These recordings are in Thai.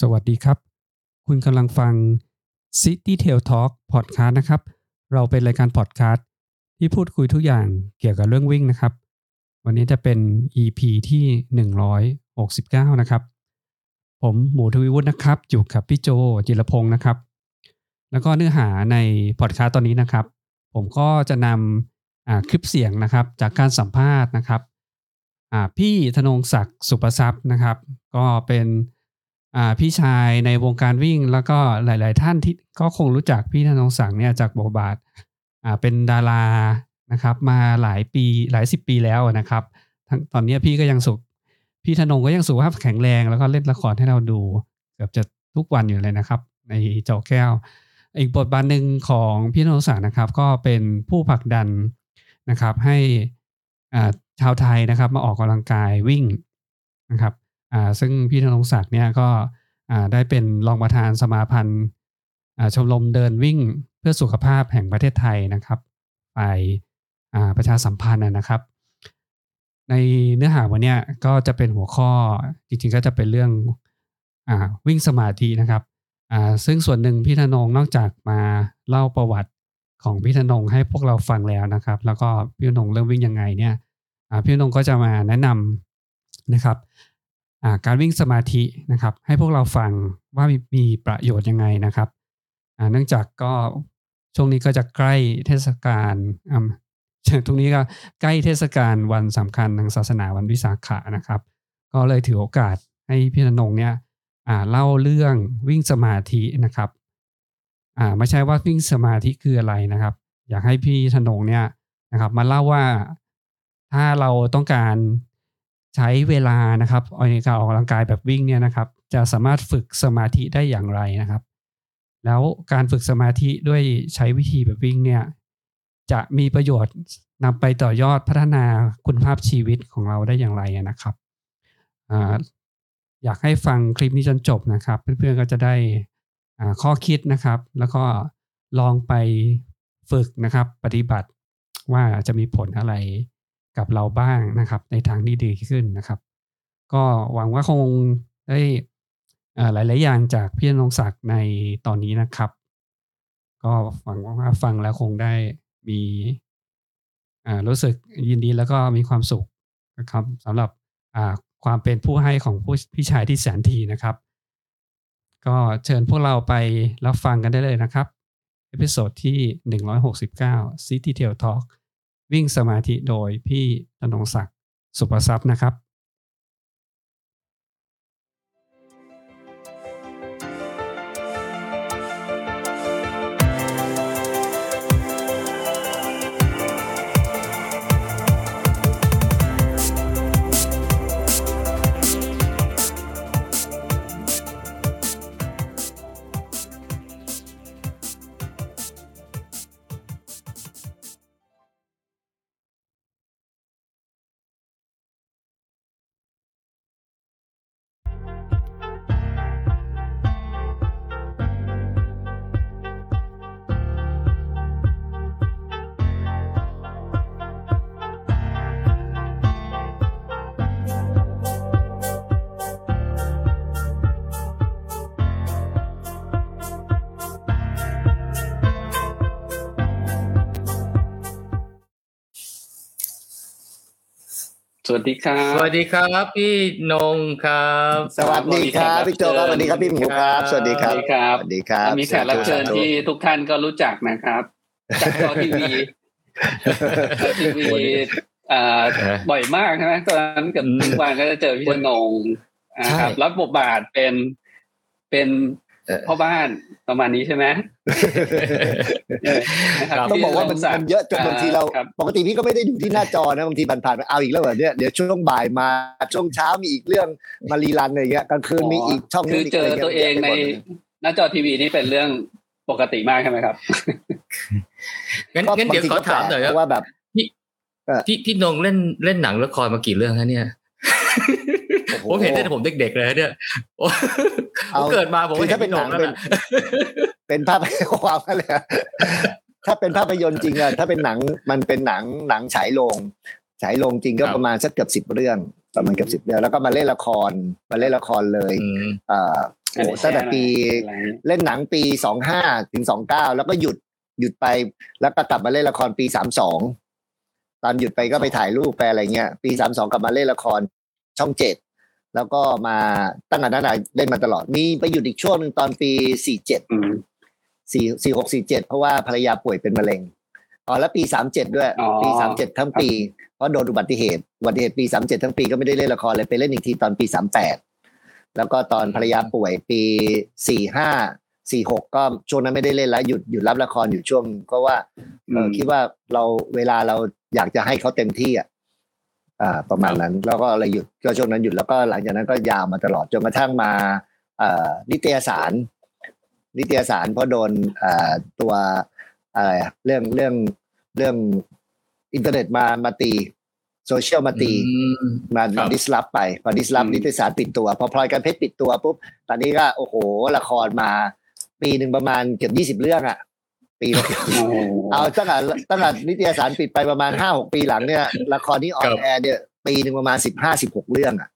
สวัสดีครับ คุณกำลังฟัง City Tail Talk Podcast นะครับ เราเป็นรายการพอดแคสต์ที่พูดคุยทุกอย่างเกี่ยวกับเรื่องวิ่งนะครับ วันนี้จะเป็น EP ที่ 169 นะครับ ผมหมูทวีวุฒินะครับอยู่กับพี่โจจิรพงศ์นะครับ แล้วก็เนื้อหาในพอดแคสต์ตอนนี้นะครับ ผมก็จะนำคลิปเสียงนะครับ จากการสัมภาษณ์นะครับพี่ธนงศักดิ์สุประทรัพย์นะครับ ก็เป็น พี่ชายในวงการวิ่งแล้วก็หลาย ๆ ท่านที่ก็คงรู้จักพี่ธนงศักดิ์เนี่ยจากบทบาทเป็นดารานะครับ มาหลายปีหลายสิบปีแล้วนะครับทั้งตอนนี้พี่ก็ยังสุขพี่ธนงก็ยังสุขภาพแข็งแรง แล้วก็เล่นละครให้เราดูเกือบจะทุกวันอยู่เลยนะครับ ในจ้าแก้ว อีกบทบาทหนึ่งของพี่ธนงศักดิ์นะครับ ก็เป็นผู้ผลักดันนะครับให้ชาวไทยนะครับ มาออกกำลังกายวิ่งนะครับ ซึ่งพี่ธนงศักดิ์เนี่ยก็ได้เป็นรองประธานสมาพันธ์ชมรมเดินวิ่งเพื่อสุขภาพแห่งประเทศไทยนะครับไปประชาสัมพันธ์นะครับ ในเนื้อหาวันนี้ก็จะเป็นหัวข้อจริงๆก็จะเป็นเรื่องอวิ่งสมาธินะครับซึ่งส่วนหนึ่งพี่ธนงนอกจากมาเล่าประวัติของพี่ธนงให้พวกเราฟังแล้วนะครับ แล้วก็พี่ธนงเริ่มวิ่งยังไงเนี่ยพี่ธนงก็จะมาแนะนำนะครับ การวิ่งสมาธินะครับ ให้พวกเราฟังว่ามีมีประโยชน์ยังไงนะครับเนื่องจากก็ช่วงนี้ก็จะใกล้เทศกาลตรงนี้ก็ใกล้เทศกาลวันสำคัญทางศาสนาวันวิสาขะนะครับ ก็เลยถือโอกาสให้พี่ธนงเนี่ยเล่าเรื่องวิ่งสมาธินะครับไม่ใช่ว่าวิ่งสมาธิคืออะไรนะครับ อยากให้พี่ธนงเนี่ยนะครับ มาเล่าว่าถ้าเราต้องการ ใช้เวลานะครับในการออกกำลังกายแบบวิ่งเนี่ยนะครับ จะสามารถฝึกสมาธิได้อย่างไรนะครับ แล้วการฝึกสมาธิด้วยใช้วิธีแบบวิ่งเนี่ยจะมีประโยชน์นำไปต่อยอดพัฒนาคุณภาพชีวิตของเราได้อย่างไรนะครับออยากให้ฟังคลิปนี้จนจบนะครับ เพื่อนๆก็จะได้ข้อคิดนะครับ แล้วก็ลองไปฝึกนะครับ ปฏิบัติว่าจะมีผลอะไร กับเราบ้างนะครับ ในทางที่ดีขึ้นนะครับ ก็หวังว่าคงได้หลาย ๆ อย่างจากพี่นงศักดิ์ในตอนนี้นะครับ ก็หวังว่าฟังแล้วคงได้มีรู้สึกยินดีแล้วก็มีความสุขนะครับสำหรับความเป็นผู้ให้ของผู้พี่ชายที่แสนดีนะครับ ก็เชิญพวกเราไปรับฟังกันได้เลยนะครับ episode ที่ 169 City Trail Talk วิ่งสมาธิโดยพี่ธนงศักดิ์สุประทรัพย์นะครับ สวัสดีครับ สวัสดีครับพี่นงครับ สวัสดีครับพี่โจครับสวัสดีครับพี่หมูครับ สวัสดีครับ สวัสดีครับ มีแขกรับเชิญที่ทุกท่านก็รู้จักนะครับ จากจอทีวีทีวีบ่อยมากใช่ไหมตอนนั้นกับทุกวันก็จะเจอพี่นงนะครับรับบทบาทเป็นเป็น พ่อบ้านประมาณนี้ใช่ไหมต้องบอกว่ามันมันเยอะจนบางทีเรา ปกติพี่ก็ไม่ได้ดูที่หน้าจอนะบางทีผ่านๆไปเอาอีกแล้วเหรอเนี่ยเดี๋ยวช่วงบ่ายมาช่วงเช้ามีอีกเรื่องมารีรันอะไรเงี้ยกลางคืนมีอีกช่องคือเจอตัวเองในหน้าจอทีวีนี่เป็นเรื่องปกติมากใช่ไหมครับงั้นงั้นเดี๋ยวขอถามหน่อยว่าแบบที่ที่นงเล่นเล่นหนังละครมากี่เรื่องฮะเนี่ย ผมเห็นตั้งแต่ผมเด็กๆเลยเนี่ยผมเกิดมาผมถ้าเป็นหนังเป็นเป็นภาพยนตร์ความเลยถ้าเป็นภาพยนตร์จริงอะถ้าเป็นหนังมันเป็นหนังหนังฉายโรงฉายโรงจริงก็ประมาณสักเกือบสิบเรื่องประมาณเกือบสิบเรื่องแล้วก็มาเล่นละครมาเล่นละครเลยอ่าโอ้ตั้งแต่ปีเล่นหนังปีสองห้าถึงสองเก้าแล้วก็หยุดหยุดไปแล้วก็กลับมาเล่นละครปีสามสองตอนหยุดไปก็ไปถ่ายรูปไปอะไรเงี้ย ปีสามสองกลับมาเล่นละครช่องเจ็ด แล้วก็มาตั้งแต่นั้นเล่นมาตลอด มีไปหยุดอีกช่วงหนึ่งตอนปีสี่เจ็ดสี่สี่หกสี่เจ็ดเพราะว่าภรรยาป่วยเป็นมะเร็งอ๋อแล้วปีสามเจ็ดด้วย ปีสามเจ็ดทั้งปี เพราะโดนอุบัติเหตุอุบัติเหตุปีสามเจ็ดทั้งปีก็ไม่ได้เล่นละครเลยไปเล่นอีกทีตอนปีสามแปดแล้วก็ตอนภรรยาป่วยปีสี่ห้าสี่หกก็ช่วงนั้นไม่ได้เล่นแล้วหยุดหยุดรับละครอยู่ช่วงก็ว่าเออคิดว่าเราเวลาเราอยากจะให้เขาเต็มที่อะอ่า ประมาณนั้นแล้วก็เลยหยุดก็ช่วงนั้นหยุดแล้วก็หลังจากนั้นก็ยาวมาตลอดจนกระทั่งมาเอ่อนิตยสาร นิตยสารเพราะโดนเอ่อตัวอะไรเรื่องเรื่องเรื่องอินเทอร์เน็ตมามาตีโซเชียลมาตีมา disrupt ไปพอ disrupt นิตยสารปิดตัว พอพลอยแกมเพชรปิดตัวปุ๊บตอนนี้ก็โอ้โหละครมา ปีหนึ่งประมาณเกือบยี่สิบเรื่องอะ ปีละเอาตั้งแต่ตั้งแต่นิตยสารปิดไปประมาณห้าหกปีหลังเนี่ยละครที่ on air เนี่ยปีหนึ่งประมาณสิบห้าสิบหกเรื่องอะ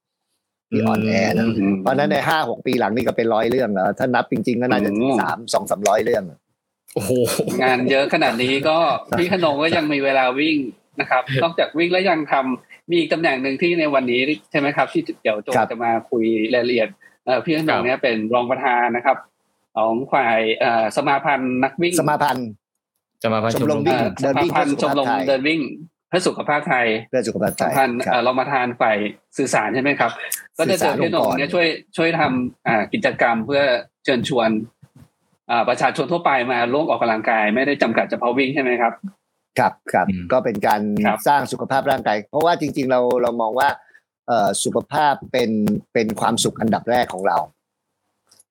ที่ on air นะเพราะนั้นในห้าหกปีหลังนี่ก็เป็นร้อยเรื่องแล้วถ้านับจริงๆก็น่าจะสามสองสามร้อยเรื่องโอ้โหงานเยอะขนาดนี้ก็พี่ธนงก็ยังมีเวลาวิ่งนะครับ นอกจากวิ่งแล้วยังทำมีอีกตำแหน่งหนึ่งที่ในวันนี้ใช่ไหมครับ ที่เดี๋ยวโจจะมาคุยรายละเอียดพี่ธนงเนี่ยเป็นรองประธานนะครับ ของฝ่ายสมาพันธ์นักวิ่ง สมาพันธ์สมาพันธ์ชมรมวิ่งเดินวิ่งชมรมเดินวิ่งเพื่อสุขภาพไทยเพื่อสุขภาพไทยพันเรามาทานฝ่ายสื่อสารใช่ไหมครับ ก็จะเจอพี่หนงเนี่ยช่วยช่วยทำกิจกรรมเพื่อเชิญชวนประชาชนทั่วไปมาร่วมออกกำลังกาย ไม่ได้จำกัดเฉพาะวิ่งใช่ไหมครับ ครับครับก็เป็นการสร้างสุขภาพร่างกาย เพราะว่าจริง ๆ เราเรามองว่าสุขภาพเป็นเป็นความสุขอันดับแรกของเรา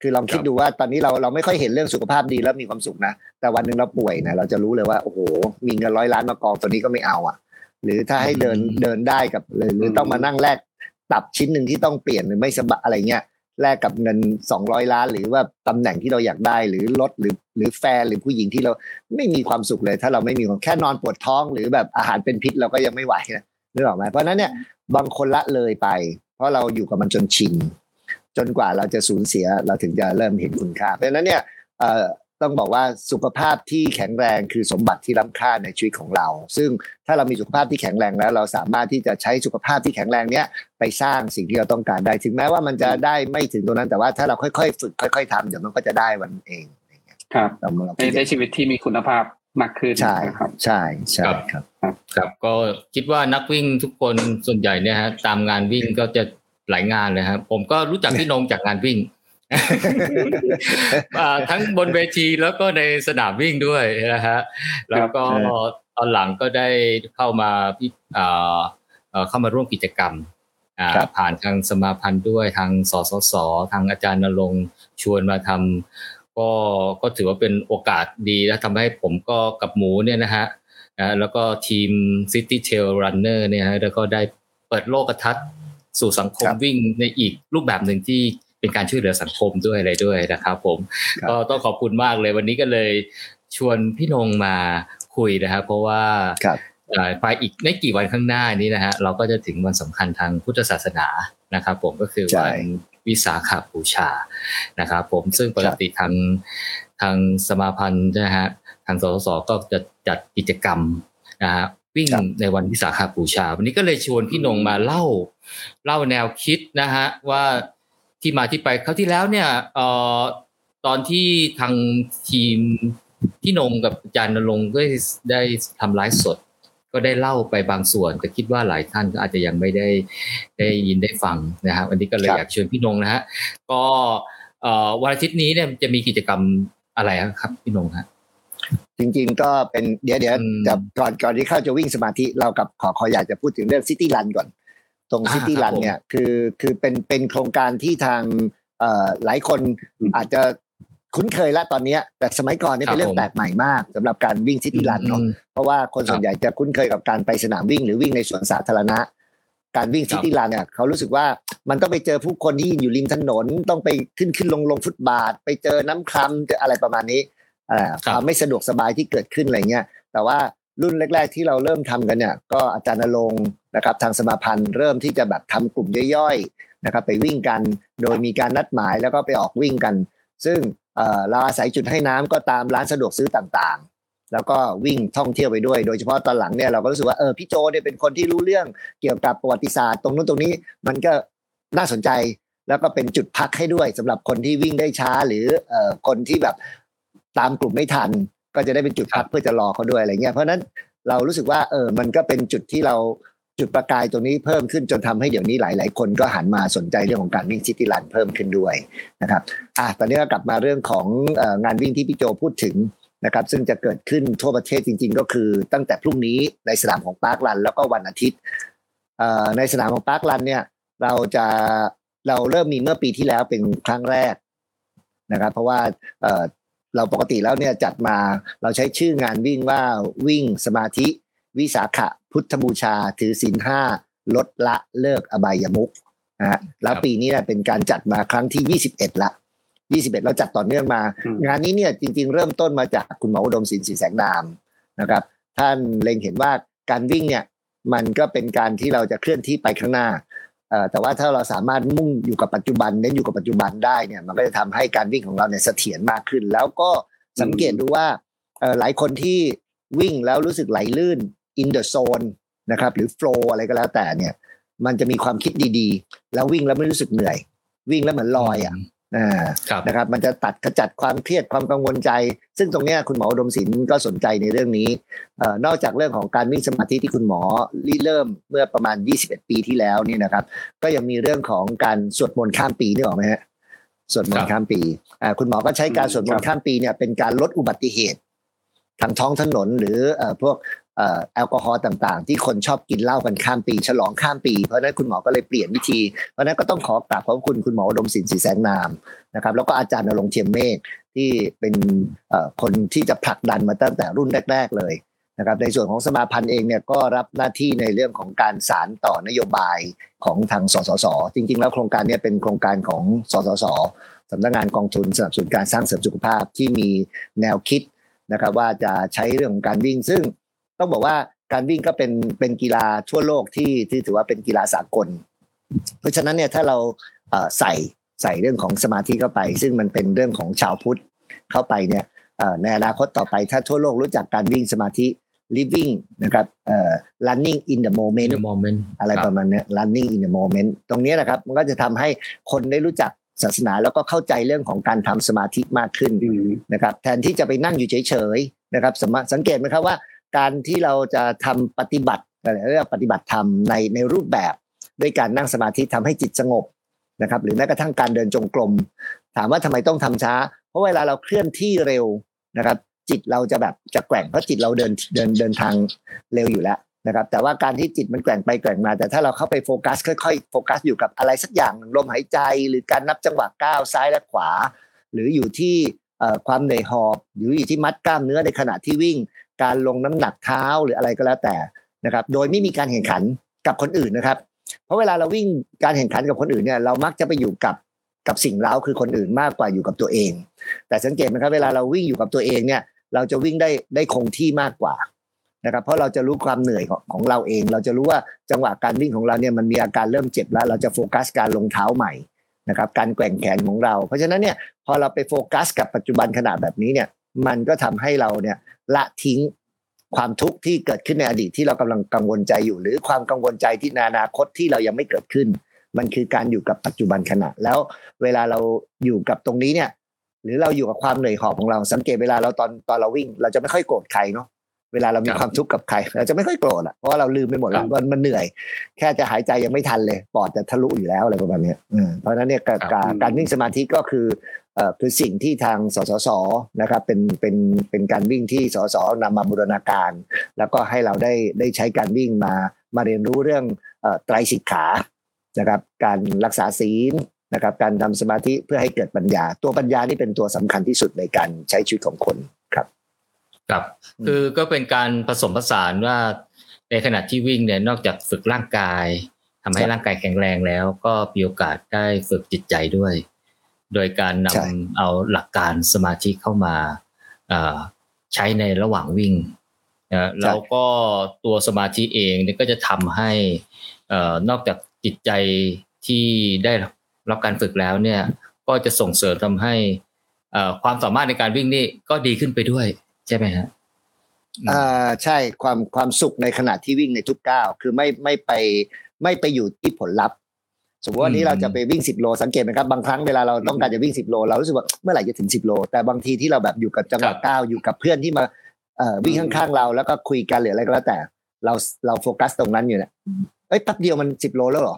คือลองคิดดูว่าตอนนี้เราเราไม่ค่อยเห็นเรื่องสุขภาพดีแล้วมีความสุขนะ แต่วันหนึ่งเราป่วยนะเราจะรู้เลยว่าโอ้โหมีเงินร้อยล้านมากองตัวนี้ก็ไม่เอาอะ หรือถ้าให้เดินเดินได้กับหรือต้องมานั่งแลกตับชิ้นหนึ่งที่ต้องเปลี่ยนหรือไม่สบายอะไรเงี้ยแลกกับเงินสองร้อยล้าน หรือว่าตำแหน่งที่เราอยากได้หรือรถหรือหรือแฟนหรือผู้หญิงที่เราไม่มีความสุขเลย ถ้าเราไม่มีแค่นอนปวดท้อง หรือแบบอาหารเป็นพิษเราก็ยังไม่ไหวนะนึกออกไหมเพราะนั้นเนี่ยบางคนละเลยไป เพราะเราอยู่กับมันจนชิน จนกว่าเราจะสูญเสียเราถึงจะเริ่มเห็นคุณค่า เพราะฉะนั้นเนี่ยต้องบอกว่าสุขภาพที่แข็งแรงคือสมบัติที่ล้ำค่าในชีวิตของเรา ซึ่งถ้าเรามีสุขภาพที่แข็งแรงแล้ว เราสามารถที่จะใช้สุขภาพที่แข็งแรงเนี้ยไปสร้างสิ่งที่เราต้องการได้ ถึงแม้ว่ามันจะได้ไม่ถึงตรงนั้นแต่ว่าถ้าเราค่อยๆฝึกค่อย ๆทำเดี๋ยวมันก็จะได้วันเองครับในชีวิตที่มีคุณภาพมากขึ้นใช่ครับใช่ใช่ครับครับ ก็คิดว่านักวิ่งทุกคนส่วนใหญ่เนี่ยฮะตามงานวิ่งก็จะ หลายงานเลยครับผมก็รู้จักพี่นงจากงานวิ่งทั้งบนเวทีแล้วก็ในสนามวิ่งด้วยนะฮะแล้วก็ตอนหลังก็ได้เข้ามาพี่เข้ามาร่วมกิจกรรมผ่านทางสมาพันธ์ด้วยทางสสสทางอาจารย์นรงชวนมาทำก็ก็ถือว่าเป็นโอกาสดีและทำให้ผมก็กับหมูเนี่ยนะฮะแล้วก็ทีม City Trail Runner เนี่ยฮะแล้วก็ได้เปิดโลกทัศน์ สู่สังคมวิ่งในอีกรูปแบบหนึ่งที่เป็นการช่วยเหลือสังคมด้วยอะไรด้วยนะครับผมก็ต้องขอบคุณมากเลยวันนี้ก็เลยชวนพี่นงมาคุยนะครับเพราะว่าไปอีกไม่กี่วันข้างหน้านี้นะฮะเราก็จะถึงวันสำคัญทางพุทธศาสนานะครับ ผมก็คือวันวิสาขบูชานะครับ ผมซึ่งปกติทางทางสมาพันธ์นะฮะทางสสสก็จะจัดกิจกรรมนะฮะ วิ่งในวันวิสาขบูชา วันนี้ก็เลยชวนพี่นงมาเล่า เล่าแนวคิดนะฮะว่าที่มาที่ไปเขาที่แล้วเนี่ยเอ่อตอนที่ทางทีมพี่นงกับอาจารย์นรงค์ก็ได้ทำไลฟ์สด ก็ได้เล่าไปบางส่วนแต่คิดว่าหลายท่านก็อาจจะยังไม่ได้ได้ยินได้ฟังนะฮะวันนี้ก็เลยอยากเชิญพี่นงนะฮะก็วันอาทิตย์นี้เนี่ยจะมีกิจกรรมอะไรครับพี่นงครับ จริง ๆ ก็เป็นเดี๋ยวเดี๋ยวจะก่อนก่อนที่เข้าจะวิ่งสมาธิเรากับขอขออยากจะพูดถึงเรื่องซิตี้รันก่อน ตรงซิตี้รันเนี่ยคือคือเป็นเป็นโครงการที่ทางเอ่อหลายคนอาจจะคุ้นเคยแล้วตอนนี้แต่สมัยก่อนนี่เป็นเรื่องแปลกใหม่มากสำหรับการวิ่งซิตี้รันเนาะเพราะว่าคนส่วนใหญ่จะคุ้นเคยกับการไปสนามวิ่งหรือวิ่งในสวนสาธารณะ การวิ่งซิตี้รันเนี่ยเขารู้สึกว่ามันต้องไปเจอผู้คนที่อยู่ริมถนน ต้องไปขึ้นขึ้นลงลงฟุตบาท ไปเจอน้ำคลำเจออะไรประมาณนี้ ความไม่สะดวกสบายที่เกิดขึ้นอะไรเงี้ยแต่ว่ารุ่นแรก ๆ ที่เราเริ่มทำกันเนี่ย ก็อาจารย์นรงนะครับทางสมาพันธ์เริ่มที่จะแบบทำกลุ่มย่อยนะครับไปวิ่งกันโดยมีการนัดหมายแล้วก็ไปออกวิ่งกัน ซึ่งเราอาศัยจุดให้น้ำก็ตามร้านสะดวกซื้อต่างๆ แล้วก็วิ่งท่องเที่ยวไปด้วย โดยเฉพาะตอนหลังเนี่ยเราก็รู้สึกว่าเออพี่โจเนี่ยเป็นคนที่รู้เรื่องเกี่ยวกับประวัติศาสตร์ตรงนู้นตรงนี้มันก็น่าสนใจแล้วก็เป็นจุดพักให้ด้วยสำหรับคนที่วิ่งได้ช้าหรือเอ่อคนที่แบบ ตามกลุ่มไม่ทัน ก็จะได้เป็นจุดพักเพื่อจะรอเขาด้วยอะไรเงี้ยเพราะนั้นเรารู้สึกว่าเออมันก็เป็นจุดที่เราจุดประกายตรงนี้เพิ่มขึ้นจนทำให้เดี๋ยวนี้หลาย ๆ คนก็หันมาสนใจเรื่องของการวิ่งซิตี้รันเพิ่มขึ้นด้วยนะครับอะตอนนี้ก็กลับมาเรื่องของงานวิ่งที่พี่โจพูดถึงนะครับซึ่งจะเกิดขึ้นทั่วประเทศจริง ๆ ก็คือตั้งแต่พรุ่งนี้ในสนามของปาร์ครันแล้วก็วันอาทิตย์ในสนามของปาร์ครันเนี่ยเราจะเราเริ่มมีเมื่อปีที่แล้วเป็นครั้งแรกนะครับ เพราะว่า เราปกติแล้วเนี่ยจัดมาเราใช้ชื่องานวิ่งว่าวิ่งสมาธิ วิสาขะ พุทธบูชา ถือศีลห้าลดละเลิกอบายมุกนะฮะแล้วปีนี้เนี่ยเป็นการจัดมาครั้งที่ 21 ละ 21 เราจัดต่อเนื่องมา งานนี้เนี่ยจริง ๆ เริ่มต้นมาจากคุณหมออุดมศิลป์ศรีแสงนามนะครับ ท่านเล็งเห็นว่าการวิ่งเนี่ยมันก็เป็นการที่เราจะเคลื่อนที่ไปข้างหน้า แต่ว่าถ้าเราสามารถมุ่งอยู่กับปัจจุบันเน้นอยู่กับปัจจุบันได้เนี่ยมันก็จะทำให้การวิ่งของเราเนี่ยเสถียรมากขึ้น แล้วก็สังเกตดูว่าหลายคนที่วิ่งแล้วรู้สึกไหลลื่น in the zone นะครับหรือ flow อะไรก็แล้วแต่เนี่ย มันจะมีความคิดดีๆ แล้ววิ่งแล้วไม่รู้สึกเหนื่อย วิ่งแล้วเหมือนลอยอะ นะครับมันจะตัดขจัดความเครียดความกังวลใจ ซึ่งตรงนี้คุณหมอดมศิลป์ก็สนใจในเรื่องนี้นอกจากเรื่องของการวิ่งสมาธิที่คุณหมอริเริ่มเมื่อประมาณ 21 ปีที่แล้วนี่นะครับ ก็ยังมีเรื่องของการสวดมนต์ข้ามปีนี่หรอไหมฮะสวดมนต์ข้ามปีคุณหมอก็ใช้การสวดมนต์ข้ามปีเนี่ยเป็นการลดอุบัติเหตุทางท้องถนนหรือพวก แอลกอฮอล์ต่างๆ ที่คนชอบกินเหล้ากันข้ามปี ฉลองข้ามปี เพราะนั้นคุณหมอก็เลยเปลี่ยนวิธี เพราะนั้นก็ต้องขอกราบขอบคุณคุณหมอดมศิลป์ศรีแสงนามนะครับแล้วก็อาจารย์นรงเทียมเมฆที่เป็นคนที่จะผลักดันมาตั้งแต่รุ่นแรก ๆ เลยนะครับในส่วนของสมาพันธ์เองเนี่ยก็รับหน้าที่ในเรื่องของการสารต่อนโยบายของทางสสส จริง ๆ แล้วโครงการนี้เป็นโครงการของสสสสำนักงานกองทุนสนับสนุนการสร้างเสริมสุขภาพที่มีแนวคิดนะครับว่าจะใช้เรื่องของการวิ่งซึ่ง ต้องบอกว่าการวิ่งก็เป็นเป็นกีฬาทั่วโลกที่ที่ถือว่าเป็นกีฬาสากล เพราะฉะนั้นเนี่ยถ้าเราใส่ใส่เรื่องของสมาธิเข้าไป ซึ่งมันเป็นเรื่องของชาวพุทธเข้าไปเนี่ยในอนาคตต่อไปถ้าทั่วโลกรู้จักการวิ่งสมาธิ living นะครับ running in the moment, the moment อะไรประมาณนี้ running in the moment ตรงนี้นะครับ มันก็จะทำให้คนได้รู้จักศาสนาแล้วก็เข้าใจเรื่องของการทำสมาธิมากขึ้นนะครับ แทนที่จะไปนั่งอยู่เฉยๆนะครับสังเกตไหมครับว่า การที่เราจะทำปฏิบัติอะไรเรียกปฏิบัติธรรมในในรูปแบบ ด้วยการนั่งสมาธิทำให้จิตสงบนะครับ หรือแม้กระทั่งการเดินจงกรมถามว่าทำไมต้องทำช้า เพราะเวลาเราเคลื่อนที่เร็วนะครับ จิตเราจะแบบจะแกว่งเพราะจิตเราเดินเดินเดินทางเร็วอยู่แล้วนะครับ แต่ว่าการที่จิตมันแกว่งไปแกว่งมา แต่ถ้าเราเข้าไปโฟกัส ค่อยๆ โฟกัสอยู่กับอะไรสักอย่างลมหายใจหรือการนับจังหวะก้าวซ้ายและขวา หรืออยู่ที่ความเหนื่อยหอบหรืออยู่ที่มัดกล้ามเนื้อในขณะที่วิ่ง การลงน้ำหนักเท้าหรืออะไรก็แล้วแต่นะครับ โดยไม่มีการแข่งขันกับคนอื่นนะครับ เพราะเวลาเราวิ่งการแข่งขันกับคนอื่นเนี่ยเรามักจะไปอยู่กับกับสิ่งเร้าคือคนอื่นมากกว่าอยู่กับตัวเอง แต่สังเกตไหมครับ เวลาเราวิ่งอยู่กับตัวเองเนี่ย เราจะวิ่งได้ได้คงที่มากกว่านะครับ เพราะเราจะรู้ความเหนื่อยของของเราเอง เราจะรู้ว่าจังหวะการวิ่งของเราเนี่ยมันมีอาการเริ่มเจ็บแล้ว เราจะโฟกัสการลงเท้าใหม่นะครับ การแกว่งแขนของเรา เพราะฉะนั้นเนี่ยพอเราไปโฟกัสกับปัจจุบันขนาดแบบนี้เนี่ย มันก็ทำให้เราเนี่ยละทิ้งความทุกข์ที่เกิดขึ้นในอดีตที่เรากำลังกังวลใจอยู่ หรือความกังวลใจที่ในอนาคตที่เรายังไม่เกิดขึ้น มันคือการอยู่กับปัจจุบันขณะ แล้วเวลาเราอยู่กับตรงนี้เนี่ย หรือเราอยู่กับความเหนื่อยหอบของเราสังเกตเวลาเราตอนตอนเราวิ่ง เราจะไม่ค่อยโกรธใครเนาะเวลาเรามีความทุกข์กับใคร เราจะไม่ค่อยโกรธอะเพราะว่าเราลืมไปหมดแล้วมันมันเหนื่อย แค่จะหายใจยังไม่ทันเลย ปอดจะทะลุอยู่แล้วอะไรประมาณนี้เพราะฉะนั้นเนี่ยการการวิ่งสมาธิก็คือ คือสิ่งที่ทางสสสนะครับเป็นเป็นเป็นการวิ่งที่สสนำมาบูรณาการ แล้วก็ให้เราได้ได้ใช้การวิ่งมามาเรียนรู้เรื่องไตรสิกขานะครับการรักษาศีลนะครับการทำสมาธิเพื่อให้เกิดปัญญา ตัวปัญญานี่เป็นตัวสำคัญที่สุดในการใช้ชีวิตของคนครับครับ คือก็เป็นการผสมผสานว่าในขณะที่วิ่งเนี่ยนอกจากฝึกร่างกายทำให้ร่างกายแข็งแรงแล้ว ก็มีโอกาสได้ฝึกจิตใจด้วย โดยการนำเอาหลักการสมาธิเข้ามาใช้ในระหว่างวิ่งแล้วก็ตัวสมาธิเองเนี่ยก็จะทำให้นอกจากจิตใจที่ได้รับการฝึกแล้วเนี่ย ก็จะส่งเสริมทำให้ความสามารถในการวิ่งนี่ก็ดีขึ้นไปด้วย ใช่ไหมฮะอ่าใช่ความความสุขในขณะที่วิ่งในทุกก้าวคือไม่ไม่ไปไม่ไปอยู่ที่ผลลัพธ์ส มมติว่านี้เราจะไปวิ่งสิบโลสังเกตไหมครับบางครั้งเวลาเราต้องการจะวิ่งสิบโล เรารู้สึกว่าเมื่อไหร่จะถึงสิบโล แต่บางทีที่เราแบบอยู่กับจังหวะก้าวอยู่กับเพื่อนที่มาเอ่อวิ่งข้างๆเราแล้วก็คุยกันหรืออะไรก็แล้วแต่ เราเราโฟกัสตรงนั้นอยู่เนี่ยเอ้ยแป๊บเดียวมันสิบโลแล้วหรอ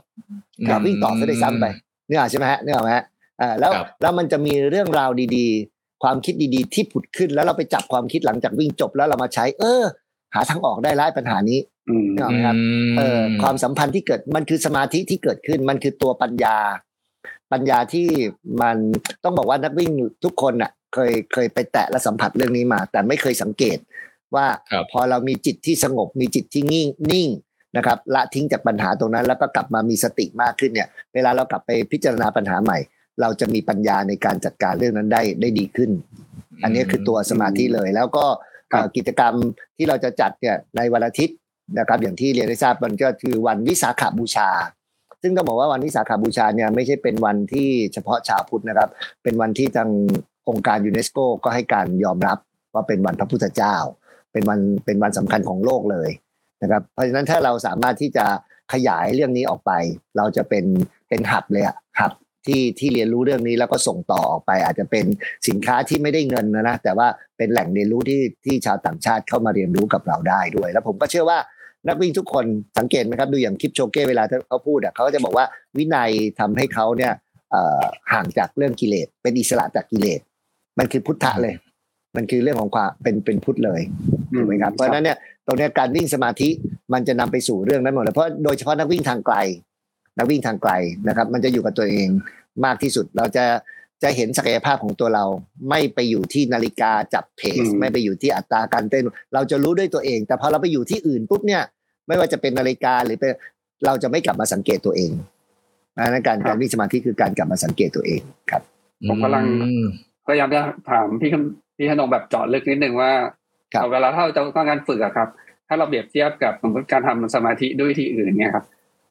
เราวิ่งต่อจะได้ซ้ำไปเนี่ยใช่ไหมฮะเนี่ยไหมฮะอ่าแล้วแล้วมันจะมีเรื่องราวดีๆ ความคิดดีๆ ที่ผุดขึ้นแล้วเราไปจับความคิดหลังจากวิ่งจบแล้วเรามาใช้ เออ หาทางออกได้ไล่ปัญหานี้ นะครับเออความสัมพันธ์ที่เกิดมันคือสมาธิที่เกิดขึ้นมันคือตัวปัญญา ปัญญาที่มันต้องบอกว่านักวิ่งทุกคนน่ะ เคยเคยไปแตะและสัมผัสเรื่องนี้มา แต่ไม่เคยสังเกตว่าพอเรามีจิตที่สงบมีจิตที่นิ่งนิ่งนะครับ ละทิ้งจากปัญหาตรงนั้น แล้วก็กลับมามีสติมากขึ้นเนี่ย เวลาเรากลับไปพิจารณาปัญหาใหม่ เราจะมีปัญญาในการจัดการเรื่องนั้นได้ได้ดีขึ้น อันนี้คือตัวสมาธิเลย แล้วก็กิจกรรมที่เราจะจัดเนี่ยในวันอาทิตย์ นะครับอย่างที่เรียนได้ทราบมันก็คือวันวิสาขาบูชา ซึ่งต้องบอกว่าวันวิสาขาบูชาเนี่ยไม่ใช่เป็นวันที่เฉพาะชาวพุทธนะครับ เป็นวันที่ทางองค์การยูเนสโกก็ให้การยอมรับว่าเป็นวันพระพุทธเจ้า เป็นวันเป็นวันสำคัญของโลกเลยนะครับเพราะฉะนั้นถ้าเราสามารถที่จะขยายเรื่องนี้ออกไป เราจะเป็นเป็นหับเลยอะหับที่ที่เรียนรู้เรื่องนี้แล้วก็ส่งต่อออกไป อาจจะเป็นสินค้าที่ไม่ได้เงินนะนะแต่ว่าเป็นแหล่งเรียนรู้ที่ที่ชาวต่างชาติเข้ามาเรียนรู้กับเราได้ด้วย แล้วผมก็เชื่อว่า นักวิ่งทุกคนสังเกตไหมครับดูอย่างคลิปโชเก้เวลาเขาพูดอะเขาจะบอกว่าวินัยทำให้เขาเนี่ยห่างจากเรื่องกิเลสเป็นอิสระจากกิเลส มันคือพุทธะเลย มันคือเรื่องของความเป็นเป็นพุทธเลยถูกไหมครับเพราะฉะนั้นเนี่ยตรงนี้การวิ่งสมาธิมันจะนำไปสู่เรื่องนั้นหมดเลยเพราะโดยเฉพาะนักวิ่งทางไกล นักวิ่งทางไกลนะครับ มันจะอยู่กับตัวเองมากที่สุดเราจะจะเห็นศักยภาพของตัวเรา ไม่ไปอยู่ที่นาฬิกาจับเพจไม่ไปอยู่ที่อัตราการเต้น เราจะรู้ด้วยตัวเอง แต่พอเราไปอยู่ที่อื่นปุ๊บเนี่ย ไม่ว่าจะเป็นนาฬิกาหรือเป็นเราจะไม่กลับมาสังเกตตัวเองนะการการวิ่งสมาธิคือการกลับมาสังเกตตัวเองครับ ผมกำลังพยายามจะถามพี่พี่ขนงแบบเจาะลึกนิดนึงว่าเวลาถ้าเราจะต้องการฝึกอะครับ ถ้าเราเปรียบเทียบกับสมมติการทำสมาธิด้วยที่อื่นเนี่ยครับ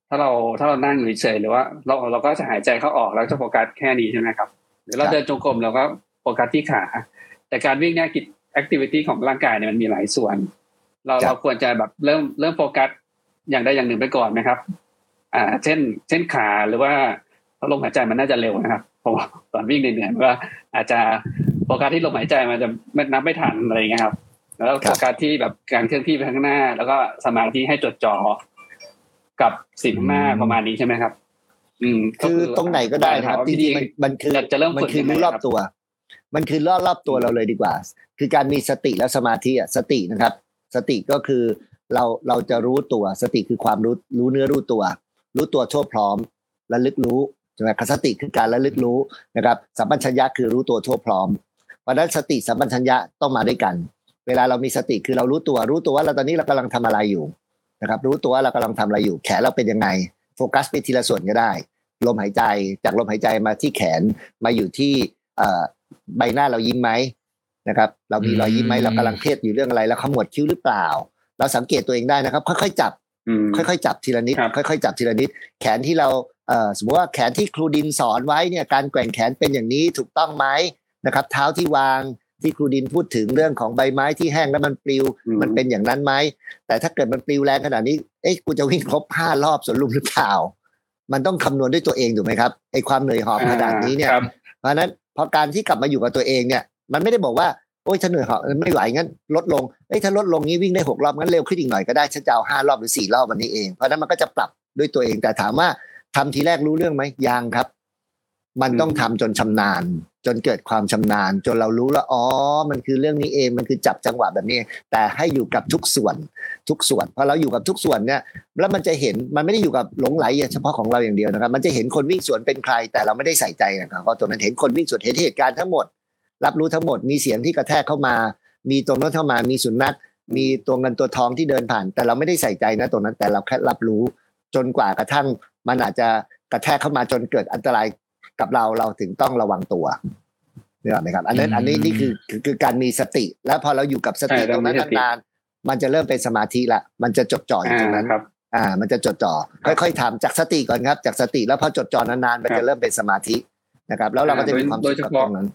ถ้าเราถ้าเรานั่งอยู่เฉยหรือว่า เราเราก็จะหายใจเข้าออกแล้วจะโฟกัสแค่นี้ใช่ไหมครับหรือเราเดินจงกรมเราก็โฟกัสที่ขา แต่การวิ่งเนี่ยกิจ activity ของร่างกายเนี่ยมันมีหลายส่วน เราเราควรจะแบบเริ่มเริ่มโฟกัสอย่างใดอย่างหนึ่งไปก่อนไหมครับ อ่า เช่น เช่นขาหรือว่าลมหายใจมันน่าจะเร็วนะครับผมตอนวิ่งเหนื่อยๆว่าอาจจะโฟกัสที่ลมหายใจมันจะนับไม่ทันอะไรเงี้ยครับ แล้วโฟกัสที่แบบการเคลื่อนที่ไปข้างหน้า แล้วก็สมาธิให้จดจ่อกับสิ่งข้างหน้าประมาณนี้ใช่ไหมครับ อืม คือตรงไหนก็ได้ครับจริงๆมันคือจะเริ่มมันคือรู้รอบตัว มันคือรอบรอบตัวเราเลยดีกว่า คือการมีสติและสมาธิอะสตินะครับ สติก็คือเราเราจะรู้ตัวสติคือความรู้รู้เนื้อรู้ตัว รู้ตัวทั่วพร้อมระลึกรู้ใช่ไหมคสติคือการระลึกรู้นะครับสัมปชัญญะคือรู้ตัวทั่วพร้อม เพราะนั้นสติสัมปชัญญะต้องมาด้วยกัน เวลาเรามีสติคือเรารู้ตัว รู้ตัวว่าเราตอนนี้เรากำลังทำอะไรอยู่นะครับรู้ตัวว่าเรากำลังทำอะไรอยู่ แขนเราเป็นยังไง โฟกัสไปทีละส่วนก็ได้ ลมหายใจจากลมหายใจมาที่แขนมาอยู่ที่ใบหน้าเรายิ้มไหม นะครับเรามีรอยยิ้มไหมเรากำลังเครียดอยู่เรื่องอะไรแล้วขมวดคิ้วหรือเปล่า เราสังเกตตัวเองได้นะครับ ค่อยๆจับ ค่อยๆจับทีละนิดค่อยๆจับทีละนิด แขนที่เราสมมติว่าแขนที่ครูดินสอนไว้เนี่ยการแกว่งแขนเป็นอย่างนี้ถูกต้องไหมนะครับ เท้าที่วางที่ครูดินพูดถึงเรื่องของใบไม้ที่แห้งแล้วมันปลิว มันเป็นอย่างนั้นไหมแต่ถ้าเกิดมันปลิวแรงขนาดนี้เอ๊ะกูจะวิ่งครบห้ารอบสวนลุมหรือเปล่า มันต้องคำนวณด้วยตัวเองถูกไหมครับไอ้ความเหนื่อยหอบขนาดนี้เนี่ยเพราะนั้นพอการที่กลับมาอยู่กับตัวเองเนี่ย มันไม่ได้บอกว่าโอ้ยฉันเหนื่อยหอบไม่ไหวงั้นลดลงเอ้ยถ้าลดลงนี้วิ่งได้หกรอบงั้นเร็วขึ้นอีกหน่อยก็ได้ฉันจะเอาห้ารอบหรือสี่รอบวันนี้เองเพราะนั้นมันก็จะปรับด้วยตัวเองแต่ถามว่าทำทีแรกรู้เรื่องไหมยังครับ มันต้องทำจนชำนาญ จนเกิดความชำนาญ จนเรารู้แล้วอ๋อ มันคือเรื่องนี้เองมันคือจับจังหวะแบบนี้ แต่ให้อยู่กับทุกส่วนทุกส่วนพอเราอยู่กับทุกส่วนเนี่ยแล้วมันจะเห็นมันไม่ได้อยู่กับหลงไหลเฉพาะของเราอย่างเดียวนะครับ มันจะเห็นคนวิ่งสวนเป็นใคร แต่เราไม่ได้ใส่ใจนะครับเพราะตัวนั้นเห็นคนวิ่งสวนเห็นเหตุการณ์ทั้งหมด รับรู้ทั้งหมดมีเสียงที่กระแทกเข้ามา มีตรงนั้นเข้ามามีสุนัขมีตัวเงินตัวทองที่เดินผ่าน แต่เราไม่ได้ใส่ใจนะตรงนั้นแต่เราแค่รับรู้จนกว่ากระทั่งมันอาจจะกระแทกเข้ามาจนเกิดอันตรายกับเราเราถึงต้องระวังตัวนี่ไหมครับอันนั้นอันนี้นี่คือคือการมีสติ แล้วพอเราอยู่กับสติตรงนั้นนานๆมันจะเริ่มเป็นสมาธิละมันจะจดจ่ออยู่ตรงนั้นอ่า มันจะจดจ่อค่อยๆทำจากสติก่อนครับ จากสติแล้วพอจดจ่อนานๆมันจะเริ่มเป็นสมาธินะครับ แล้วเราก็จะมีความสุขกับตรงนั้น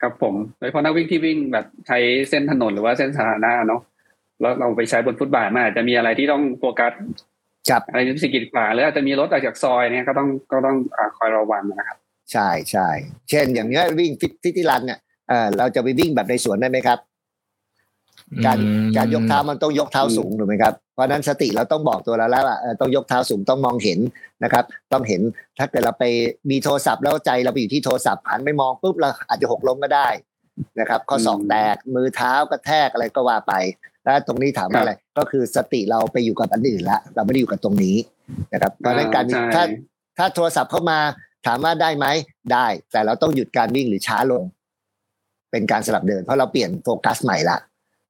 ครับผมโดยเฉพาะนักวิ่งที่วิ่งแบบใช้เส้นถนนหรือว่าเส้นสาธารณะเนาะแล้วเราไปใช้บนฟุตบาทมันอาจจะมีอะไรที่ต้องโฟกัสครับอะไรที่สกิดขวาหรืออาจจะมีรถออกจากซอยเนี่ยก็ต้องก็ต้องอ่าคอยระวังนะครับ ใช่ใช่เช่นอย่างเนี้ยวิ่งฟิตฟิตที่รันเนี่ยเออเราจะไปวิ่งแบบในสวนได้ไหมครับ การอืมการยกเท้ามันต้องยกเท้าสูงถูกไหมครับเพราะฉะนั้นสติเราต้องบอกตัวเราแล้วว่าเอ่อต้องยกเท้าสูงต้องมองเห็นนะครับ ต้องเห็นถ้าเกิดเราไปมีโทรศัพท์แล้วใจเราไปอยู่ที่โทรศัพท์หันไปมองปุ๊บเราอาจจะหกล้มก็ได้นะครับข้อศอกอืมแตกมือเท้ากระแทกอะไรก็ว่าไปแล้วตรงนี้ถามว่าอะไรก็คือสติเราไปอยู่กับอันอื่นละเราไม่ได้อยู่กับตรงนี้นะครับเพราะฉะนั้นการใช่ถ้าถ้าโทรศัพท์เข้ามาถามว่าได้ไหมได้ แต่เราต้องหยุดการวิ่งหรือช้าลง เป็นการสลับเดิน เพราะเราเปลี่ยนโฟกัสใหม่ละ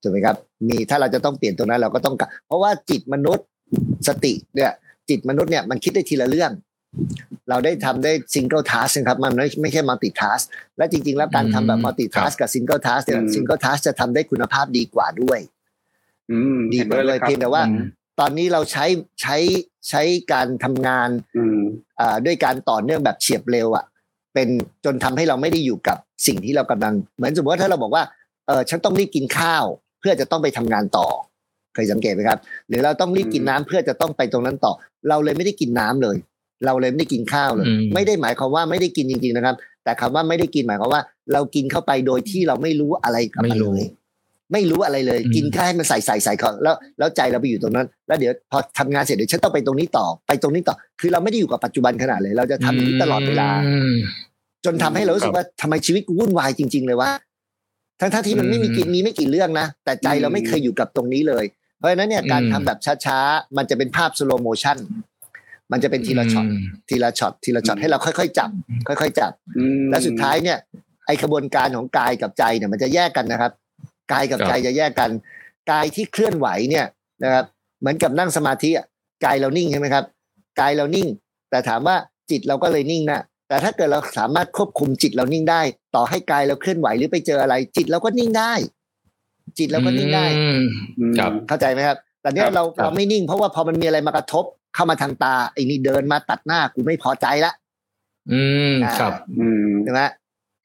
ถูกไหมครับ มีถ้าเราจะต้องเปลี่ยนตรงนั้นเราก็ต้องกลับเพราะว่าจิตมนุษย์สติเนี่ยจิตมนุษย์เนี่ยมันคิดได้ทีละเรื่อง เราได้ทำได้ single task ครับมันไม่ไม่ใช่ multitask และจริง ๆ แล้วการทำแบบอืม multitask กับ single task เนี่ยอืม single task จะทำได้คุณภาพดีกว่าด้วยอืมดีห็นกว่าด้วยครับเพียงแต่ว่าอืมตอนนี้เราใช้ใช้ใช้การทำงานอืมอ่าด้วยการต่อเนื่องแบบเฉียบเร็วอะเป็นจนทำให้เราไม่ได้อยู่กับสิ่งที่เรากำลัง เหมือนสมมติว่าถ้าเราบอกว่าเออฉันต้องรีบกินข้าว เพื่อจะต้องไปทำงานต่อเคยสังเกตไหมครับ หรือเราต้องรีบกินน้ำเพื่อจะต้องไปตรงนั้นต่อ เราเลยไม่ได้กินน้ำเลย เราเลยไม่ได้กินข้าวเลยอืมไม่ได้หมายความว่าไม่ได้กินจริง ๆนะครับ แต่คำว่าไม่ได้กินหมายความว่า เรากินเข้าไปโดยที่เราไม่รู้อะไรกับไม่มันรู้เลยไม่รู้อะไรเลยอืมกินแค่ให้มันใส่ใส่ใส่ของแล้วแล้วใจเราไปอยู่ตรงนั้น แล้วเดี๋ยวพอทำงานเสร็จเดี๋ยวฉันต้องไปตรงนี้ต่อไปตรงนี้ต่อ คือเราไม่ได้อยู่กับปัจจุบันขณะเลย เราจะทำอย่างนี้ตลอดเวลาจนทำให้เรารู้สึกว่าทำไมชีวิตกูวุ่นวายจริง ๆ เลยวะ ทั้งๆที่มันไม่มีกี่มีไม่กี่เรื่องนะ แต่ใจเราไม่เคยอยู่กับตรงนี้เลย เพราะฉะนั้นเนี่ยการอืมทำแบบช้าๆ มันจะเป็นภาพ slow motion มันจะเป็นทีละช็อตทีละช็อตทีละช็อตให้เราค่อยๆจับ ค่อยๆจับอืมและสุดท้ายเนี่ย ไอ้ขบวนการของกายกับใจเนี่ยมันจะแยกกันนะครับกายกับครับใจจะแยกกันกายที่เคลื่อนไหวเนี่ยนะครับเหมือนกับนั่งสมาธิอะกายเรานิ่งใช่ไหมครับกายเรานิ่ง แต่ถามว่าจิตเราก็เลยนิ่งนะ แต่ถ้าเกิดเราสามารถควบคุมจิตเรานิ่งได้ ต่อให้กายเราเคลื่อนไหวหรือไปเจออะไร จิตเราก็นิ่งได้ จิตเราก็นิ่งได้อืมอืมครับเข้าใจไหมครับ แต่เนี้ยครับเราครับเราไม่นิ่ง เพราะว่าพอมันมีอะไรมากระทบเข้ามาทางตาไอ้นี่เดินมาตัดหน้ากูไม่พอใจละอืมอ่าครับอืมใช่ไหม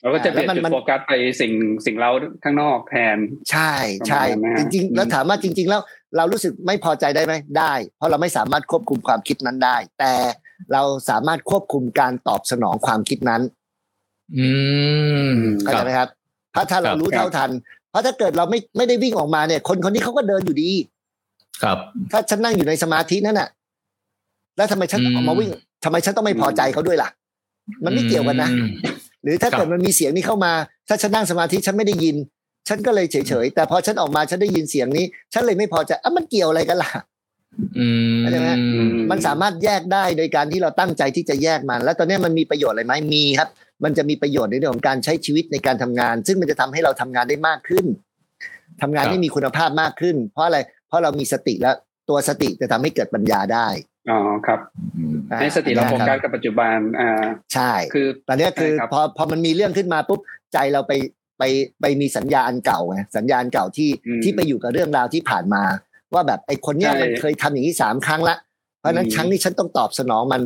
เราก็จะเปลี่ยนแล้วมันจุดมันโฟกัสไปสิ่งสิ่งเราข้างนอกแทน ใช่ใช่ประมาณนั้นจริงอืมๆแล้วถามว่าจริง ๆ แล้ว เรารู้สึกไม่พอใจได้ไหมได้ เพราะเราไม่สามารถควบคุมความคิดนั้นได้ แต่ เราสามารถควบคุมการตอบสนองความคิดนั้น อืมเข้าคใจรับไหมครับ ถ้าถ้าเราครับรู้เท่าทัน เพราะถ้าเกิดเราไม่ไม่ได้วิ่งออกมาเนี่ย คนคนนี้เขาก็เดินอยู่ดี ครับ ถ้าฉันนั่งอยู่ในสมาธินั่นน่ะ แล้วทำไมฉันอืมออกมาวิ่งทำไมฉันต้องไม่พอใจเขาด้วยล่ะ มันไม่เกี่ยวกันนะอืมหรือถ้าครับเกิดมันมีเสียงนี้เข้ามา ถ้าฉันนั่งสมาธิฉันไม่ได้ยิน ฉันก็เลยเฉยๆ แต่พอฉันออกมาฉันได้ยินเสียงนี้ ฉันเลยไม่พอใจอะมันเกี่ยวอะไรกันล่ะอืมเข้า ใจไหมอืมมันสามารถแยกได้โดยการที่เราตั้งใจที่จะแยกมัน แล้วตอนนี้มันมีประโยชน์อะไรไหมมีครับ มันจะมีประโยชน์ในเรื่องของการใช้ชีวิตในการทำงาน ซึ่งมันจะทำให้เราทำงานได้มากขึ้นทำงานให้มีคุณภาพมากขึ้น เพราะอะไร เพราะเรามีสติแล้วตัวสติจะทำให้เกิดปัญญาได้อ๋อครับอ่าให้สติเราโฟคกัรัสบกับปัจจุบันอ่าใช่คือตอนนี้คือใช่ครับพอพอมันมีเรื่องขึ้นมาปุ๊บใจเราไปไปไปมีสัญญาณเก่าไงสัญญาณเก่าที่อืมที่ไปอยู่กับเรื่องราวที่ผ่านมา ว่าแบบไอ้คนเนี้ยใช่มันเคยทำอย่างนี้สามครั้งละ เพราะฉะนั้นอืมครั้งนี้ฉันต้องตอบสนองมัน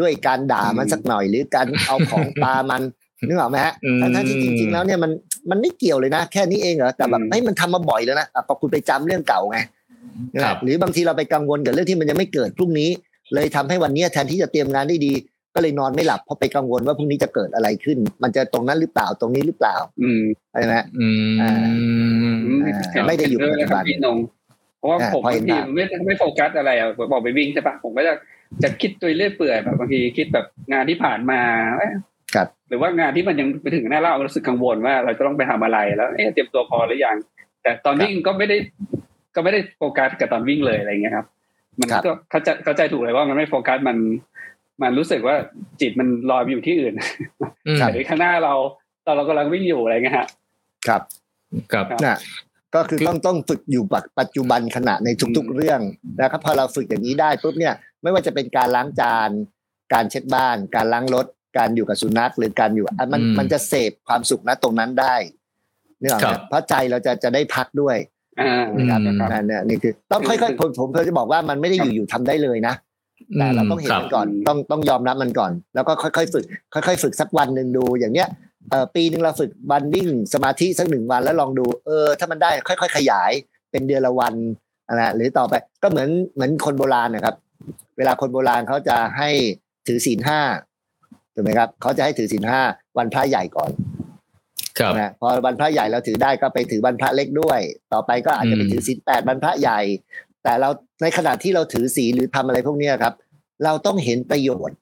ด้วยการด่ามันอืมสักหน่อย หรือการเอาของปามันนึกออกไหมฮะอืมทั้งๆที่จริง ๆ แล้วเนี่ยมันมันไม่เกี่ยวเลยนะแค่นี้เองเหรอแต่แบบอืมเฮ้ยมันทำมาบ่อยแล้วนะอะพอคุณไปจำเรื่องเก่าไงครับหรือบางทีเราไปกังวลกับเรื่องที่มันยังไม่เกิดพรุ่งนี้ เลยทำให้วันเนี้ยแทนที่จะเตรียมงานได้ดีก็เลยนอนไม่หลับเพราะไปกังวลว่าพรุ่งนี้จะเกิดอะไรขึ้น มันจะตรงนั้นหรือเปล่าตรงนี้หรือเปล่า อืมใช่ไหมฮะอืมอ่าอืมอ่าเห็นไม่ได้อยู่เห็นด้วยปัจจุบันนะครับพี่นง เพราะว่าอ่าผมพอเห็บานงทีภาพไม่ไม่โฟกัสอะไรอะผมบอกไปวิ่งใช่ปะผมก็จะจะคิดตัวเรื่อยเปื่อยแบบบางทีคิดแบบงานที่ผ่านมาเอ๊ะครับหรือว่างานที่มันยังไปถึงหน้าเรารู้สึกกังวลว่าเราจะต้องไปทำอะไรแล้วเอ๊ะเตรียมตัวพอหรือยังแต่ตอนวิ่งก็ไม่ได้ ก็ไม่ได้โฟกัสกับตอนวิ่งเลยอะไรเงี้ยครับ มันครับก็เข้าใจเข้าใจถูกเลยว่ามันไม่โฟกัสมัน มันรู้สึกว่าจิตมันลอยไปอยู่ที่อื่นอืมหรือข้างหน้าเราตอนเรากำลังวิ่งอยู่อะไรเงี้ยฮะครับครับครับน่ะ ก็คือต้องต้องฝึกอยู่ปัจจุบันขณะในทุกอืมๆเรื่องนะครับพอเราฝึกอย่างนี้ได้ปุ๊บเนี่ยไม่ว่าจะเป็นการล้างจาน การเช็ดบ้าน การล้างรถ การอยู่กับสุนัขหรือการอยู่อะมันอืมมันจะเสพความสุขนะตรงนั้นได้เนี่ยหรอกครัไหมบเพราะใจเราจะจะได้พักด้วยอ่านะครับอืมนั่นเนี่ยนี่คือต้องค่อยๆผมผมเพื่อจะบอกว่ามันไม่ได้อยู่ๆทำได้เลยนะแต่เราต้องเห็นครับมันก่อนต้องต้องยอมรับมันก่อน แล้วก็ค่อยๆฝึก ค่อย ๆ ฝึกสักวันหนึ่งดูอย่างเนี้ยเอ่อ ปีหนึ่งเราฝึกวันวิ่งสมาธิสักหนึ่งวันแล้วลองดูเออถ้ามันได้ค่อย ๆ ขยายเป็นเดือนละวันนะหรือต่อไปก็เหมือนเหมือนคนโบราณนะครับ เวลาคนโบราณเขาจะให้ถือศีลห้าถูกไหมครับเขาจะให้ถือศีลห้าวันพระใหญ่ก่อนครับนะพอวันพระใหญ่เราถือได้ก็ไปถือวันพระเล็กด้วย ต่อไปก็อาจจะไปอืมถือศีลแปดวันพระใหญ่ แต่เราในขณะที่เราถือศีลหรือทำอะไรพวกเนี้ยครับ เราต้องเห็นประโยชน์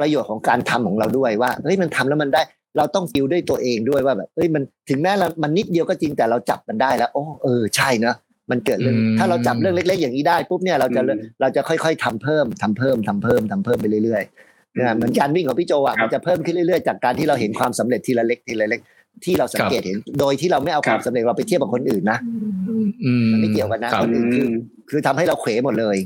ประโยชน์ของการทำของเราด้วยว่าเฮ้ยมันทำแล้วมันได้ เราต้องฟิลด้วยตัวเองด้วยว่าแบบเฮ้ยมันถึงแม้เรามันนิดเดียวก็จริงแต่เราจับมันได้แล้วโอ้เออใช่เนอะมันเกิดเรื่องอืมถ้าเราจับเรื่องเล็ก ๆ อย่างนี้ได้ปุ๊บเนี่ยเราจะอืมเราจะค่อยๆทำเพิ่มทำเพิ่มทำเพิ่มทำเพิ่มไปเรื่อยๆนะเหมือนการวิ่งของพี่โจอะครับมันจะเพิ่มขึ้นเรื่อยๆ จากการที่เราเห็นความสำเร็จทีละเล็กทีละเล็กที่เราสังเกตเห็น โดยที่เราไม่เอาความสำเร็จเราไปเทียบกับคนอื่นนะอืมมันไม่เกี่ยวกันนะครับคนอื่นคือคือทำให้เราเขวหมดเลย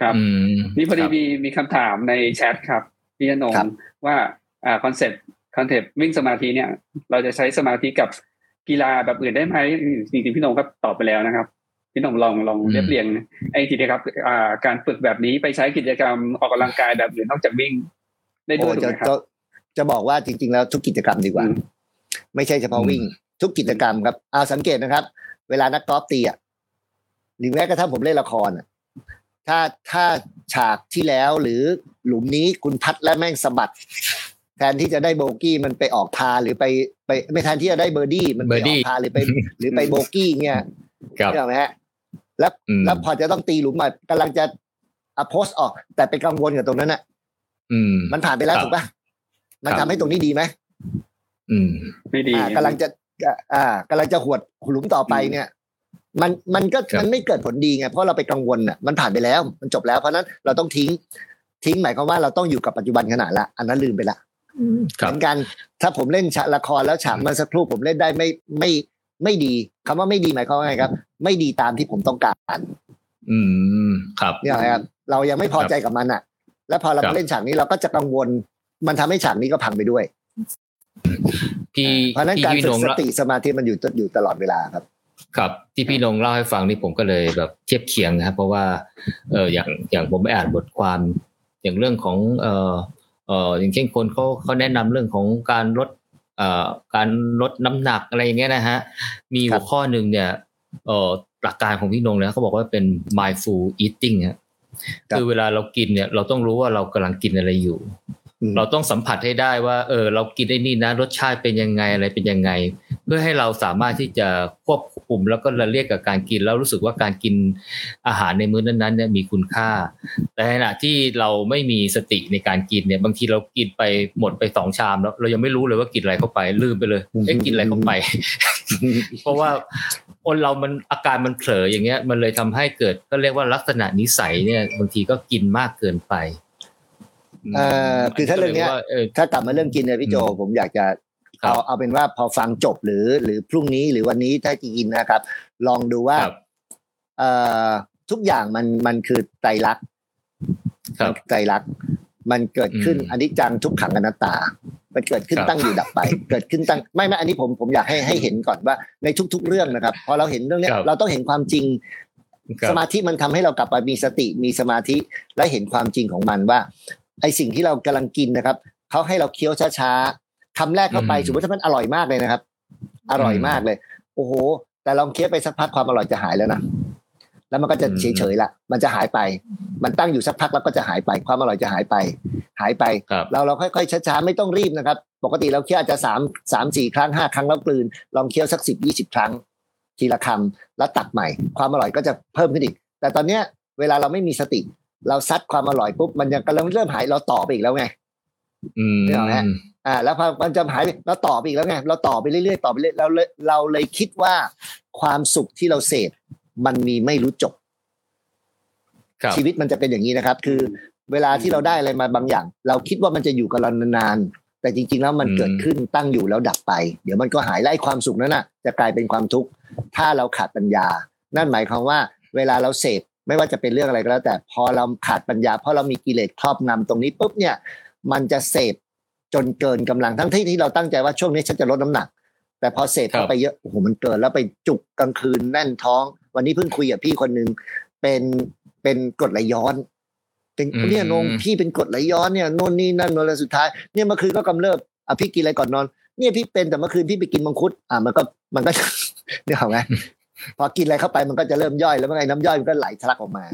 ครับอืมนี่พอดีครับมีมีคำถามในแชทครับพี่ธนงครับว่าอ่าคอนเซ็ปต์ คอนเซ็ปต์วิ่งสมาธิเนี่ย เราจะใช้สมาธิกับกีฬาแบบอื่นได้ไหมจริงๆพี่ธนงก็ตอบไปแล้วนะครับ พี่ธนงลองลองอืมเรียบเรียงไอ้กิจกรรมอ่าการฝึกแบบนี้ไปใช้กิจกรรมออกกำลังกายแบบอื่นนอกจากวิ่งได้ด้โอ้วยถูกจะไหมครับจะจะบอกว่าจริง ๆ แล้วทุกกิจกรรมดีกว่าอืมไม่ใช่เฉพาะวิ่ง ทุกกิจกรรมครับเอาสังเกตนะครับ เวลานักกอล์ฟตีอะหรือแม้กระทั่งผมเล่นละครอะถ้าถ้าฉากที่แล้วหรือหลุมนี้คุณพัดและแม่งสะบัด แทนที่จะได้โบกี้มันไปออกพาหรือไปไปไม่แทนที่จะได้เบอร์ดี้มันไปอ birdie อกพาหรือไป หรือไปโบกี้เงี้ยครับใช่ไหมฮะแล้วอืมแล้วพอจะต้องตีหลุมใหม่กำลังจะอโพสออก แต่ไปกังวลกับตรงนั้นอะอืมมันผ่านไปแล้วครับถูกปะมันครับทำให้ตรงนี้ดีไหมอืม ไม่ดีอ่ากำลังจะ อ่ากำลังจะหวดหลุมต่อไปเนี่ย มันมันก็ครับมันไม่เกิดผลดีไงเพราะเราไปกังวลอะมันผ่านไปแล้ว มันจบแล้วเพราะฉะนั้นเราต้องทิ้ง ทิ้งหมายความว่าเราต้องอยู่กับปัจจุบันขณะละอันนั้นลืมไปละครั เหบมือนกัน ถ้าผมเล่นฉากละครแล้วฉากเมื่อสักครู่ผมเล่นได้ไม่ไม่ไม่ดีคำว่าไม่ดีหมายความว่าไงครับ ไม่ดีตามที่ผมต้องการ อืมครับเนี่ยนะครับ เรายังไม่พอใจกับมันอะ แล้วพอเราครับมาเล่นฉากนี้เราก็จะกังวล มันทำให้ฉากนี้ก็พังไปด้วย พี่เพราะฉะนั้นพี่การพี่ฝึนกงสละติสมาธิมันอยู่อยู่ตลอดเวลาครับครับที่พี่นงเล่าให้ฟังนี่ผมก็เลยแบบเทียบเคียงนะครับ เพราะว่าเอออย่างอย่างผมไปอ่านบทความ อย่างเรื่องของเออ เอออย่างเช่นคนเขาเขาแนะนำเรื่องของการลดเอ่อการลดน้ำหนักอะไรอย่างเงี้ยนะฮะมีหัวข้อหนึ่งเนี่ยเออหลักการของพี่นงเนี่ยเขาบอกว่าเป็น mindful eating ฮะครับคือเวลาเรากินเนี่ย เราต้องรู้ว่าเรากำลังกินอะไรอยู่อืมเราต้องสัมผัสให้ได้ว่า เออ เรากินได้นี่นะรสชาติเป็นยังไงอะไรเป็นยังไง เพื่อให้เราสามารถที่จะควบ คุม แล้วก็ระเรียกกับการกิน แล้วรู้สึกว่าการกินอาหารในมื้อนั้นๆเนี่ยมีคุณค่า แต่ขณะที่เราไม่มีสติในการกินเนี่ยบางทีเรากินไปหมดไปสองชามแล้วเรายังไม่รู้เลยว่ากินอะไรเข้าไปลืมไปเลยเอ๊ะกินอะไรเข้าไป เพราะว่าคนเรามันอาการมันเผลออย่างเงี้ย มันเลยทำให้เกิดก็เรียกว่าลักษณะนิสัยเนี่ยบางทีก็กินมากเกินไปเอ่อคือถ้าเรื่องเนี้ยก็ลยว่าเออถ้ากลับมาเรื่องกินเนี่ยพี่โจอืมผมอยากจะครับ เอาเอาเป็นว่าพอฟังจบหรือหรือพรุ่งนี้หรือวันนี้ถ้าจะกินนะครับ ลองดูว่าครับเอ่อทุกอย่างมันมันคือไตรลักษณ์ครับไตรลักษณ์มันเกิดขึ้นอืมอนิจจังทุกขังอนัตตา มันเกิดขึ้นครับตั้งอยู่ดับไป เกิดขึ้นตั้งไม่ไม่อันนี้ผมผมอยากให้ให้เห็นก่อนว่าในทุก ๆ เรื่องนะครับ พอเราเห็นเรื่องเนี้ยครับเราต้องเห็นความจริงครับสมาธิมันทำให้เรากลับมามีสติมีสมาธิและเห็นความจริงของมันว่าไอสิ่งที่เรากำลังกินนะครับเขาให้เราเคี้ยวช้าๆ คำแรกเข้าไปอืมสมมติถ้ามันอร่อยมากเลยนะครับ อร่อยมากเลย โอ้โห แต่ลองเคี้ยวไปสักพักความอร่อยจะหายแล้วนะแล้วมันก็จะอืมเฉยๆละมันจะหายไป มันตั้งอยู่สักพักแล้วก็จะหายไป ความอร่อยจะหายไป หายไปครับเราเราค่อยๆช้าๆไม่ต้องรีบนะครับ ปกติเราเคี้ยวอาจจะสามสามสี่ครั้งห้าครั้งแล้วกลืน ลองเคี้ยวสักสิบยี่สิบครั้ง ทีละคำแล้วตักใหม่ ความอร่อยก็จะเพิ่มขึ้นอีก แต่ตอนเนี้ยเวลาเราไม่มีสติ เราซัดความอร่อยปุ๊บมันยังกำลังเริ่มหายเราต่อไปอีกแล้วไง อืมไม่เอาฮะอ่า แล้วพอมันจะหายไปเราต่อไปอีกแล้วไงเราต่อไปเรื่อยๆต่อไปเรื่อยเราเลยเราเลยคิดว่าความสุขที่เราเสพมันมีไม่รู้จบครับชีวิตมันจะเป็นอย่างนี้นะครับ คือ เวลาที่เราได้อะไรมาบางอย่าง เราคิดว่ามันจะอยู่กับเรานานๆแต่จริง ๆ แล้วมันอืมเกิดขึ้นตั้งอยู่แล้วดับไป เดี๋ยวมันก็หายไล่ความสุขนั้นน่ะ จะกลายเป็นความทุกข์ถ้าเราขาดปัญญา นั่นหมายความว่า เวลาเราเสพไม่ว่าจะเป็นเรื่องอะไรก็แล้ว แต่พอเราขาดปัญญา เพราะเรามีกิเลสครอบงำตรงนี้ปุ๊บเนี่ย มันจะเสพจนเกินกำลังทั้งที่ที่เราตั้งใจว่าช่วงนี้ฉันจะลดน้ำหนัก แต่พอเสพเข้าไปเยอะโอ้โหมันเกินแล้วไปจุกกลางคืนแน่นท้อง วันนี้เพิ่งคุยกับพี่คนหนึ่งเป็นเป็นกรดไหลย้อนเป็นเนี่ยนงพี่เป็นกรดไหลย้อนเนี่ยโน่นนี่นั่นโน่นแล้วสุดท้ายเนี่ยเมื่อคืนก็กำเริบอะพี่กินอะไรก่อนนอน เนี่ยพี่เป็นแต่เมื่อคืนพี่ไปกินมังคุดอะมันก็มันก็เนี่ยเหรอไงพอกินอะไรเข้าไปมันก็จะเริ่มย่อยแล้วเมื่อไงน้ำย่อยมันก็ไหลทะลักออกมา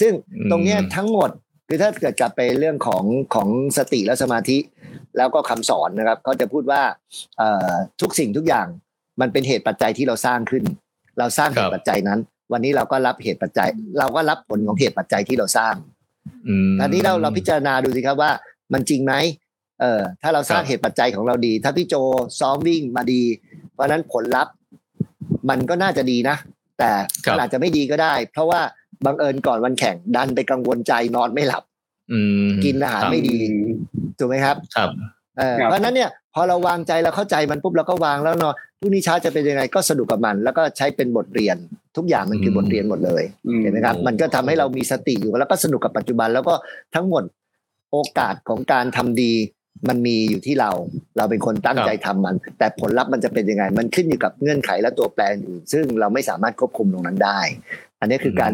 ซึ่งตรงเนี้ยทั้งหมด คือถ้าเกิดกลับไปเรื่องของของสติและสมาธิ แล้วก็คำสอนนะครับเขาจะพูดว่าทุกสิ่งทุกอย่างมันเป็นเหตุปัจจัยที่เราสร้างขึ้น เราสร้างเหตุปัจจัยนั้น วันนี้เราก็รับเหตุปัจจัย เราก็รับผลของเหตุปัจจัยที่เราสร้างตอนนี้เราเราพิจารณาดูสิครับว่ามันจริงไหมเออถ้าเราสร้างเหตุปัจจัยของเราดี ถ้าพี่โจซ้อมวิ่งมาดี เพราะนั้นผลลัพธ์มันก็น่าจะดีนะ แต่อาจจะไม่ดีก็ได้ เพราะว่า บังเอิญก่อนวันแข่งดันไปกังวลใจนอนไม่หลับกินอาหารไม่ดีถูกไหมครับ ครับเพราะนั้นเนี่ยพอเราวางใจเราเข้าใจมันปุ๊บเราก็วางแล้วเนาะพรุ่งนี้เช้าจะเป็นยังไงก็สนุกกับมัน แล้วก็ใช้เป็นบทเรียน ทุกอย่างมันคือบทเรียนหมดเลยเห็นไหมครับ มันก็ทำให้เรามีสติอยู่แล้วก็สนุกกับปัจจุบัน แล้วก็ทั้งหมดโอกาสของการทำดีมันมีอยู่ที่เรา เราเป็นคนตั้งใจทำมัน แต่ผลลัพธ์มันจะเป็นยังไง มันขึ้นอยู่กับเงื่อนไขและตัวแปรอื่นซึ่งเราไม่สามารถควบคุมตรงนั้นได้ อันนี้คือการ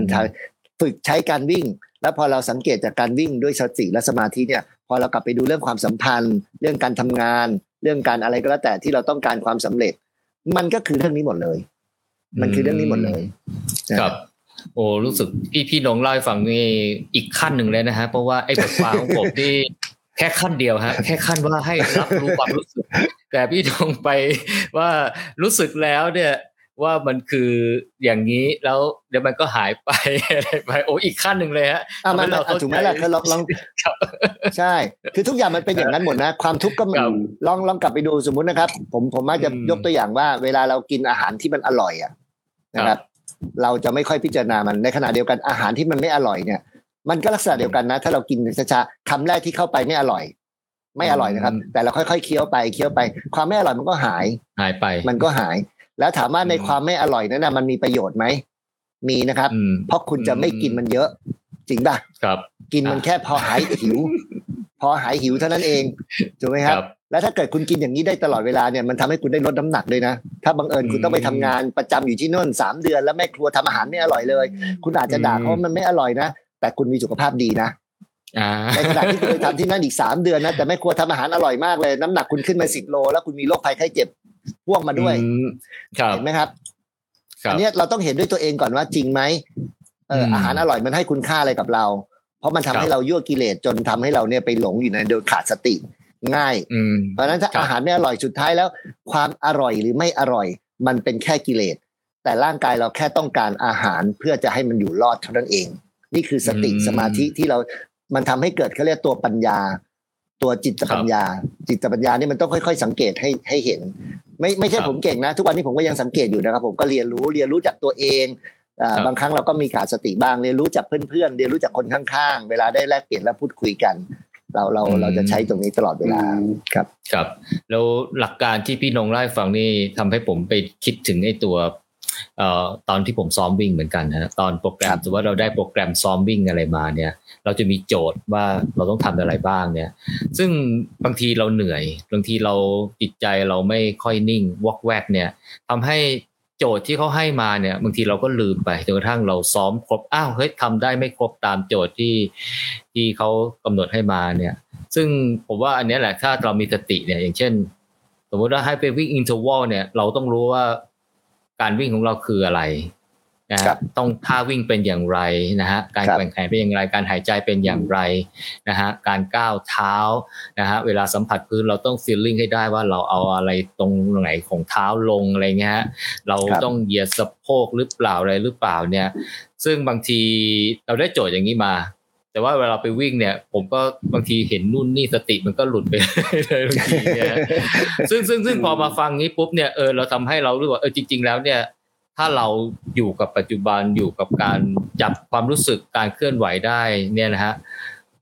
ฝึกใช้การวิ่ง แล้วพอเราสังเกตจากการวิ่งด้วยสติและสมาธิเนี่ย พอเรากลับไปดูเรื่องความสัมพันธ์ เรื่องการทำงาน เรื่องการอะไรก็แล้วแต่ที่เราต้องการความสำเร็จ มันก็คือเรื่องนี้หมดเลย มันคือเรื่องนี้หมดเลยครับโอ้รู้สึกพี่พี่น้องเล่าให้ฟังนี่อีกขั้นหนึ่งเลยนะฮะเพราะว่าไอ้บทความของผมที่แค่ขั้นเดียวฮะแค่ขั้นว่าให้รับรู้ความรู้สึก แต่พี่น้องไปว่ารู้สึกแล้วเนี่ย ว่ามันคืออย่างนี้แล้วเดี๋ยวมันก็หายไปอะไรไปโอ้อีกขั้นหนึ่งเลยฮะมันเราถูกไหมล่ะคือลองลองใช่ คือทุกอย่างมันเป็นอย่างนั้นหมดนะความทุกข์ก็มันลองลองกลับไปดูสมมุตินะครับ ผมผมอาจจะยกตัวอย่างว่า เวลาเรากินอาหารที่มันอร่อยอะนะครับเราจะไม่ค่อยพิจารณามันในขณะเดียวกันอาหารที่มันไม่อร่อยเนี่ย มันก็ลักษณะเดียวกันนะ ถ้าเรากินช้าๆคำแรกที่เข้าไปไม่อร่อย ไม่อร่อยนะครับ แต่เราค่อยๆเคี้ยวไปเคี้ยวไป ความไม่อร่อยมันก็หาย หายไป มันก็หาย แล้วถามว่าในความไม่อร่อยนั้นนะมันมีประโยชน์ไหมมีนะครับ เพราะคุณจะไม่กินมันเยอะ จริงป่ะครับ กินมันแค่พอหายหิว พอหายหิวเท่านั้นเองถูกไหมครับ แล้วถ้าเกิดคุณกินอย่างนี้ได้ตลอดเวลาเนี่ยมันทำให้คุณได้ลดน้ำหนักด้วยนะ ถ้าบังเอิญคุณต้องไปทำงานประจำอยู่ที่นู่นสามเดือน แล้วแม่ครัวทำอาหารไม่อร่อยเลย คุณอาจจะด่าเพราะมันไม่อร่อยนะแต่คุณมีสุขภาพดีนะในขณะที่เคยทำที่นั่นอีกสามเดือนนะแต่แม่ครัวทำอาหารอร่อยมากเลย น้ำหนักคุณขึ้นมาสิบโล แล้วคุณมีโรคภัยไข้เจ็บ พ่วงมาด้วยเห็นไหมครับอันนี้เราต้องเห็นด้วยตัวเองก่อนว่าจริงไหมเอออาหารอร่อยมันให้คุณค่าอะไรกับเรา เพราะมันทำให้เรายั่วกิเลสจนทำให้เราเนี่ยไปหลงอยู่ในโดยขาดสติง่ายเพราะฉะนั้นถ้าอาหารไม่อร่อยสุดท้ายแล้ว ความอร่อยหรือไม่อร่อย มันเป็นแค่กิเลส แต่ร่างกายเราแค่ต้องการอาหารเพื่อจะให้มันอยู่รอดเท่านั้นเอง นี่คือสติสมาธิที่เรา มันทำให้เกิดเขาเรียกตัวปัญญา ตัวจิตปัญญา จิตปัญญานี่มันต้องค่อย ๆ สังเกตให้ให้เห็น ไม่ไม่ใช่ผมเก่งนะ ทุกวันนี้ผมก็ยังสังเกตอยู่นะครับ ผมก็เรียนรู้เรียนรู้จากตัวเองบางครั้งเราก็มีขาดสติบ้างเรียนรู้จากเพื่อนๆเรียนรู้จากคนข้างๆ เวลาได้แลกเปลี่ยนและพูดคุยกัน เราเราเราจะใช้ตรงนี้ตลอดเวลาครับ ครับ แล้วหลักการที่พี่นงเล่าให้ฟังนี่ทำให้ผมไปคิดถึงไอ้ตัว เอ่อตอนที่ผมซ้อมวิ่งเหมือนกันนะตอนโปรแกรมสมมติว่าเราได้โปรแกรมซ้อมวิ่งอะไรมาเนี่ย เราจะมีโจทย์ว่าเราต้องทำอะไรบ้างเนี่ย ซึ่งบางทีเราเหนื่อย บางทีเราจิตใจเราไม่ค่อยนิ่งวอกแวกเนี่ยทำให้โจทย์ที่เขาให้มาเนี่ยบางทีเราก็ลืมไปจนกระทั่งเราซ้อมครบอ้าวเฮ้ยทำได้ไม่ครบตามโจทย์ที่ที่เขากำหนดให้มาเนี่ย ซึ่งผมว่าอันนี้แหละถ้าเรามีสติเนี่ยอย่างเช่น สมมติว่าให้ไปวิ่ง interval เนี่ยเราต้องรู้ว่า การวิ่งของเราคืออะไรนะต้องท่าวิ่งเป็นอย่างไรนะฮะการแข่งขันเป็นอย่างไร การหายใจเป็นอย่างไรนะฮะการก้าวเท้านะฮะเวลาสัมผัสพื้นเราต้อง feeling ให้ได้ว่าเราเอาอะไรตรงไหนของเท้าลงอะไรเงี้ยเราต้องเหยียดสะโพกหรือเปล่าอะไรหรือเปล่าเนี่ย ซึ่งบางทีเราได้โจทย์อย่างนี้มา แต่ว่าเวลาไปวิ่งเนี่ย ผมก็บางทีเห็นนู่นนี่สติมันก็หลุดไปเลยบางทีเนี่ยซึ่งซึ่งซึ่งพอมาฟังนี้ปุ๊บเนี่ยเออเราทำให้เรารู้ว่าเออจริง ๆ แล้วเนี่ย ถ้าเราอยู่กับปัจจุบันอยู่กับการจับความรู้สึกการเคลื่อนไหวได้เนี่ยนะฮะ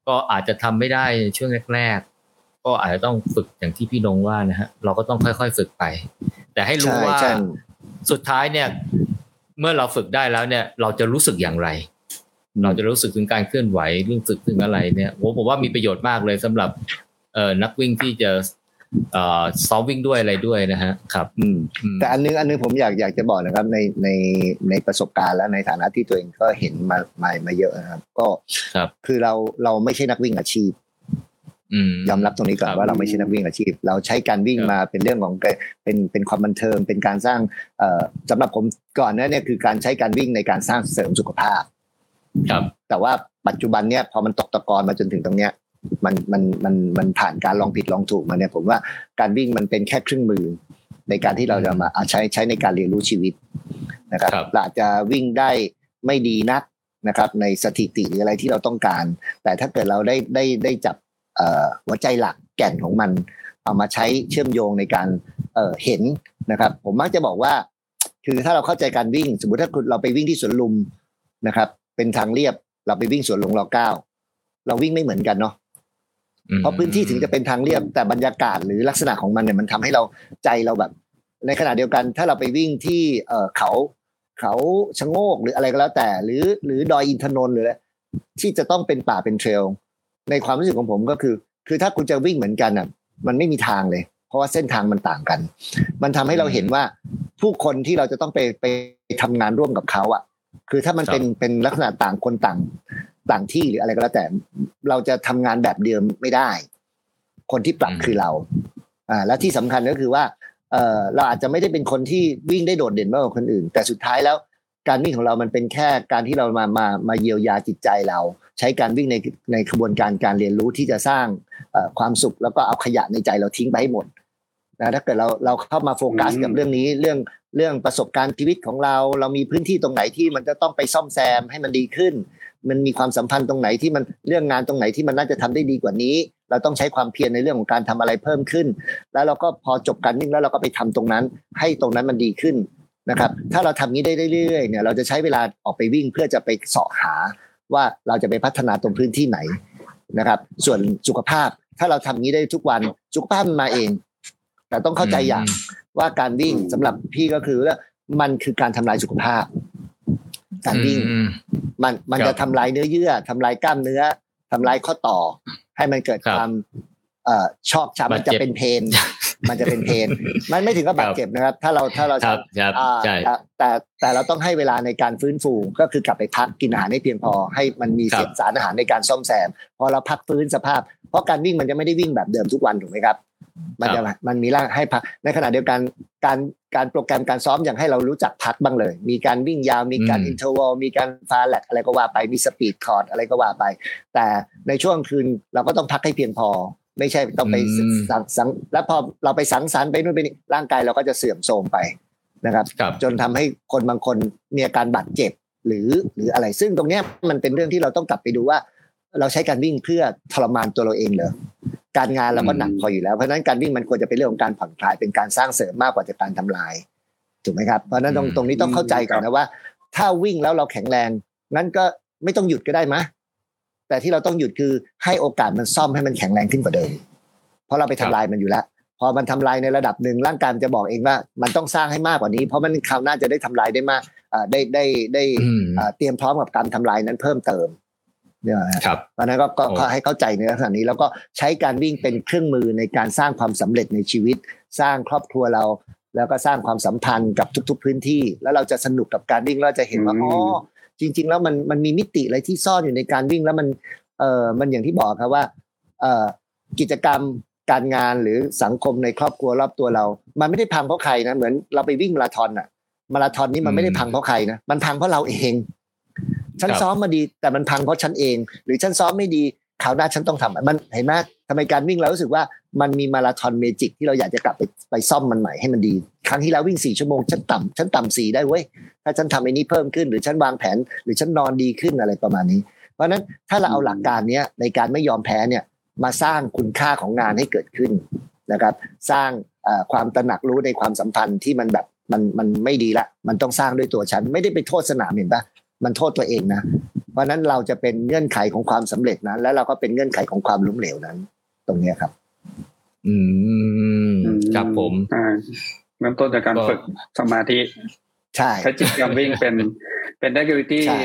ก็อาจจะทำไม่ได้ในช่วงแรกๆก็อาจจะต้องฝึกอย่างที่พี่นงว่านะฮะเราก็ต้องค่อยๆฝึกไป แต่ให้รู้ว่าสุดท้ายเนี่ย เมื่อเราฝึกได้แล้วเนี่ย เราจะรู้สึกอย่างไร เราจะรู้สึกถึงการเคลื่อนไหวรู้สึกถึงอะไรเนี่ยผมผมว่ามีประโยชน์มากเลยสำหรับเอ่อนักวิ่งที่จะเอ่อซ้อมวิ่งด้วยอะไรด้วยนะฮะครับอืมแต่อันนึงอันนึงผมอยากอยากจะบอกนะครับในในในประสบการณ์และในฐานะที่ตัวเองก็เห็นมามามาเยอะนะครับ ก็ครับคือเราเราไม่ใช่นักวิ่งอาชีพอืมยอมรับตรงนี้ก่อนครับว่าเราไม่ใช่นักวิ่งอาชีพ เราใช้การวิ่งครับมาเป็นเรื่องของเป็นเป็นความบันเทิงเป็นการสร้างเอ่อสำหรับผมก่อนหนั้นเนี่ยคือการใช้การวิ่งในการสร้างเสริมสุขภาพ ครับ แต่ว่าปัจจุบันเนี่ยพอมันตกตะกอนมาจนถึงตรงเนี้ยมันมันมันมันผ่านการลองผิดลองถูกมาเนี่ยผมว่าการวิ่งมันเป็นแค่เครื่องมือ ในการที่เราจะมาอะใช้ใช้ในการเรียนรู้ชีวิตนะครับครับเราอาจจะวิ่งได้ไม่ดีนักนะครับ ในสถิติหรืออะไรที่เราต้องการ แต่ถ้าเกิดเราได้ได้ได้จับเอ่อหัวใจหลักแก่นของมัน เอามาใช้เชื่อมโยงในการเอ่อเห็นนะครับ ผมมักจะบอกว่า คือถ้าเราเข้าใจการวิ่ง สมมติถ้าคุณเราไปวิ่งที่สวนลุมนะครับ เป็นทางเรียบ เราไปวิ่งสวนหลวงรอเก้าเราวิ่งไม่เหมือนกันเนาะอืมเพราะพื้นที่ถึงจะเป็นทางเรียบแต่บรรยากาศหรือลักษณะของมันเนี่ยมันทำให้เราใจเราแบบ ในขณะเดียวกัน ถ้าเราไปวิ่งที่เอ่อเขา เขาชะโงกหรืออะไรก็แล้วแต่ หรือหรือดอยอินทนนท์หรืออะไรที่จะต้องเป็นป่าเป็นเทรล ในความรู้สึกของผมก็คือ คือถ้าคุณจะวิ่งเหมือนกันอะ มันไม่มีทางเลย เพราะว่าเส้นทางมันต่างกัน มันทำให้เราเห็นว่าผู้คนที่เราจะต้องไปไปทำงานร่วมกับเขาอะ คือถ้ามันเป็นเป็นลักษณะต่างคนต่างต่างที่หรืออะไรก็แล้วแต่ เราจะทำงานแบบเดิมไม่ได้ คนที่ปรับอืมคือเรา อ่า และที่สำคัญก็คือว่า เออเราอาจจะไม่ได้เป็นคนที่วิ่งได้โดดเด่นมากกว่าคนอื่น แต่สุดท้ายแล้ว การวิ่งของเรามันเป็นแค่การที่เรามามามาเยียวยาจิตใจเรา ใช้การวิ่งในในกระบวนการการเรียนรู้ที่จะสร้างเอ่อความสุขแล้วก็เอาขยะในใจเราทิ้งไปให้หมดนะถ้าเกิดเราเราเข้ามาโฟกัสอืมกับเรื่องนี้เรื่อง เรื่องประสบการณ์ชีวิตของเรา เรามีพื้นที่ตรงไหนที่มันจะต้องไปซ่อมแซมให้มันดีขึ้น มันมีความสัมพันธ์ตรงไหนที่มันเรื่องงานตรงไหนที่มันน่าจะทำได้ดีกว่านี้ เราต้องใช้ความเพียรในเรื่องของการทำอะไรเพิ่มขึ้น แล้วเราก็พอจบการวิ่งแล้วเราก็ไปทำตรงนั้น ให้ตรงนั้นมันดีขึ้นนะครับ ถ้าเราทำนี้ได้เรื่อยๆเนี่ยเราจะใช้เวลาออกไปวิ่งเพื่อจะไปเสาะหาว่าเราจะไปพัฒนาตรงพื้นที่ไหนนะครับ ส่วนสุขภาพถ้าเราทำนี้ได้ทุกวันสุขภาพมันมาเอง แต่ต้องเข้าใจอย่างว่าการวิ่งสำหรับพี่ก็คือว่ามันคือการทำลายสุขภาพ การวิ่งอืมมันมันครับจะทำลายเนื้อเยื่อทำลายกล้ามเนื้อทำลายข้อต่อ ให้มันเกิดครับความเอ่อชอกช้ำมันจะบาดเจ็บเป็นเพนมันจะเป็นเพนมันไม่ถึงกับบาดเจ็บนะครับ ถ้าเราถ้าเราครับครับอ่าใช่แต่แต่แต่เราต้องให้เวลาในการฟื้นฟูก็คือกลับไปพักกินอาหารให้เพียงพอ ให้มันมีครับเศษสารอาหารในการซ่อมแซม พอเราพักฟื้นสภาพ เพราะการวิ่งมันจะไม่ได้วิ่งแบบเดิมทุกวันถูกไหมครับ มันจะมันมีร่างให้พัก ในขณะเดียวกันการการโปรแกรมการซ้อมอย่างให้เรารู้จักพักบ้างเลย มีการวิ่งยาวมีการอืม interval มีการ fartlek อะไรก็ว่าไปมี speed work อะไรก็ว่าไป แต่ในช่วงคืนเราก็ต้องพักให้เพียงพอ ไม่ใช่ต้องไปอืมสังสรรค์แล้วพอเราไปสังสรรค์ไปนู่นไปนี่ร่างกายเราก็จะเสื่อมโทรมไปนะครับครับจนทำให้คนบางคนมีอาการบาดเจ็บหรือหรืออะไรซึ่งตรงเนี้ยมันเป็นเรื่องที่เราต้องกลับไปดูว่า เราใช้การวิ่งเพื่อทรมานตัวเราเองเหรอ การงานเราก็หนักพออยู่แล้วเพราะฉะนั้นการวิ่งมันควรจะเป็นเรื่องของการผ่อนคลายเป็นการสร้างเสริมมากกว่าจะการทำลายถูกไหมครับเพราะฉะนั้นตรงอืมตรงนี้ต้องเข้าใจก่อนนะว่า ถ้าวิ่งแล้วเราแข็งแรงงั้นก็ไม่ต้องหยุดก็ได้มะแต่ที่เราต้องหยุดคือให้โอกาสมันซ่อมให้มันแข็งแรงขึ้นกว่าเดิม เพราะเราไปทำลายมันอยู่แล้ว พอมันทำลายในระดับหนึ่งร่างกายมันจะบอกเองว่า มันต้องสร้างให้มากกว่านี้ เพราะมันคราวหน้าจะได้ทำลายได้มากอ่าได้ได้ได้อืมอ่าเตรียมพร้อมกับการทำลายนั้นเพิ่มเติม เนี่ยนะฮะครับเพราะฉะนั้นก็ก็โอ้ก็ให้เข้าใจในลักษณะนี้ แล้วก็ใช้การวิ่งเป็นเครื่องมือในการสร้างความสำเร็จในชีวิต สร้างครอบครัวเรา แล้วก็สร้างความสัมพันธ์กับทุก ๆ พื้นที่ แล้วเราจะสนุกกับการวิ่งเราจะเห็นว่าอืมอ๋อจริง ๆ แล้วมันมันมีมิติอะไรที่ซ่อนอยู่ในการวิ่งแล้วมันเออมันอย่างที่บอกครับว่าเออกิจกรรมการงานหรือสังคมในครอบครัวรอบตัวเรา มันไม่ได้พังเพราะใครนะเหมือนเราไปวิ่งมาราธอนอะมาราธอนนี้มันไม่ได้พังเพราะใครนะมันพังเพราะเราเอง ฉันซ้อมมาดีแต่มันพังเพราะฉันเอง หรือฉันซ้อมไม่ดีคราวหน้าฉันต้องทำมันเห็นไหมทำไมการวิ่งเรารู้สึกว่ามันมีมาราธอนเมจิกที่เราอยากจะกลับไปไปซ่อมมันใหม่ให้มันดี ครั้งที่แล้ววิ่งสี่ชั่วโมงฉันต่ำฉันต่ำสี่ได้เว้ยถ้าฉันทำไอ้นี้เพิ่มขึ้น หรือฉันวางแผน หรือฉันนอนดีขึ้นอะไรประมาณนี้ เพราะฉะนั้นถ้าเราเอาหลักการเนี้ยในการไม่ยอมแพ้เนี่ยมาสร้างคุณค่าของงานให้เกิดขึ้นนะครับ สร้างความตระหนักรู้ในความสัมพันธ์ที่มันแบบมันมันไม่ดีละ มันต้องสร้างด้วยตัวฉัน ไม่ได้ไปโทษสนามเห็นปะ มันโทษตัวเองนะ เพราะฉะนั้นเราจะเป็นเงื่อนไขของความสำเร็จนั้นแล้วเราก็เป็นเงื่อนไขของความล้มเหลวนั้น ตรงเนี้ยครับ อืมครับผมอ่าเริ่มต้นจากการก็ฝึกสมาธิใช่ใช้จิตกรรมวิ่งเป็นเป็นได้กิวิตี้ใช่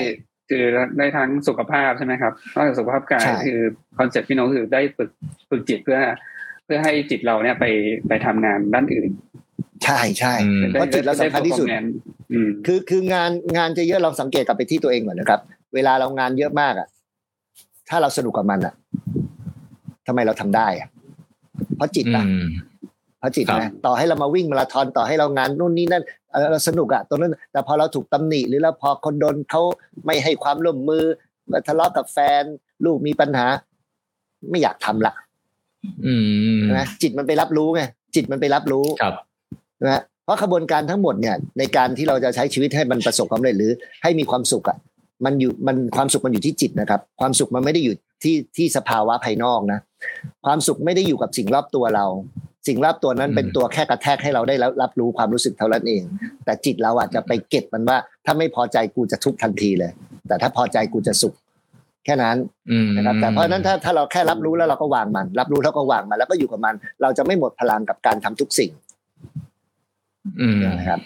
คือได้ทั้งสุขภาพใช่ไหมครับนอกจากสุขภาพกายใช่คือคอนเซ็ปต์พี่น้องคือได้ฝึกฝึกจิตเพื่อ เพื่อให้จิตเราเนี่ยไปไปทำงานด้านอื่น ใช่ใช่เพราะจิตเราสำคัญที่สุดคือคืองานงานจะเยอะเราสังเกตกลับไปที่ตัวเองก่อนนะครับ เวลาเรางานเยอะมากอะ ถ้าเราสนุกกับมันอะทำไมเราทำได้อะเพราะจิตอะเพราะจิตนะต่อให้เรามาวิ่งมาราธอนต่อให้เรางานนู่นนี่นั่นเราสนุกอะตรงนั้นแต่พอเราถูกตำหนิ หรือแล้วพอคนโดนเขาไม่ให้ความร่วมมือทะเลาะกับแฟน ลูกมีปัญหา ไม่อยากทำละนะจิตมันไปรับรู้ไงจิตมันไปรับรู้ครับ นะเพราะขบวนการทั้งหมดเนี่ยในการที่เราจะใช้ชีวิตให้มันประสบความสำเร็จหรือให้มีความสุขอะมันอยู่มันความสุขมันอยู่ที่จิตนะครับ ความสุขมันไม่ได้อยู่ที่ที่สภาวะภายนอกนะ ความสุขไม่ได้อยู่กับสิ่งรอบตัวเรา สิ่งรอบตัวนั้นเป็นตัวแค่กระแทกให้เราได้รับรู้ความรู้สึกเท่านั้นเอง แต่จิตเราอาจจะไปเก็บมันว่า ถ้าไม่พอใจกูจะทุกข์ทันทีเลย แต่ถ้าพอใจกูจะสุข แค่นั้นนะครับ แต่เพราะนั้นถ้าถ้าเราแค่รับรู้แล้วเราก็วางมัน รับรู้แล้วก็วางมันแล้วก็อยู่กับมัน เราจะไม่หมดพลังกับการทำทุกสิ่ง นะครับ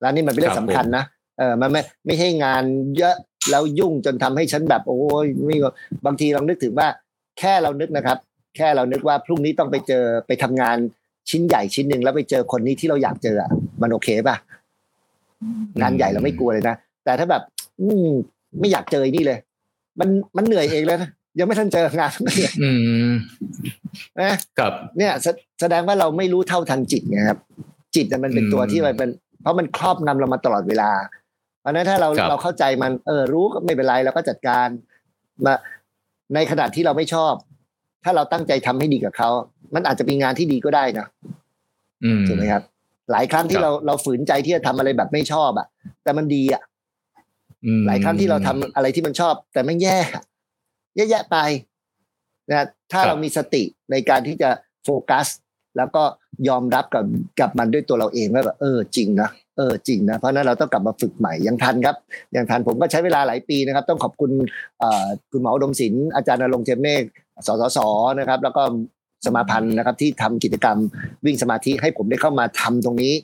แล้วนี่มันเป็นเรื่องสำคัญนะเออมันไม่ไม่ใช่งานเยอะแล้วยุ่งจนทำให้ฉันแบบ โอ้ยไม่บางทีลองนึกถึงว่า แค่เรานึกนะครับ แค่เรานึกว่าพรุ่งนี้ต้องไปเจอไปทำงานชิ้นใหญ่ชิ้นหนึ่งแล้วไปเจอคนนี้ที่เราอยากเจออะมันโอเคป่ะงานใหญ่เราไม่กลัวเลยนะแต่ถ้าแบบ อืมไม่อยากเจอนี่เลย มันมันเหนื่อยเองแล้วนะยังไม่ทันเจองานเลยนะครับเนี่ยแสดงว่าเราไม่รู้เท่าทันจิตไงครับ จิตมันเป็นตัวที่มันเป็น เพราะมันครอบงำเรามาตลอดเวลา เพราะนั้นถ้าเราเราเข้าใจมันเออรู้ก็ไม่เป็นไรเราก็จัดการมาในขณะที่เราไม่ชอบ ถ้าเราตั้งใจทำให้ดีกับเขา มันอาจจะเป็นงานที่ดีก็ได้นะถูกไหมครับ หลายครั้งที่เราเราฝืนใจที่จะทำอะไรแบบไม่ชอบอะ แต่มันดีอะหลายครั้งที่เราทำอะไรที่มันชอบ แต่ไม่แย่แย่ๆไปนะถ้าเรามีสติในการที่จะโฟกัส แล้วก็ ยอมรับกับกับมันด้วยตัวเราเองว่าแบบเออจริงนะเออจริงนะเพราะนั้นเราต้องกลับมาฝึกใหม่ยังทันครับยังทันผมก็ใช้เวลาหลายปีนะครับ ต้องขอบคุณคุณหมอดมศิลป์อาจารย์นรงเจมเมฆสสสนะครับ แล้วก็สมาพันธ์นะครับที่ทำกิจกรรมวิ่งสมาธิให้ผมได้เข้ามาทำตรงนี้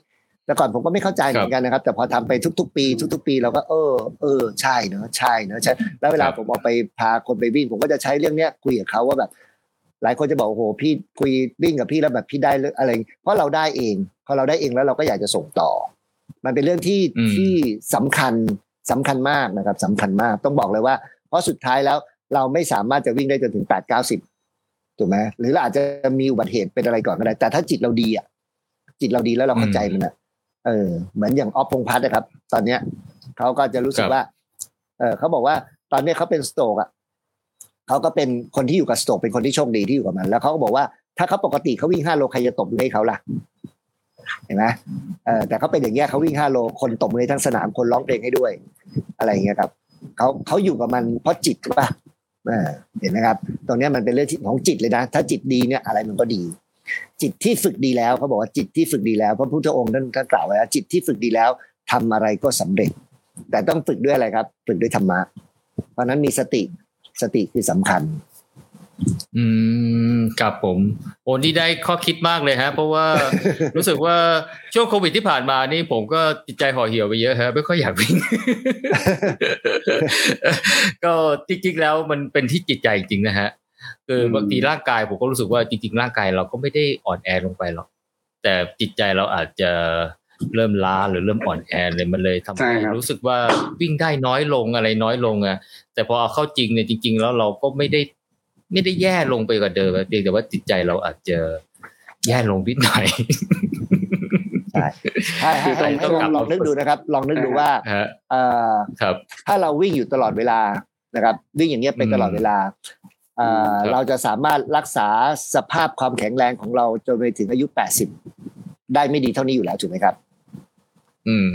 แต่ก่อนผมก็ไม่เข้าใจเหมือนกันนะครับ แต่พอทำไปทุก ๆ ปี ทุก ๆ ปีเราก็เออ เออใช่เนอะใช่เนอะใช่แล้วเวลาผมออกไปพาคนไปวิ่ง ผมก็จะใช้เรื่องเนี้ยคุยกับเขาว่าแบบ หลายคนจะบอกโอ้โหพี่คุยวิ่งกับพี่แล้วแบบพี่ได้อะไร เพราะเราได้เองพอเราได้เองแล้วเราก็อยากจะส่งต่อ มันเป็นเรื่องที่ที่สำคัญสำคัญมากนะครับสำคัญมากต้องบอกเลยว่า เพราะสุดท้ายแล้วเราไม่สามารถจะวิ่งได้จนถึงแปดเก้าสิบถูกไหมหรือเราอาจจะมีอุบัติเหตุเป็นอะไรก่อนก็ได้แต่ถ้าจิตเราดีอะจิตเราดีแล้วเราเข้าใจมันอะเออ เหมือนอย่างออฟพงพัฒน์นะครับ ตอนเนี้ยเขาก็จะรู้สึกว่า เออเขาบอกว่าตอนนี้เขาเป็นสโตกอะ เขาก็เป็นคนที่อยู่กับสโตกเป็นคนที่โชคดีที่อยู่กับมัน แล้วเขาก็บอกว่าถ้าเขาปกติเขาวิ่งห้าโลใครจะตบมือให้เขาล่ะเห็นไหมเออแต่เขาเป็นอย่างเงี้ยเขาวิ่งห้าโลคนตบมือทั้งสนามคนร้องเพลงให้ด้วย อะไรเงี้ยครับเขาเขาอยู่กับมันเพราะจิตป่ะเห็นไหมครับ ตรงนี้มันเป็นเรื่องของจิตเลยนะ ถ้าจิตดีเนี่ยอะไรมันก็ดี จิตที่ฝึกดีแล้วเขาบอกว่าจิตที่ฝึกดีแล้วพระพุทธองค์ท่านท่ากล่าวไว้ว่าจิตที่ฝึกดีแล้วทำอะไรก็สำเร็จ แต่ต้องฝึกด้วยอะไรครับ ฝึกด้วยธรรมะ เพราะนั้นมีสติ สติคือสำคัญ อืมกับผม โอ้นี่ได้ข้อคิดมากเลยฮะ เพราะว่ารู้สึกว่าช่วงโควิดที่ผ่านมานี่ผมก็จิตใจห่อเหี่ยวไปเยอะฮะไม่ค่อยอยากวิ่ง ก็จริงๆแล้วมันเป็นที่จิตใจจริงนะฮะ คือบางทีร่างกายผมก็รู้สึกว่าจริง ๆ ร่างกายเราก็ไม่ได้อ่อนแอลงไปหรอกแต่จิตใจเราอาจจะ เริ่มล้าหรือเริ่มอ่อนแอเลยมันเลยทำให้รู้สึกว่าวิ่งได้น้อยลงอะไรน้อยลงอะแต่พอเอาเข้าจริงเนี่ยจริง ๆ แล้วเราก็ไม่ได้ไม่ได้แย่ลงไปกว่าเดิมเพียงแต่ว่าจิตใจเราอาจจะแย่ลงนิดหน่อยใช่ใช่ให้ลองลองนึกดูนะครับ ลองนึกดูว่าเอ่อครับถ้าเราวิ่งอยู่ตลอดเวลานะครับวิ่งอย่างเงี้ยเป็นตลอดเวลาเอ่อเราจะสามารถรักษาสภาพความแข็งแรงของเราจนไปถึงอายุแปดสิบได้ไม่ดีเท่านี้อยู่แล้วถูกไหมครับ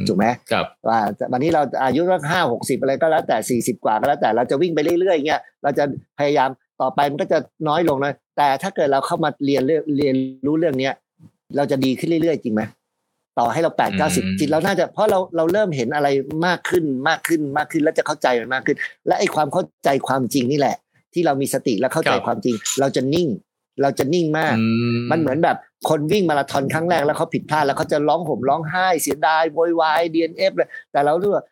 ถูกไหมครับว่าวันนี้เราอายุสักห้าหกสิบอะไรก็แล้วแต่สี่สิบกว่าก็แล้วแต่เราจะวิ่งไปเรื่อยๆเงี้ยเราจะพยายามต่อไปมันก็จะน้อยลงนะแต่ถ้าเกิดเราเข้ามาเรียนเรื่องเรียนรู้เรื่องเนี้ยเราจะดีขึ้นเรื่อยๆ จริงไหมต่อให้เราแปดเก้าสิบจิตเราน่าจะเพราะเราเราเริ่มเห็นอะไรมากขึ้นมากขึ้นมากขึ้นแล้วจะเข้าใจมันมากขึ้น และไอ้ความเข้าใจความจริงนี่แหละ ที่เรามีสติและเข้าใจความจริง เราจะนิ่ง เราจะนิ่งมาก มันเหมือนแบบ คนวิ่งมาราธอนครั้งแรกแล้วเขาผิดพลาดแล้วเขาจะร้องห่มร้องไห้เสียดายโวยวาย DNF เลยแต่เราดูว่า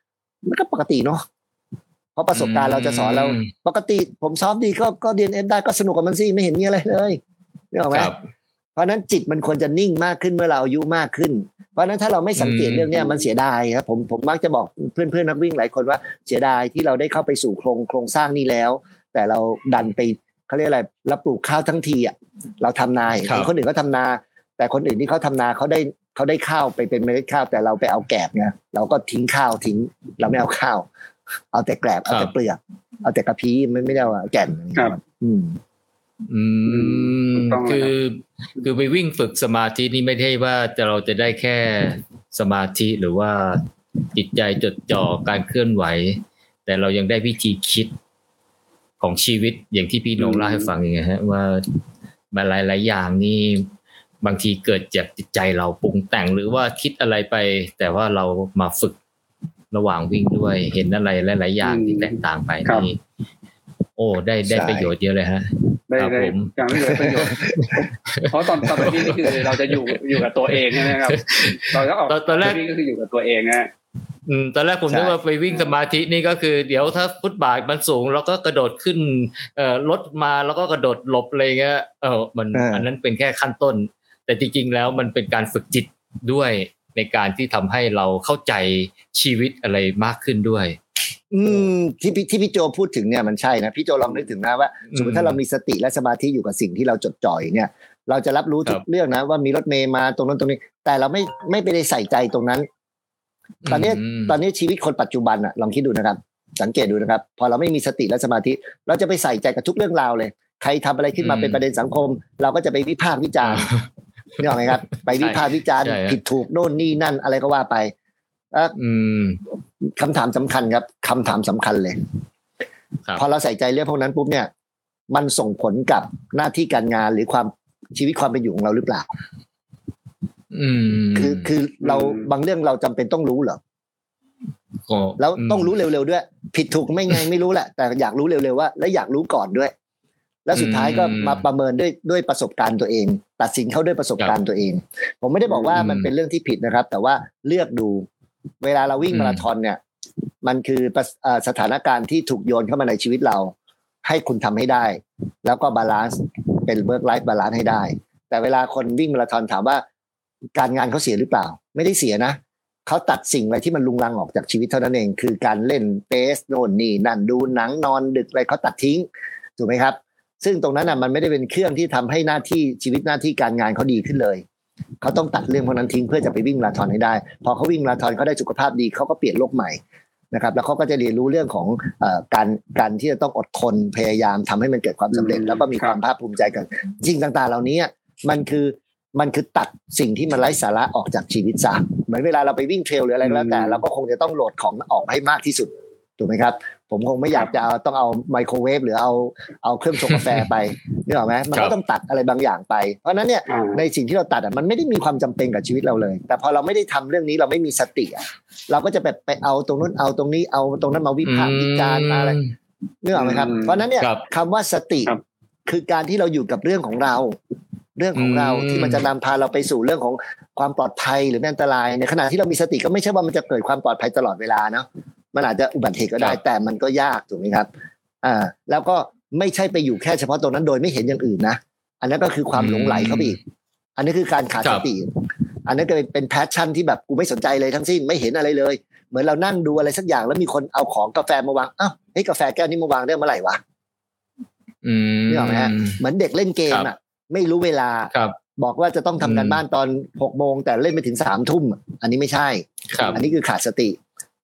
มันก็ปกติเนาะเพราะประสบการณ์เราจะสอนเรา ปกติผมซ้อมดีก็ก็ DNF ได้ก็สนุกกับมันสิไม่เห็นมีอะไรเลยนี่หรอไหมเพราะนั้นจิตมันควรจะนิ่งมากขึ้นเมื่อเราอายุมากขึ้น เพราะนั้นถ้าเราไม่สังเกตเรื่องนี้มันเสียดายครับผมผมมักจะบอกเพื่อนเพื่อนนักวิ่งหลายคนว่าเสียดายที่เราได้เข้าไปสู่โครงโครงสร้างนี้แล้ว แต่เราดันไปเขาเรียกอะไรเราปลูกข้าวทั้งทีอะ เราทำนาคนอื่นก็ทำนา แต่คนอื่นที่เขาทำนาเขาได้เขาได้ข้าวไปเป็นเมล็ดข้าว แต่เราไปเอาแกบไงเราก็ทิ้งข้าวทิ้ง เราไม่เอาข้าว เอาแต่แกลบเอาแต่เปลือก เอาแต่กระพี้ไม่ไม่ได้เอาแก่นครับ อืมอืมคือคือไปวิ่งฝึกสมาธินี่ไม่ใช่ว่าจะเราจะได้แค่สมาธิหรือว่าจิตใจจดจ่อการเคลื่อนไหว แต่เรายังได้วิธีคิดของชีวิตอย่างที่พี่นงเล่าให้ฟังอย่างเงี้ยฮะว่า มาหลาย ๆ อย่างนี่บางทีเกิดจากจิตใจเราปรุงแต่งหรือว่าคิดอะไรไป แต่ว่าเรามาฝึกระหว่างวิ่งด้วย เห็นอะไรหลาย ๆ อย่างที่แตกต่างไปนี่โอ้ได้ได้ประโยชน์เยอะเลยฮะได้ได้ยังไม่เลยประโยชน์เพราะตอนตอนนี้นี่คือเราจะอยู่อยู่กับตัวเองใช่ไหมครับตอนแรกตอนแรกก็คืออยู่กับตัวเองนะ อืมตอนแรกผมนึกว่าไปวิ่งสมาธินี่ก็คือ เดี๋ยวถ้าฟุตบาทมันสูง แล้วก็กระโดดขึ้นเอ่อรถมาแล้วก็กระโดดหลบอะไรเงี้ยเออมันอันนั้นเป็นแค่ขั้นต้น แต่จริง ๆ แล้วมันเป็นการฝึกจิตด้วยในการที่ทำให้เราเข้าใจชีวิตอะไรมากขึ้นด้วย อืมที่พี่ที่พี่โจพูดถึงเนี่ยมันใช่นะพี่โจลองนึกถึงนะว่าสมมติถ้าเรามีสติและสมาธิอยู่กับสิ่งที่เราจดจ่อยเนี่ย เราจะรับรู้ทุกเรื่องนะว่ามีรถเมย์มาตรงนั้นตรงนี้ แต่เราไม่ไม่ไปได้ใส่ใจตรงนั้น ตอนนี้ตอนนี้ชีวิตคนปัจจุบันอะลองคิดดูนะครับ สังเกตดูนะครับ พอเราไม่มีสติและสมาธิ เราจะไปใส่ใจกับทุกเรื่องราวเลย ใครทำอะไรขึ้นมาเป็นประเด็นสังคม เราก็จะไปวิพากษ์วิจารณ์นี่หรอไหมครับ ไปวิพากษ์วิจารณ์ผิดถูกโน่นนี่นั่นอะไรก็ว่าไปคำถามสำคัญครับคำถามสำคัญเลยพอเราใส่ใจเรื่องพวกนั้นปุ๊บเนี่ย มันส่งผลกับหน้าที่การงานหรือความชีวิตความเป็นอยู่ของเราหรือเปล่า คือคือเราบางเรื่องเราจำเป็นต้องรู้เหรอแล้วต้องรู้เร็วๆด้วย ผิดถูกไม่ไงไม่รู้แหละ แต่อยากรู้เร็วๆว่า และอยากรู้ก่อนด้วย แล้วสุดท้ายก็มาประเมินด้วยด้วยประสบการณ์ตัวเอง ตัดสินเขาด้วยประสบการณ์ตัวเอง ผมไม่ได้บอกว่ามันเป็นเรื่องที่ผิดนะครับ แต่ว่าเลือกดู เวลาเราวิ่งมาราธอนเนี่ย มันคือสถานการณ์ที่ถูกโยนเข้ามาในชีวิตเรา ให้คุณทำให้ได้ แล้วก็ balance เป็น work-life balance ให้ได้ แต่เวลาคนวิ่งมาราธอนถามว่า การงานเขาเสียหรือเปล่า ไม่ได้เสียนะเขาตัดสิ่งอะไรที่มันลุงลังออกจากชีวิตเท่านั้นเอง คือการเล่นเฟสโน่นนี่นั่นดูหนังนอนดึกอะไรเขาตัดทิ้งถูกไหมครับ ซึ่งตรงนั้นอะมันไม่ได้เป็นเครื่องที่ทำให้หน้าที่ชีวิตหน้าที่การงานเขาดีขึ้นเลยเขาต้องตัดเรื่องพวกนั้นทิ้งเพื่อจะไปวิ่งมาราธอนให้ได้ พอเขาวิ่งมาราธอนเขาได้สุขภาพดีเขาก็เปลี่ยนโลกใหม่นะครับ แล้วเขาก็จะเรียนรู้เรื่องของอการการที่จะต้องอดทนพยายามทำให้มันเกิดความสำเร็จ แล้วก็มีความภาคภูมิใจกันจริงต่างๆ เหล่านี้มันคือ มันคือตัดสิ่งที่มันไร้สาระออกจากชีวิตซะเหมือนเวลาเราไปวิ่งเทรลหรืออะไรก็แล้วแต่เราก็คงจะต้องโหลดของออกให้มากที่สุดถูกไหมครับ ผมคงไม่อยากจะเอาต้องเอาไมโครเวฟหรือเอาเอาเครื่องชงกาแฟไปนี่หรอไหมมันก็ต้องตัดอะไรบางอย่างไป เพราะนั้นเนี่ยในสิ่งที่เราตัดอะมันไม่ได้มีความจำเป็นกับชีวิตเราเลย แต่พอเราไม่ได้ทำเรื่องนี้เราไม่มีสติอะเราก็จะไปไปเอาตรงนู้นเอาตรงนี้เอาตรงนั้นมาวิพากษ์วิจารณ์มาอะไรนี่หรอไหมครับ เพราะนั้นเนี่ยคำว่าสติคือการที่เราอยู่กับเรื่องของเรา เรื่องของเราที่มันจะนำพาเราไปสู่เรื่องของความปลอดภัยหรืออันตราย ในขณะที่เรามีสติก็ไม่ใช่ว่ามันจะเกิดความปลอดภัยตลอดเวลาเนาะมันอาจจะอุบัติเหตุก็ได้แต่มันก็ยากถูกไหมครับอ่าแล้วก็ไม่ใช่ไปอยู่แค่เฉพาะตรงนั้นโดยไม่เห็นอย่างอื่นนะอันนั้นก็คือความหลงไหลเข้าไปอีก อันนี้คือการขาดสติ อันนั้นก็เป็น passion ที่แบบกูไม่สนใจเลยทั้งสิ้นไม่เห็นอะไรเลย เหมือนเรานั่งดูอะไรสักอย่างแล้วมีคนเอาของกาแฟมาวางอ้าวเฮ้ยกาแฟแก้วนี้มาวางได้เมื่อไหร่วะนี่หรอไหมฮะเหมือนเด็กเล่นเกมอะ ไม่รู้เวลาครับ บอกว่าจะต้องทำการบ้านตอนหกโมงแต่เล่นไปถึงสามทุ่ม อันนี้ไม่ใช่อันนี้คือขาดสติ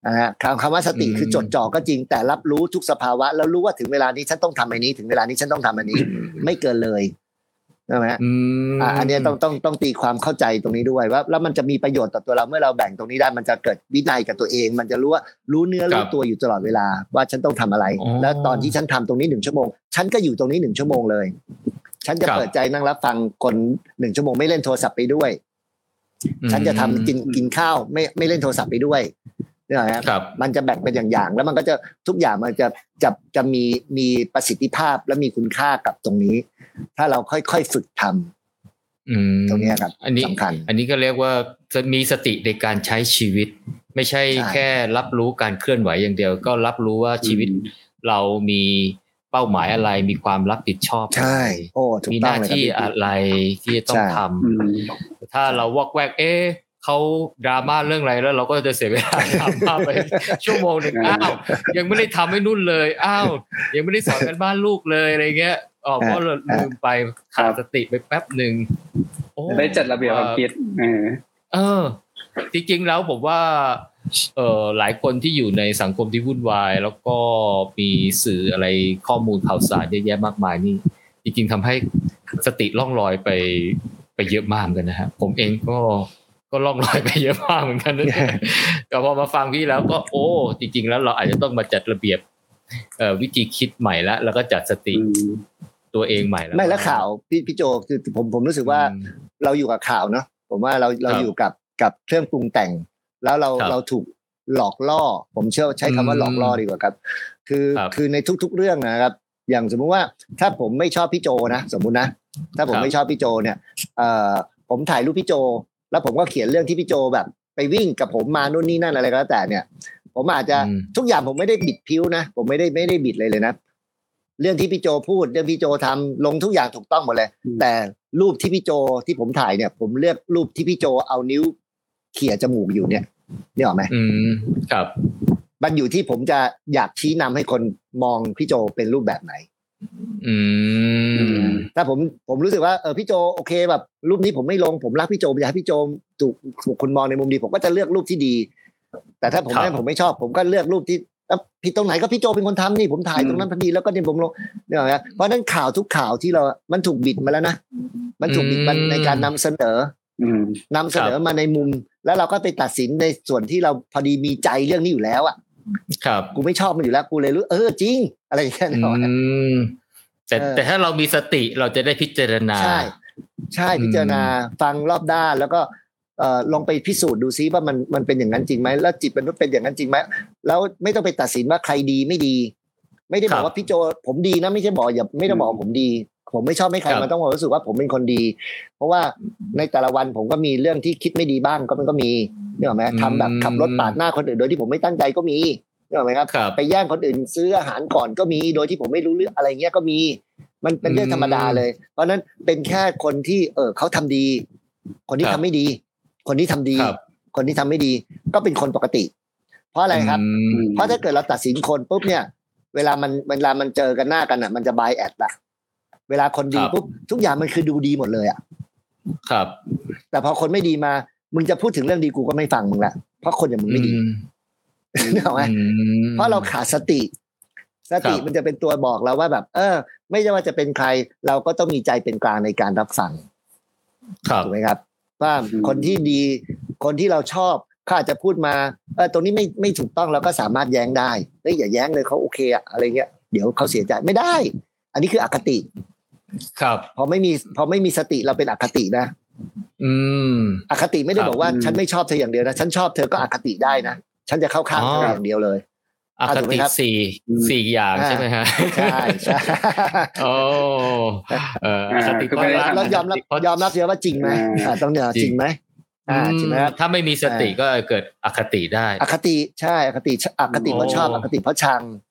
นะฮะคำว่าสติคือจดจ่อก็จริง แต่รับรู้ทุกสภาวะ แล้วรู้ว่าถึงเวลานี้ฉันต้องทำอันนี้ถึงเวลานี้ฉันต้องทำอันนี้ ไม่เกินเลยใช่ไหมอ่าอันนี้ต้องต้องต้องตีความเข้าใจตรงนี้ด้วยว่าแล้วมันจะมีประโยชน์ต่อตัวเราเมื่อเราแบ่งตรงนี้ได้มันจะเกิดวินัยกับตัวเอง มันจะรู้ว่ารู้เนื้อรู้ตัวอยู่ตลอดเวลาว่าฉันต้องทำอะไร แล้วตอนที่ฉันทำตรงนี้หนึ่งชั่วโมง ฉันก็อยู่ตรงนี้หนึ่งชั่วโมงเลย ฉันจะเปิดใจนั่งรับฟังคนหนึ่งชั่วโมงไม่เล่นโทรศัพท์ไปด้วย ฉันจะทำกินกินข้าวไม่ไม่เล่นโทรศัพท์ไปด้วยนี่แหละครับ มันจะแบ่งเป็นอย่างๆ แล้วมันก็จะทุกอย่างมันจะจะจะมีมีประสิทธิภาพและมีคุณค่ากับตรงนี้ ถ้าเราค่อยๆฝึกทำตรงนี้ครับอันนี้สำคัญ อันนี้ก็เรียกว่าจะมีสติในการใช้ชีวิต ไม่ใช่แค่รับรู้การเคลื่อนไหวอย่างเดียว ก็รับรู้ว่าชีวิตเรามี เป้าหมายอะไรมีความรับผิดชอบใช่โอ้ถูกมีหต้องน้าเลยครับที่พี่อะไรที่จะต้องใช่ทำถ้าเราวอกแวกเอ๊ะเขาดราม่าเรื่องอะไรแล้วเราก็จะเสียเวลาดราม่าไปชั่วโมงหนึ่งอ้าวยังไม่ได้ทำให้นุ่นเลยอ้าวยังไม่ได้สอนกันบ้านลูกเลยอะไรเงี้ยอ๋อเพราะเราลืมไปขาดสติไปแป๊บหนึ่งโอ้ได้จัดระเบียบความคิดเออเออ จริงๆแล้วผมว่าเออหลายคนที่อยู่ในสังคมที่วุ่นวาย แล้วก็มีสื่ออะไรข้อมูลข่าวสารเยอะแยะมากมายนี่ จริงๆทำให้สติล่องลอยไปไปเยอะมากเหมือนกันนะฮะผมเองก็ก็ล่องลอยไปเยอะมากเหมือนกันนะเนี่ยแต่พอมาฟังพี่แล้วก็โอ้ จริง ๆ แล้วเราอาจจะต้องมาจัดระเบียบเอ่อวิธีคิดใหม่ละแล้วก็จัดสติตัวเองใหม่แล้วไม่แล้วข่าวพี่พี่โจคือผมผมรู้สึกว่าอืมเราอยู่กับข่าวเนาะผมว่าเราเราครับอยู่กับ กับเครื่องปรุงแต่ง แล้วเราครับเราถูกหลอกล่อ ผมเชื่อใช้คำว่าอืมหลอกล่อดีกว่าครับ คือครับคือในทุก ๆ เรื่องนะครับ อย่างสมมุติว่าถ้าผมไม่ชอบพี่โจนะสมมุตินะ ถ้าผมครับไม่ชอบพี่โจเนี่ยเอ่อผมถ่ายรูปพี่โจ แล้วผมก็เขียนเรื่องที่พี่โจแบบ ไปวิ่งกับผมมานู่นนี่นั่นอะไรก็แล้วแต่เนี่ย ผมอาจจะอืมทุกอย่างผมไม่ได้บิดพิ้วนะ ผมไม่ได้ไม่ได้บิดเลยเลยนะเรื่องที่พี่โจพูดเรื่องพี่โจทำลงทุกอย่างถูกต้องหมดเลยอืมแต่รูปที่พี่โจที่ผมถ่ายเนี่ย ผมเลือกรูปที่พี่โจเอานิ้ว เขี่ยจมูกอยู่เนี่ยนี่ออกไหมอืมครับ มันอยู่ที่ผมจะอยากชี้นำให้คนมองพี่โจเป็นรูปแบบไหน อืมถ้าผมผมรู้สึกว่าเออพี่โจโอเคแบบ รูปนี้ผมไม่ลงผมรักพี่โจอยากให้พี่โจถูกถูกคนมองในมุมดี ผมก็จะเลือกรูปที่ดี แต่ถ้าผมครับไม่ผมไม่ชอบ ผมก็เลือกรูปที่เอ้าผิดตรงไหนก็พี่โจเป็นคนทำนี่ผมถ่ายตรงนั้นพอดีแล้วก็เนี่ยผมลงเนี่ยนะเพราะฉะนั้นข่าวทุกข่าวที่เรา มันถูกบิดมาแล้วนะ มันถูกบิดมันในการนำเสนออืม นำเสนอมาในมุม แล้วเราก็ไปตัดสินในส่วนที่เราพอดีมีใจเรื่องนี้อยู่แล้วอะครับกูไม่ชอบมันอยู่แล้วกูเลยรู้เออจริง อะไรอย่างเงี้ยอืเนาะมแต่เออแต่ถ้าเรามีสติเราจะได้พิจารณา ใช่ ใช่พิจารณาฟังรอบด้านแล้วก็เอ่อลองไปพิสูจน์ดูซิว่ามันมันเป็นอย่างนั้นจริงไหมแล้วจิตมนุษย์เป็นอย่างนั้นจริงไหมแล้วไม่ต้องไปตัดสินว่าใครดีไม่ดี ไม่ได้บอครักบว่าพี่โจผมดีนะไม่ใช่บอกอย่าไม่ได้บอกว่าผมดี ผมไม่ชอบไม่ใครครับมันต้องบอกรู้สึกว่าผมเป็นคนดี เพราะว่าในแต่ละวันผมก็มีเรื่องที่คิดไม่ดีบ้างก็มันก็มีเนี่ยหรอกไหมทำแบบขับรถปาดหน้าคนอื่นโดยที่ผมไม่ตั้งใจก็มีเนี่ยหรอกไหมครับครับ ไปแย่งคนอื่นซื้ออาหารก่อนก็มีโดยที่ผมไม่รู้เรื่องอะไรเงี้ยก็มี มันเป็นเรื่องธรรมดาเลย เพราะฉะนั้นเป็นแค่คนที่เออเขาทำดี คนที่ครัทำบไม่ดี คนที่ทำดีครับคนที่ทำไม่ดีก็เป็นคนปกติ เพราะอะไรครับอืมเพราะถ้าเกิดเราตัดสินคนปุ๊บเนี่ย เวลามันเวลามันเจอกันหน้ากันอะ มันจะบายแอดละ เวลาคนดีปุ๊บทุกอย่างมันคือดูดีหมดเลยอะครับ แต่พอคนไม่ดีมา มึงจะพูดถึงเรื่องดีกูก็ไม่ฟังมึงละเพราะคนอย่างมึงไม่ดีอืมนึกออกไหมอืมเพราะเราขาดสติ สติครับมันจะเป็นตัวบอกเราว่าแบบ เออ ไม่ว่าจะเป็นใคร เราก็ต้องมีใจเป็นกลางในการรับฟังครับถูกไหมครับว่าอืมคนที่ดี คนที่เราชอบเขาอาจจะพูดมาเออตรงนี้ไม่ไม่ถูกต้องเราก็สามารถแย้งได้เฮ้ยอย่าแย้งเลยเขาโอเคอะอะไรเงี้ยเดี๋ยวเขาเสียใจไม่ได้ อันนี้คืออคติ ครับพอไม่มีพอไม่มีสติเราเป็นอคตินะอืม อคติไม่ได้ครับบอกว่าอืมฉันไม่ชอบเธออย่างเดียวนะฉันชอบเธอก็อคติได้นะฉันจะเข้าข้างอ๋อเธออย่างเดียวเลยอคถูกไหมติครับสี่อืมสี่อย่างอ่าใช่ไหมฮะใช่ใช่โอ้เอออคติคือเพราะไม่ได้รักเรายอมรับเพราะยอมรับเสียว่าจริงไหมอ่าอ่าต้องเนี่ยจริงไหมอ่าจริงไหมครับถ้าไม่มีสติก็เกิดอคติได้ อคติใช่อคติอคติเพราะชอบโอ้อคติเพราะชังอคติ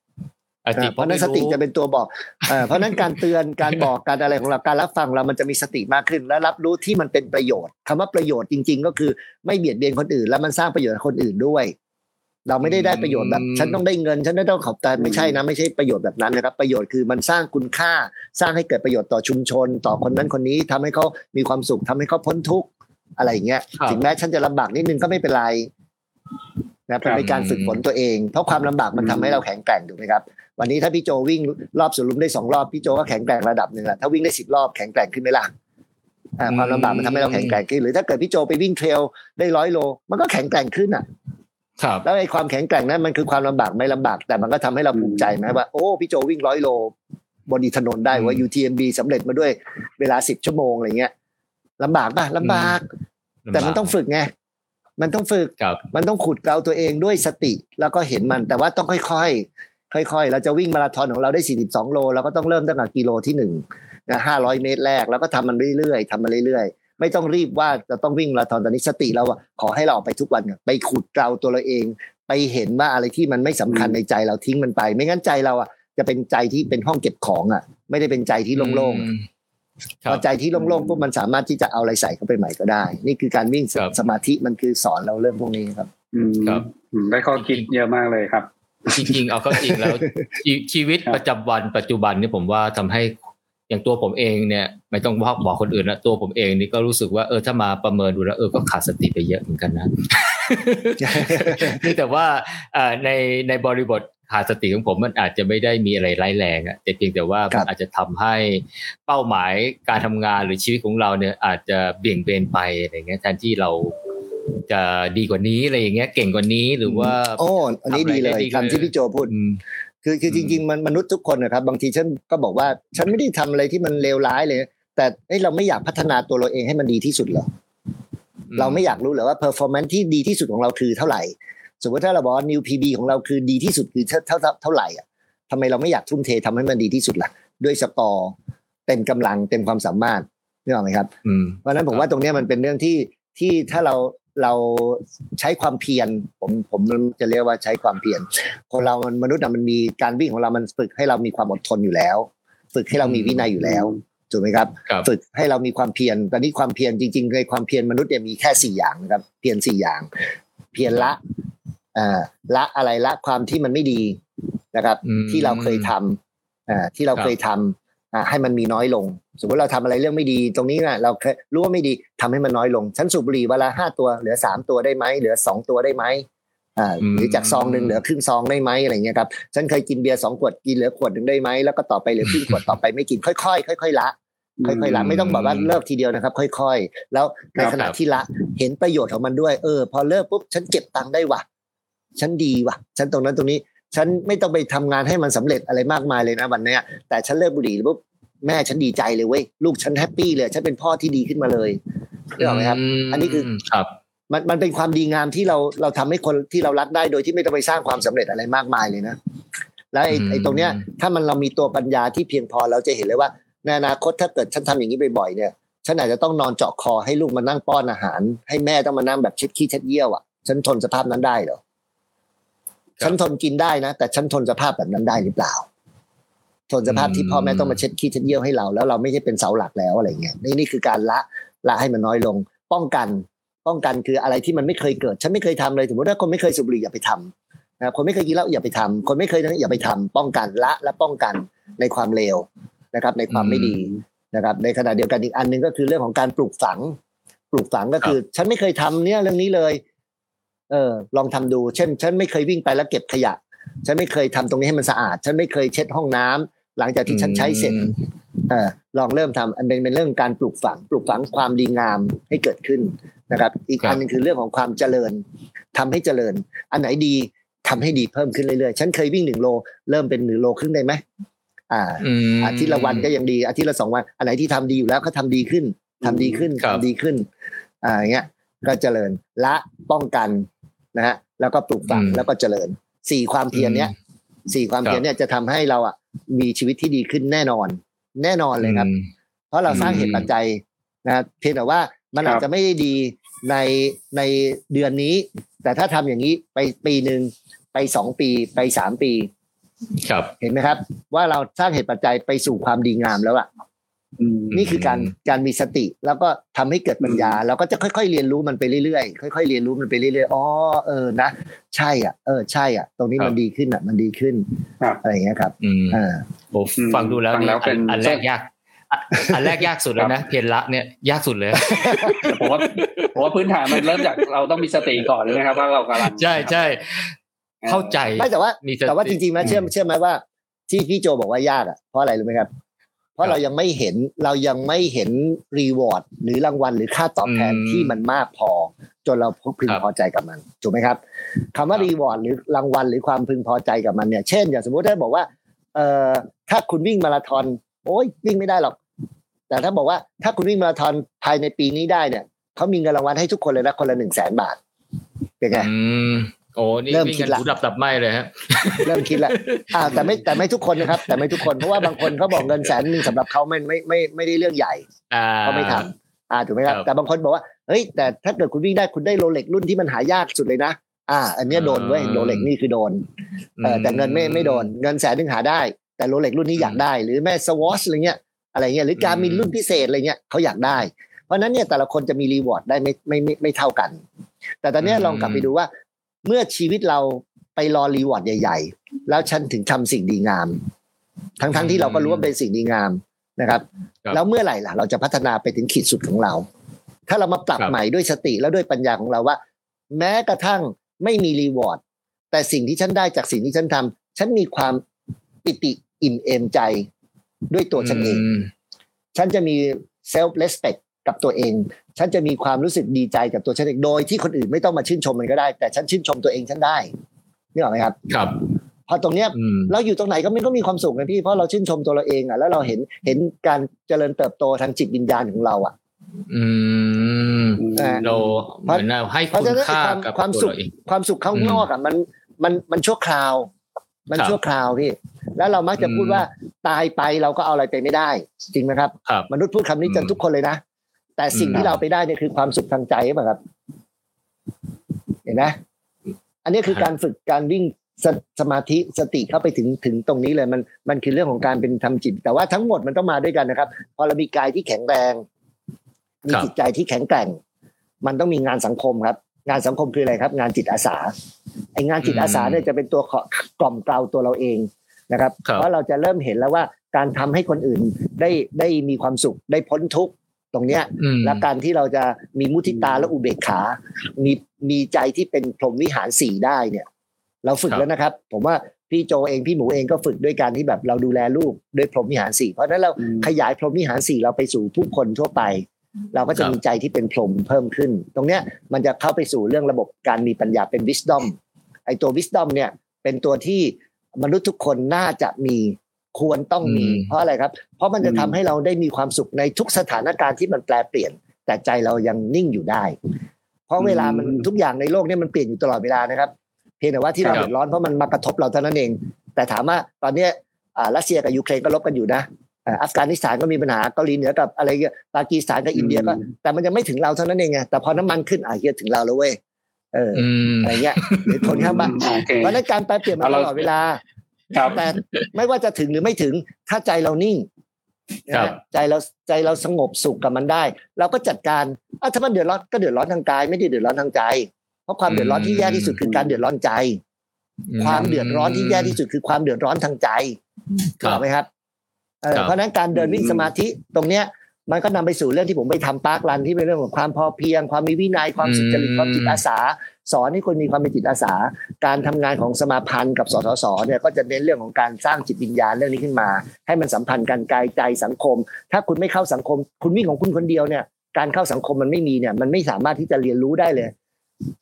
เพราะฉะนั้นสติจะเป็นตัวบอกเอ่อเพราะฉะนั้นการเตือนการบอกการอะไรของเราการรับฟังเรามันจะมีสติมากขึ้น และรับรู้ที่มันเป็นประโยชน์คำว่าประโยชน์จริง ๆ ก็คือไม่เบียดเบียนคนอื่น แล้วมันสร้างประโยชน์ให้คนอื่นด้วย เราไม่ได้ได้ประโยชน์แบบอืมฉันต้องได้เงิน ฉันได้ต้องขอบตาไม่ใช่นะไม่ใช่ประโยชน์แบบนั้นนะครับ ประโยชน์คือมันสร้างคุณค่าสร้างให้เกิดประโยชน์ต่อชุมชน ต่อคนนั้นคนนี้ทำให้เขามีความสุขทำให้เขาพ้นทุกข์อะไรอย่างเงี้ยครับถึงแม้ฉันจะลำบากนิดนึงก็ไม่เป็นไรนะเป็นการฝึกฝนตัวเอง เพราะความลำบากมันทำให้เราแข็งแกร่งถูกไหมครับ วันนี้ถ้าพี่โจวิ่งรอบสวนลุมได้สองรอบพี่โจก็แข็งแกร่งระดับหนึ่งแหละถ้าวิ่งได้สิบรอบแข็งแกร่งขึ้นไหมล่ะอ่าความลำบากมันทำให้เราแข็งแกร่งขึ้น หรือถ้าเกิดพี่โจไปวิ่งเทรลได้ร้อยโล มันก็แข็งแกร่งขึ้นอะครับแล้วไอ้ความแข็งแกร่งนั้นมันคือความลำบากไม่ลำบาก แต่มันก็ทำให้เราภูมิใจไหมว่าโอ้พี่โจวิ่งร้อยโล บนอีถนนได้ว่า UTMB สำเร็จมาด้วยเวลาสิบชั่วโมงอะไรเงี้ยลำบากป่ะลำบาก แต่มันต้องฝึกไงมันต้องฝึกครับมันต้องขุดเกลาตัวเองด้วยสติแล้วก็เห็นมัน แต่ว่าต้องค่อยๆ ค่อยๆ เราจะวิ่งมาราธอนของเราได้ 42 โลเราก็ต้องเริ่มตั้งแต่กิโลที่หนึ่งนะ500เมตรแรก แล้วก็ทำมันเรื่อยๆทำมันเรื่อยๆ ไม่ต้องรีบว่าจะต้องวิ่งมาราธอนตอนนี้สติเราอะขอให้เราออกไปทุกวันอะไปขุดเกลาตัวเราเอง ไปเห็นว่าอะไรที่มันไม่สำคัญในใจเราทิ้งมันไป ไม่งั้นใจเราอะจะเป็นใจที่เป็นห้องเก็บของอะ ไม่ได้เป็นใจที่โล่งๆอืมคพรัอบใจที่โล่งๆปุ๊บมันสามารถที่จะเอาอะไรใส่เข้าไปใหม่ก็ได้ นี่คือการวิ่งครับสมาธิมันคือสอนเราเรื่องพวกนี้ครับ อืมครับอืมได้ข้อคิดเยอะมากเลยครับ จริงๆ เอาเข้าจริงแล้วชีชีวิตครับประจำวันปัจจุบันนี่ผมว่าทำให้อย่างตัวผมเองเนี่ย ไม่ต้องบอกบอกคนอื่นนะตัวผมเองนี่ก็รู้สึกว่าเออถ้ามาประเมินดูแล้วเออก็ขาดสติไปเยอะเหมือนกันนะแต่ว่าเอ่อในในบริบทขาดสติของผมมันอาจจะไม่ได้มีอะไรร้ายแรงอะแต่เพียงแต่ว่าครัมันบอาจจะทำให้เป้าหมายการทำงานหรือชีวิตของเราเนี่ยอาจจะเบี่ยงเบนไปอะไรเงี้ยแทนที่เรา จะดีกว่านี้อะไรอย่างเงี้ยเก่งกว่านี้หรือว่าโอ้อันนี้ดีเลยทำอะไรได้ดีเลยคำที่พี่โจพูดอืมคือคือจริง ๆ มันมนุษย์ทุกคนนะครับ บางทีฉันก็บอกว่าฉันไม่ได้ทำอะไรที่มันเลวร้ายเลย แต่เอ้ยเราไม่อยากพัฒนาตัวเราเองให้มันดีที่สุดเหรอเราไม่อยากรู้เหรอว่า performance ที่ดีที่สุดของเราคือเท่าไหร่ สมมติถ้าเราบอกว่า new PB ของเราคือดีที่สุดคือเท่าเท่าเท่าเท่าไหร่อะทำไมเราไม่อยากทุ่มเททำให้มันดีที่สุดล่ะ ด้วยสกอร์เต็มกำลังเต็มความสามารถนี่หรอกไหมครับอืมเพราะฉะนั้นผมว่าตรงเนี้ยมันเป็นเรื่องที่ที่ถ้าเรา เราใช้ความเพียรผมผมจะเรียกว่าใช้ความเพียรคนเรามันมนุษย์อะมันมีการวิ่งของเรามันฝึกให้เรามีความอดทนอยู่แล้ว ฝึกให้เรามีวินัยอยู่แล้วถูกไหมครับครับ ฝึกให้เรามีความเพียรตอนนี้ความเพียรจริง ๆ ในความเพียรมนุษย์เนี่ยมีแค่สี่อย่างนะครับ เพียรสี่อย่าง เพียรละอ่าละอะไรละความที่มันไม่ดีนะครับอืมที่เราเคยทำอ่าที่เราครับเคยทำอ่า ให้มันมีน้อยลง สมมติเราทำอะไรเรื่องไม่ดีตรงนี้นะเราเคยรู้ว่าไม่ดีทำให้มันน้อยลง ฉันสูบบุหรี่เวนลาห้าตัวเหลือสามตัวได้ไหมเหลือสองตัวได้ไหมอ่าอืมหรือจากซองหนึ่งเหลือครึ่งซองได้ไหมอะไรเงี้ยครับฉันเคยกินเบียร์สองขวดกินเหลือขวดหนึ่งได้ไหมแล้วก็ต่อไปเหลือครึ่งขวดต่อไปไม่กินค่อยๆค่อยๆละค่อยๆละไม่ต้องแบบว่าเลิกทีเดียวนะครับ ค่อย ๆ แล้วในขณะที่ละเห็นประโยชน์ของมันด้วยเออ พอเลิกปุ๊บฉันเก็บตังค์ได้ว่ะฉันดีว่ะ ฉันตรงนั้นตรงนี้ ฉันไม่ต้องไปทำงานให้มันสำเร็จอะไรมากมายเลยนะวันเนี้ยแต่ฉันเลิกบุหรี่ปุ๊บแม่ฉันดีใจเลยเว้ยลูกฉันแฮปปี้เลยฉันเป็นพ่อที่ดีขึ้นมาเลยนึกออกไหมครับ อันนี้คือครับ มันมันเป็นความดีงามที่เราเราทำให้คนที่เรารักได้โดยที่ไม่ต้องไปสร้างความสำเร็จอะไรมากมายเลยนะ แล้วไอ้อืมไอ้ตรงเนี้ย ถ้ามันเรามีตัวปัญญาที่เพียงพอเราจะเห็นเลยว่าในอนาคตถ้าเกิดฉันทำอย่างนี้บ่อยๆเนี่ยฉันอาจจะต้องนอนเจาะคอให้ลูกมานั่งป้อนอาหาร ให้แม่ต้องมานั่งแบบเช็ดขี้เช็ดเยี่ยวอะฉันทนสภาพนั้นได้เหรอครับ ฉันทนกินได้นะ แต่ฉันทนสภาพแบบนั้นได้หรือเปล่า ทนสภาพที่พ่อแม่ต้องมาเช็ดขี้เช็ดเยี่ยวให้เรา แล้วเราไม่ใช่เป็นเสาหลักแล้วอะไรเงี้ยนี่นี่คือการละละให้มันน้อยลง ป้องกัน ป้องกันคืออะไรที่มันไม่เคยเกิด ฉันไม่เคยทำเลยสมมติถ้าคนไม่เคยสูบบุหรี่อย่าไปทำนะครับคนไม่เคยกินเหล้าอย่าไปทำคนไม่เคยนั้นอย่าไปทำป้องกันละและป้องกันในความเลวนะครับ ในความไม่ดีนะครับ ในขณะเดียวกันอีกอันหนึงก็คือเรื่องของการปลูกฝัง ปลูกฝังก็คือ ฉันไม่เคยทำเนี่ยเรื่องนี้เลย เออลองทำดู เช่น ฉันไม่เคยวิ่งไปแล้วเก็บขยะ ฉันไม่เคยทำตรงนี้ให้มันสะอาด ฉันไม่เคยเช็ดห้องน้ำหลังจากที่ฉันใช้เสร็จอืมเออลองเริ่มทำอันเป็นเป็นเรื่องการปลูกฝัง ปลูกฝังความดีงามให้เกิดขึ้นนะครับ อีกครับอันหนึงคือเรื่องของความเจริญทำให้เจริญ อันไหนดีทำให้ดีเพิ่มขึ้นเรื่อยๆ ฉันเคยวิ่งหนึ่งโล เริ่มเป็นหนึ่งโลครึ่งได้ไหมอ่าอืมอาทิตย์ละวันก็ยังดี อาทิตย์ละสองวัน อันไหนที่ทำดีอยู่แล้วก็ทำดีขึ้นทำดีขึ้นครับทำดีขึ้นอ่าอย่างเงี้ย ก็เจริญ ละป้องกัน นะฮะแล้วก็ปลูกฝังอืมแล้วก็เจริญสี่ความเพียรเนี้ยสี่ความเพียรเนี่ยจะทำให้เราอะมีชีวิตที่ดีขึ้นแน่นอน แน่นอนเลยครับอืมเพราะเราสร้างอืมเหตุปัจจัยนะเพียงแต่ว่ามันครับอาจจะไม่ได้ดีในในเดือนนี้ แต่ถ้าทำอย่างนี้ไปปีหนึ่งไปสองปีไปสามปี ครับเห็นไหมครับ ว่าเราสร้างเหตุปัจจัยไปสู่ความดีงามแล้วอะอืม นี่คือการการมีสติ แล้วก็ทำให้เกิดปัญญาเราก็จะค่อยๆเรียนรู้มันไปเรื่อยๆค่อยๆเรียนรู้มันไปเรื่อยๆอ๋อเออนะ ใช่อะเออใช่อะ ตรงนี้ครับมันดีขึ้นอะ มันดีขึ้นครับอะไรอย่างเงี้ยครับอืมอ่าโอ้ฟังดูแล้วฟังนี่แล้วเป็นอันอันแรกยากอะอันแรกยากสุดแล้วนะเพียรละเนี่ยยากสุดเลยผมว่าผมว่าพื้นฐานมันเริ่มจากเราต้องมีสติก่อนเลยนะครับว่าเรากำลังใช่ใช่เข้าใจไม่แต่ว่ามีสติแต่ว่าจริงๆนะเชื่อเชื่อไหมว่าที่พี่โจบอกว่ายากอะเพราะอะไรรู้ไหมครับเพ ราะเรายังไม่เห็นเรายังไม่เห็นรีวอร์ดหรือรางวัลหรือค่าตอบแทนอืมที่มันมากพอ จนเราพึงครับพอใจกับมันถูกไหมครับคำว่าครับรีวอร์ดหรือรางวัลหรือความพึงพอใจกับมันเนี่ยเช่น อย่างสมมติถ้าบอกว่าเอ่อถ้าคุณวิ่งมาราธอนโอ้ยวิ่งไม่ได้หรอก แต่ถ้าบอกว่าถ้าคุณวิ่งมาราธอนภายในปีนี้ได้เนี่ยเขามีเงินรางวัลให้ทุกคนเลยนะคนละหนึ่งแสนบาทเป็นไงอืม โอ้นี่เริ่มวิ่งคิกัดนละหูดับดับไหมเลยฮะเริ่มคิดแล้วอ่าแต่ไม่แต่ไม่ทุกคนนะครับ แต่ไม่ทุกคนเพราะว่าบางคนเขาบอกเงินแสนหนึ่งสำหรับเขาไม่ไม่ไม่ไม่ได้เรื่องใหญ่อ่าเขาไม่ทำอ่าถูกไหมครับครับแต่บางคนบอกว่าเฮ้ยแต่ถ้าเกิดคุณวิ่งได้คุณได้โรเล็กรุ่นที่มันหายากสุดเลยนะอ่า อันเนี้ยโดนเว้ยอืมโรเล็กนี่คือโดนเออแต่เงินไม่ไม่โดนเงินแสนหนึ่งหาได้ แต่โรเล็กรุ่นนี้อยากได้ หรือแม่สวอชอะไรเงี้ยอะไรเงี้ยหรือการมีรุ่นพิเศษอะไรเงี้ยเขาอยากได้ เพราะนั้นเนี่ยแต่ละคนจะมี reward ได้ไม่ไม่ไม่ไม่เท่ากัน แต่ตอนนี้ลองกลับไปดูว่า เมื่อชีวิตเราไปรอ reward ใหญ่ ๆ แล้วฉันถึงทำสิ่งดีงาม ทั้งๆทที่เราก็รู้ว่าเป็นสิ่งดีงามนะครับแล้วเมื่อไหร่ล่ะ เราจะพัฒนาไปถึงขีดสุดของเรา ถ้าเรามาปรับใหม่ด้วยสติแล้วด้วยปัญญาของเราว่า แม้กระทั่งไม่มี reward แต่สิ่งที่ฉันได้จากสิ่งที่ฉันทำฉันมีความปิติอิ่มเอมใจ ด้วยตัวฉันเอง ฉันจะมีเซลฟ์เลสเ c คกับตัวเอง ฉันจะมีความรู้สึกดีใจกับตัวฉันเองโดยที่คนอื่นไม่ต้องมาชื่นชมมันก็ได้ แต่ฉันชื่นชมตัวเองฉันได้นี่หรอไหมครับ ครับพอตรงเนี้ยเราอยู่ตรงไหนก็มันก็มีความสุขนะพี่เพราะเราชื่นชมตัวเราเองอะแล้วเราเห็นเห็นการเจริญเติบโตทางจิตวิญญาณของเราอะ อืมเราเหมือนเราให้คุณค่ากับความสุขความสุขข้างนอกอะมันมันมันชั่วคราว มันชั่วคราวพี่แล้วเรามักจะพูดว่าตายไปเราก็เอาอะไรไปไม่ได้ จริงไหมครับ มนุษย์พูดคำนี้กันทุกคนเลยนะ แต่สิ่งที่เราไปได้เนี่ยคือความสุขทางใจใช่ไหมครับ เห็นไหมอันนี้คือการฝึกการวิ่งสสมาธิสติเข้าไปถึงถึงตรงนี้เลยมันมันคือเรื่องของการเป็นทำจิต แต่ว่าทั้งหมดมันต้องมาด้วยกันนะครับ พอเรามีกายที่แข็งแรง มีจิตใจที่แข็งแกร่ง มันต้องมีงานสังคมครับ งานสังคมคืออะไรครับ งานจิตอาสาไองานจิตอาสาเนี่ยจะเป็นตัวกล่อมเกลาตัวเราเองนะครับ เพราะเราจะเริ่มเห็นแล้วว่าการทำให้คนอื่นได้ได้มีความสุขได้พ้นทุกข์ ตรงเนี้ยและการที่เราจะมีมุทิตาและอุเบกขา มีมีใจที่เป็นพรหมวิหารสี่ได้เนี่ย เราฝึกแล้วนะครับ ผมว่าพี่โจเองพี่หมูเองก็ฝึกด้วยการที่แบบเราดูแลลูกด้วยพรหมวิหารสี่เพราะนั้นเราขยายพรหมวิหารสี่เราไปสู่ผู้คนทั่วไป เราก็จะมีใจที่เป็นพรหมเพิ่มขึ้น ตรงเนี้ยมันจะเข้าไปสู่เรื่องระบบการมีปัญญาเป็น wisdom ไอตัว wisdom เนี่ยเป็นตัวที่มนุษย์ทุกคนน่าจะมี ควรต้องมี เพราะอะไรครับ เพราะมันจะทำให้เราได้มีความสุขในทุกสถานการณ์ที่มันแปลเปลี่ยน แต่ใจเรายังนิ่งอยู่ได้ เพราะเวลามันทุกอย่างในโลกนี้มันเปลี่ยนอยู่ตลอดเวลานะครับ เพียงแต่ว่าที่เราเดือดร้อนเพราะมันมากระทบเราเท่านั้นเอง แต่ถามว่าตอนนี้รัสเซียกับยูเครนก็ลบกันอยู่นะอัฟกานิสถานก็มีปัญหาเกาหลีเหนือกับอะไรเงี้ยปากีสถานกับอินเดียก็ แต่มันจะไม่ถึงเราเท่านั้นเองไงแต่พอน้ำมันขึ้นอะเฮียถึงเราแล้วเว้ยเอออะไรเงี้ยเหตุผลครับว่าเพราะนั้นการแปลเปลี่ยนมาตลอดเวลา แต่ไม่ว่าจะถึงหรือไม่ถึง ถ้าใจเรานิ่งใจเราใจเราสงบสุขกับมันได้ เราก็จัดการอะถ้ามันเดือดร้อนก็เดือดร้อนทางกาย ไม่ได้เดือดร้อนทางใจ เพราะความเดือดร้อนที่แย่ที่สุดคือการเดือดร้อนใจ ความเดือดร้อนที่แย่ที่สุดคือความเดือดร้อนทางใจถูกไหมครับเพราะนั้นการเดินวิ่งสมาธิตรงเนี้ยมันก็นำไปสู่เรื่องที่ผมไปทำปาร์ครันที่เป็นเรื่องของความพอเพียง ความมีวินัยความสุจริตความจิตอาสา สอนให้คนมีความเป็นจิตอาสา การทำงานของสมาพันธ์กับสสสเนี่ยก็จะเน้นเรื่องของการสร้างจิตวิญญาณเรื่องนี้ขึ้นมา ให้มันสัมพันธ์กันกายใจสังคม ถ้าคุณไม่เข้าสังคม คุณวิ่งของคุณคนเดียวเนี่ยการเข้าสังคมมันไม่มีเนี่ยมันไม่สามารถที่จะเรียนรู้ได้เลย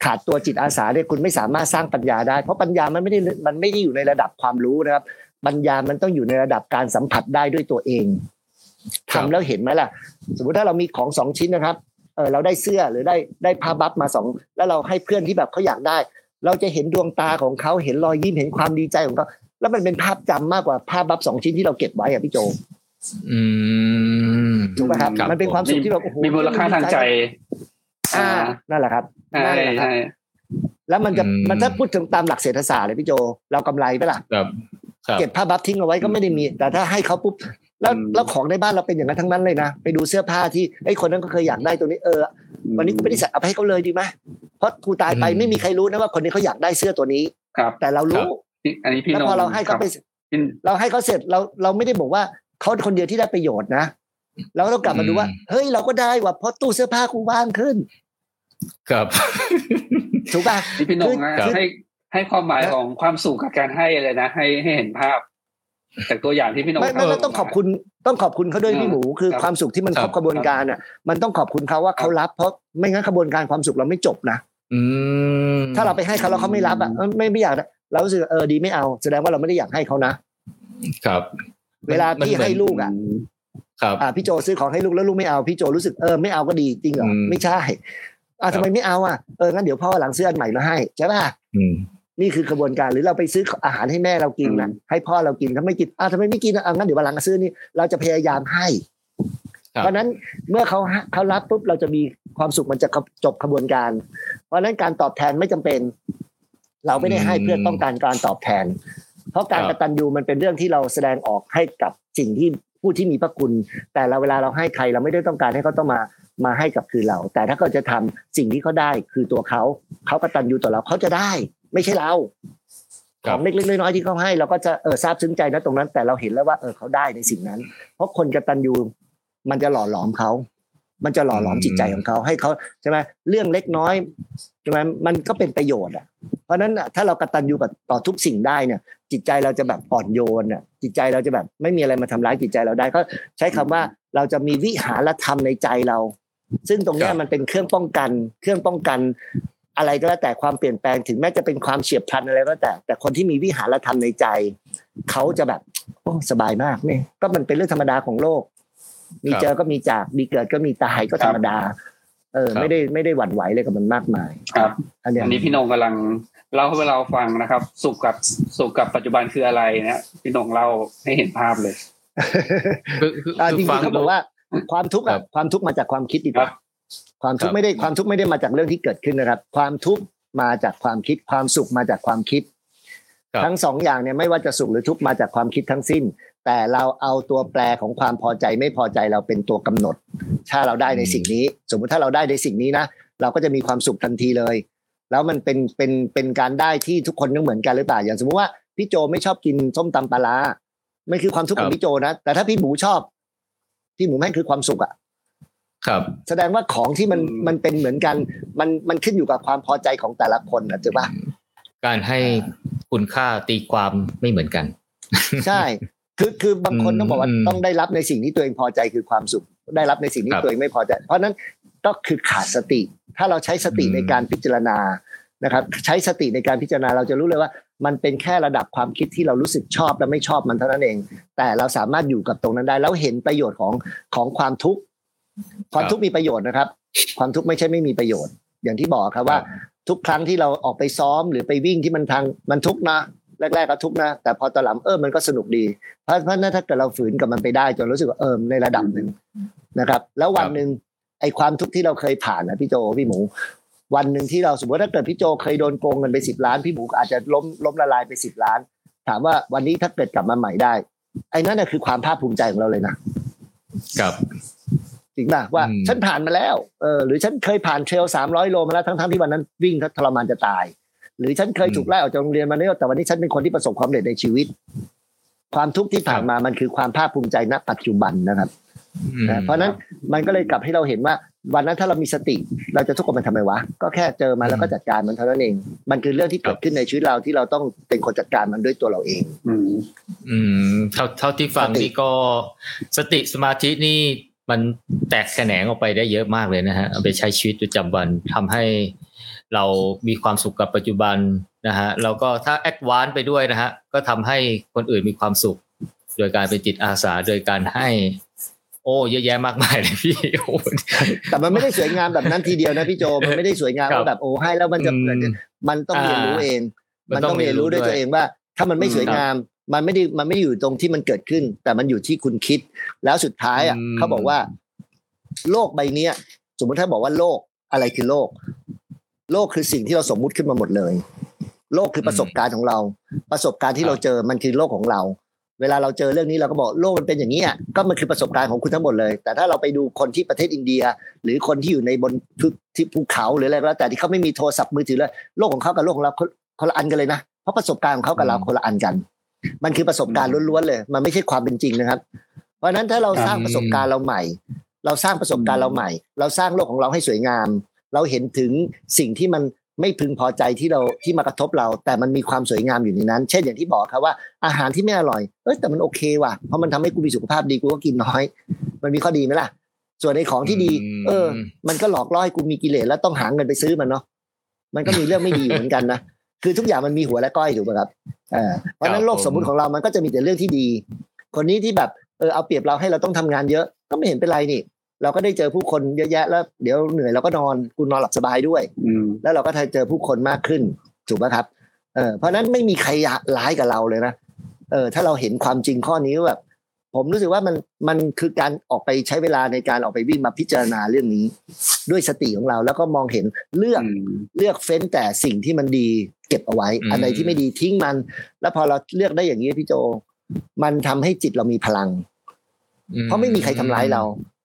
ขาดตัวจิตอาสาเนี่ยคุณไม่สามารถสร้างปัญญาได้ เพราะปัญญามันไม่ได้มันไม่ได้อยู่ในระดับความรู้นะครับ ปัญญามันต้องอยู่ในระดับการสัมผัสได้ด้วยตัวเองทำแล้วเห็นไหมล่ะ สมมติถ้าเรามีของสองชิ้นนะครับ เออเราได้เสื้อหรือได้ได้ผ้าบัฟมาสองแล้วเราให้เพื่อนที่แบบเขาอยากได้ เราจะเห็นดวงตาของเขาเห็นรอยยิ้มเห็นความดีใจของเขาแล้วมันเป็นภาพจำมากกว่าภาพบัฟสองชิ้นที่เราเก็บไว้อะพี่โจอืมถูกไหมครับ มันเป็นความสุขที่แบบโอ้โหมีมูลค่าทางใจ อ่า นั่นแหละครับใช่ใช่แล้วมันจะมันถ้าพูดถึงตามหลักเศรษฐศาสตร์เลยพี่โจ เรากำไรไหมล่ะครับเก็บผ้าบัฟทิ้งเอาไว้ก็ไม่ได้มี แต่ถ้าให้เขาปุ๊บ แล้วแล้วของในบ้านเราเป็นอย่างนั้นทั้งนั้นเลยนะไปดูเสื้อผ้าที่ไอ้คนนั้นก็เคยอยากได้ตัวนี้เออ วันนี้กูไม่ได้ใส่เอาไปให้เขาเลยดีไหมเพราะกูตายไปไม่มีใครรู้นะว่าคนนี้เขาอยากได้เสื้อตัวนี้ครับ แต่เรารู้อันนี้พี่แล้วพอเราให้เขาไปเราให้เขาเสร็จเราเราไม่ได้บอกว่าเขาคนเดียวที่ได้ประโยชน์นะเราต้องกลับมาดูว่า เฮ้ยเราก็ได้ว่ะเพราะตู้เสื้อผ้ากูว่างขึ้น ครับถูกป่ะนี่พี่นงนะให้ให้ความหมายของความสุขกับการให้เลยนะ ให้ให้เห็นภาพ จากตัวอย่างที่พี่นงไม่ไม่ต้องขอบคุณต้องขอบคุณเขาด้วยพี่หมูคือความสุขที่มันครบกระบวนการอะ มันต้องขอบคุณเขาว่าเขารับ เพราะไม่งั้นกระบวนการความสุขเราไม่จบนะอืมถ้าเราไปให้เขาแล้วเขาไม่รับอะไม่ไม่อยากเรารู้สึกเออดีไม่เอา แสดงว่าเราไม่ได้อยากให้เขานะ ครับ เวลาพี่ให้ลูกอะครับอ่าพี่โจซื้อของให้ลูกแล้วลูกไม่เอาพี่โจรู้สึกเออไม่เอาก็ดีจริงเหรอไม่ใช่อ่าทำไมไม่เอาอะเอองั้นเดี๋ยวพ่อหลังซื้ออันใหม่มาให้ใช่ป่ะอืม นี่คือกระบวนการหรือเราไปซื้ออาหารให้แม่เรากินนะให้พ่อเรากินถ้าไม่กินอ่าทำไมไม่กินอะงั้นเดี๋ยววันหลังซื้อนี่เราจะพยายามให้เพราะนั้นเมื่อเขาเขารับปุ๊บเราจะมีความสุขมันจะจบกระบวนการ เพราะนั้นการตอบแทนไม่จำเป็น เราไม่ได้ให้เพื่อต้องการการตอบแทน เพราะการกตัญญูมันเป็นเรื่องที่เราแสดงออกให้กับสิ่งที่ผู้ที่มีพระคุณ แต่เราเวลาเราให้ใครเราไม่ได้ต้องการให้เขาต้องมามาให้กับคือเรา แต่ถ้าเขาจะทำสิ่งที่เขาได้คือตัวเขาเขากตัญญูต่อเราเขาจะได้ ไม่ใช่เราของเล็กๆน้อยๆที่เขาให้เราก็จะเออซาบซึ้งใจนะตรงนั้น แต่เราเห็นแล้วว่าเออเขาได้ในสิ่งนั้น เพราะคนกตัญญูมันจะหล่อหลอมเขามันจะหล่อหลอมจิตใจของเขาให้เขาใช่ไหมเรื่องเล็กน้อยใช่ไหมมันก็เป็นประโยชน์อะ เพราะนั้นถ้าเรากตัญญูกับต่อทุกสิ่งได้เนี่ย จิตใจเราจะแบบอ่อนโยนอะจิตใจเราจะแบบไม่มีอะไรมาทำร้ายจิตใจเราได้ก็ใช้คำว่าเราจะมีวิหารธรรมในใจเรา ซึ่งตรงนี้มันเป็นเครื่องป้องกัน เครื่องป้องกัน อะไรก็แล้วแต่ความเปลี่ยนแปลงถึงแม้จะเป็นความเฉียบพลันอะไรก็แต่ แต่คนที่มีวิหารธรรมในใจ เขาจะแบบโอ้สบายมากเนี่ยก็มันเป็นเรื่องธรรมดาของโลก มีเจอก็มีจากมีเกิดก็มีตายก็ธรรมดา เออ ไม่ได้ไม่ได้หวั่นไหวเลยกับมันมากมาย ครับอันนี้อันนี้พี่นงกำลังเล่าให้เราฟังนะครับ สุขกับสุขกับปัจจุบันคืออะไรเนี่ยพี่นงเล่าให้เห็นภาพเลยคือคืออ่าจคือริงฟังๆเขาบอกว่าความทุกข์ครัอะบความทุกข์มาจากความคิดดีกว่า ครับความทุกครัข์บไม่ได้ความทุกข์ไม่ได้มาจากเรื่องที่เกิดขึ้นนะครับ ความทุกข์มาจากความคิด ความสุขมาจากความคิดครับทั้งสองอย่างเนี่ยไม่ว่าจะสุขหรือทุกข์มาจากความคิดทั้งสิ้น แต่เราเอาตัวแปรของความพอใจไม่พอใจเราเป็นตัวกำหนด ถ้าเราได้ในสิ่งนี้ สมมุติถ้าเราได้ในสิ่งนี้นะเราก็จะมีความสุขทันทีเลย แล้วมันเป็นเป็นเป็นการได้ที่ทุกคนต้องเหมือนกันหรือเปล่าอย่างสมมุติว่าพี่โจไม่ชอบกินส้มตำปลาร้าไม่คือความทุกข์ของพี่โจนะแต่ถ้าพี่หมูชอบ พี่หมูแม่งคือความสุขอะ ครับ แสดงว่าของที่มันอืมมันเป็นเหมือนกัน มันมันขึ้นอยู่กับความพอใจของแต่ละคนนะถูกปะการให้คุณค่าตีความไม่เหมือนกัน ใช่ คือคือบางคนต้องบอกว่าอืมต้องได้รับในสิ่งที่ตัวเองพอใจคือความสุข ได้รับในสิ่งที่ครับตัวเองไม่พอใจ เพราะฉะนั้นก็คือขาดสติ ถ้าเราใช้สติอืมในการพิจารณานะครับ ใช้สติในการพิจารณาเราจะรู้เลยว่า มันเป็นแค่ระดับความคิดที่เรารู้สึกชอบและไม่ชอบมันเท่านั้นเอง แต่เราสามารถอยู่กับตรงนั้นได้แล้วเห็นประโยชน์ของของความทุกข์ ความทุกข์มีประโยชน์นะครับ ความทุกข์ไม่ใช่ไม่มีประโยชน์ อย่างที่บอกครับว่า ทุกครั้งที่เราออกไปซ้อมหรือไปวิ่งที่มันทางมันทุกข์นะแรกๆก็ทุกข์นะ แต่พอตอนหลังเออมันก็สนุกดี เพราะเพราะฉะนั้นถ้าเกิดเราฝืนกับมันไปได้จนรู้สึกว่าเออในระดับหนึ่งนะครับ แล้ววันหนึ่งไอ้ความทุกข์ที่เราเคยผ่านนะพี่โจพี่หมู วันหนึ่งที่เราสมมติว่าถ้าเกิดพี่โจเคยโดนโกงเงินไปสิบล้านพี่หมูอาจจะล้มล้มละลายไปสิบล้าน ถามว่าวันนี้ถ้าเกิดกลับมาใหม่ได้ ไอ้นั่นน่ะคือความภาคภูมิใจของเราเลยนะครับ จริงป่ะว่าอืมฉันผ่านมาแล้วเออหรือฉันเคยผ่านเทรลสามร้อยโลมาแล้วทั้งๆที่วันนั้นวิ่งทรมานจะตาย หรือฉันเคยถูกไล่ออกจากโรงเรียนมาแล้วแต่วันนี้ฉันเป็นคนที่ประสบความสำเร็จในชีวิต ความทุกข์ที่ผ่านมามันคือความภาคภูมิใจณ ปัจจุบันนะครับอืมนะเพราะฉะนั้นมันก็เลยกลับให้เราเห็นว่า วันนั้นถ้าเรามีสติ เราจะทุกข์กับมันทำไมวะ ก็แค่เจอมาแล้วก็จัดการมันเท่านั้นเอง มันคือเรื่องที่เกิดขึ้นในชีวิตเราที่เราต้องเป็นคนจัดการมันด้วยตัวเราเอง อืมอืมเท่าเท่าที่ฟังสตินี่ก็สติสมาธินี่ มันแตกแขนงออกไปได้เยอะมากเลยนะฮะเอาไปใช้ชีวิตประจำวันทำให้เรามีความสุขกับปัจจุบันนะฮะแล้วก็ถ้า advance ไปด้วยนะฮะก็ทำให้คนอื่นมีความสุข โดยการเป็นจิตอาสาโดยการให้ โอ้เยอะแยะมากมายเลยพี่โอ้แต่มันไม่ได้สวยงามแบบนั้นทีเดียวนะพี่โจมันไม่ได้สวยงามครับว่าแบบโอ้ให้แล้วมันจะเกิดอืมมันต้องเรียนรู้เอง มันมันต้ต้อองงเรีเรียยนนรู้รู้ด้วยด้วยตัวเองว่า ถ้ามันไม่สวยงาม มันไม่ได้มันไม่ได้อยู่ตรงที่มันเกิดขึ้น แต่มันอยู่ที่คุณคิด แล้วสุดท้ายอะอืมเขาบอกว่า โลกใบเนี้ย สมมติถ้าบอกว่าโลกอะไรคือโลก โลกคือสิ่งที่เราสมมุติขึ้นมาหมดเลย โลกคือประสบการณ์ของเรา ประสบการณ์ที่เราเจอมันคือโลกของเรา เวลาเราเจอเรื่องนี้เราก็บอกโลกมันเป็นอย่างนี้อะก็มันคือประสบการณ์ของคุณทั้งหมดเลย แต่ถ้าเราไปดูคนที่ประเทศอินเดีย หรือคนที่อยู่ในบนภูที่ภูเขาหรืออะไรก็แล้วแต่ที่เขาไม่มีโทรศัพท์มือถือเลยโลกของเขากับโลกของเราคนคนละอันกันเลยนะเพราะประสบการณ์ของเขากับเราอืมคนละอันกัน มันคือประสบการณ์ล้วนๆเลย มันไม่ใช่ความเป็นจริงนะครับ เพราะนั้นถ้าเราสร้างประสบการณ์เราใหม่ เราสร้างประสบการณ์เราใหม่ เราสร้างโลกของเราให้สวยงาม เราเห็นถึงสิ่งที่มันไม่พึงพอใจที่เราที่มากระทบเรา แต่มันมีความสวยงามอยู่ในนั้น เช่นอย่างที่บอกครับว่าอาหารที่ไม่อร่อยเอ้ยแต่มันโอเคว่ะเพราะมันทำให้กูมีสุขภาพดีกูก็กินน้อย มันมีข้อดีไหมล่ะ ส่วนในของที่ดี เออ มันก็หลอกล่อให้กูมีกิเลสแล้วต้องหาเงินไปซื้อมันเนาะมันก็มีเรื่องไม่ดีอยู่เหมือนกันนะ คือทุกอย่างมันมีหัวและก้อยถูกไหมครับเออเพราะฉะนั้นโลกสมมุติของเรามันก็จะมีแต่เรื่องที่ดี คนนี้ที่แบบเออเอาเปรียบเราให้เราต้องทำงานเยอะก็ไม่เห็นเป็นไรนี่ เราก็ได้เจอผู้คนเยอะแยะแล้ว เดี๋ยวเหนื่อยเราก็นอนกูนอนหลับสบายด้วยอืมแล้วเราก็เจอผู้คนมากขึ้นถูกไหมครับเออเพราะฉะนั้นไม่มีใครร้ายกับเราเลยนะเออถ้าเราเห็นความจริงข้อนี้ว่าแบบ ผมรู้สึกว่ามันมันคือการออกไปใช้เวลาในการออกไปวิ่งมาพิจารณาเรื่องนี้ ด้วยสติของเราแล้วก็มองเห็นเลือกอืมเลือกเฟ้นแต่สิ่งที่มันดีเก็บเอาไว้อืมอันไหนที่ไม่ดีทิ้งมัน แล้วพอเราเลือกได้อย่างนี้พี่โจ มันทำให้จิตเรามีพลัง เพราะไม่มีใครทำร้ายเรา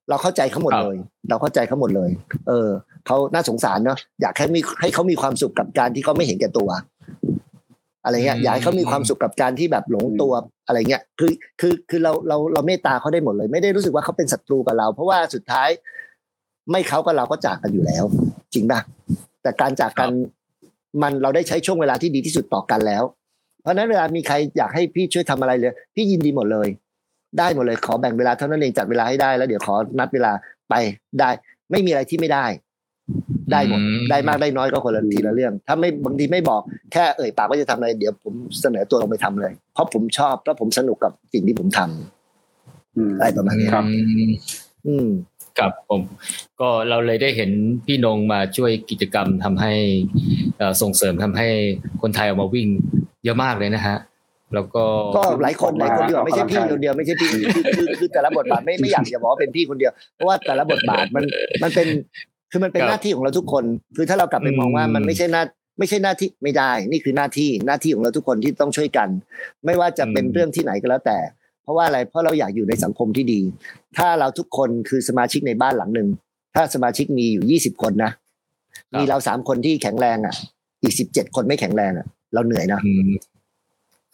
เราเข้าใจเขาหมดครับเลย เราเข้าใจเขาหมดเลย เออเขาน่าสงสารเนาะอยากให้มีให้เขามีความสุขกับการที่เขาไม่เห็นแก่ตัว อะไรเงี้ยอืมอยากให้เขามีความสุขกับการที่แบบหลงตัวอะไรเงี้ยคือคือคือเราเราเราเมตตาเขาได้หมดเลย ไม่ได้รู้สึกว่าเขาเป็นศัตรูกับเรา เพราะว่าสุดท้าย ไม่เขากับเราก็จากกันอยู่แล้ว จริงป่ะแต่การจากกันมันเราได้ใช้ช่วงเวลาที่ดีที่สุดต่อกันแล้ว เพราะฉะนั้นเวลามีใครอยากให้พี่ช่วยทำอะไรเลย พี่ยินดีหมดเลย ได้หมดเลยขอแบ่งเวลาเท่านั้นเองจัดเวลาให้ได้แล้วเดี๋ยวขอนัดเวลาไปได้ ไม่มีอะไรที่ไม่ได้ ได้หมดอืมได้มากได้น้อยก็คนละทีละเรื่อง ถ้าไม่บางทีไม่บอกแค่เอ่ยปากว่าจะทำอะไรเดี๋ยวผมเสนอตัวลงไปทำเลย เพราะผมชอบแล้วผมสนุกกับสิ่งที่ผมทำอืมอะไรประมาณนี้ครับ อืมครับผมก็เราเลยได้เห็นพี่นงมาช่วยกิจกรรมทำให้เอ่อส่งเสริมทำให้คนไทยออกมาวิ่งเยอะมากเลยนะฮะแล้วก็ก็หลายคนหลายคนดีกว่าไม่ใช่พี่คนเดียวไม่ใช่พี่คือคือคือแต่ละบทบาทไม่ไม่อยากจะบอกว่าเป็นพี่คนเดียวเพราะว่าแต่ละบทบาทมันมันเป็น คือมันเป็นครับหน้าที่ของเราทุกคน คือถ้าเรากลับไปมองว่าอืมมันไม่ใช่หน้าไม่ใช่หน้าที่ไม่ได้ นี่คือหน้าที่หน้าที่ของเราทุกคนที่ต้องช่วยกัน ไม่ว่าจะเป็นอืมเรื่องที่ไหนก็แล้วแต่ เพราะว่าอะไรเพราะเราอยากอยู่ในสังคมที่ดี ถ้าเราทุกคนคือสมาชิกในบ้านหลังหนึ่งถ้าสมาชิกมีอยู่ยี่สิบคนนะมีเราสามคนที่แข็งแรงอะ อีกสิบเจ็ดคนไม่แข็งแรงอะ เราเหนื่อยนะอืม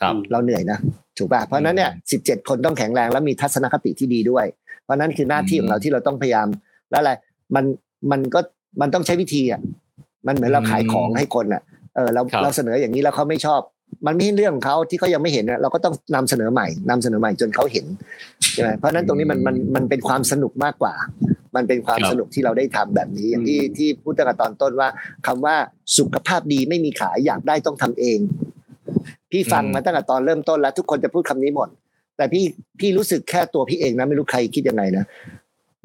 ครับเราเหนื่อยนะถูกป่ะเพราะฉะนั้นเนี่ยสิบเจ็ดคนต้องแข็งแรง แล้วมีทัศนคติที่ดีด้วย เพราะฉะนั้นคือหน้าที่ของเราที่เราต้องพยายามแล้วอะไรมัน มันก็มันต้องใช้วิธีอะมันเหมือนเราขายของให้คนอะเออเราครับเราเสนออย่างนี้แล้วเขาไม่ชอบ มันไม่ใช่เรื่องของเขาที่เขายังไม่เห็นนะเราก็ต้องนำเสนอใหม่นำเสนอใหม่จนเขาเห็นใช่ไหมเพราะฉะนั้นตรงนี้มันมันมันเป็นความสนุกมากกว่า มันเป็นความครับสนุกที่เราได้ทำแบบนี้ อย่างที่ที่พูดตั้งแต่ตอนต้นว่าคำว่าสุขภาพดีไม่มีขายอยากได้ต้องทำเอง พี่ฟังมาตั้งแต่ตอนเริ่มต้นแล้ว ทุกคนจะพูดคำนี้หมด แต่พี่พี่รู้สึกแค่ตัวพี่เองนะไม่รู้ใครคิดยังไงนะ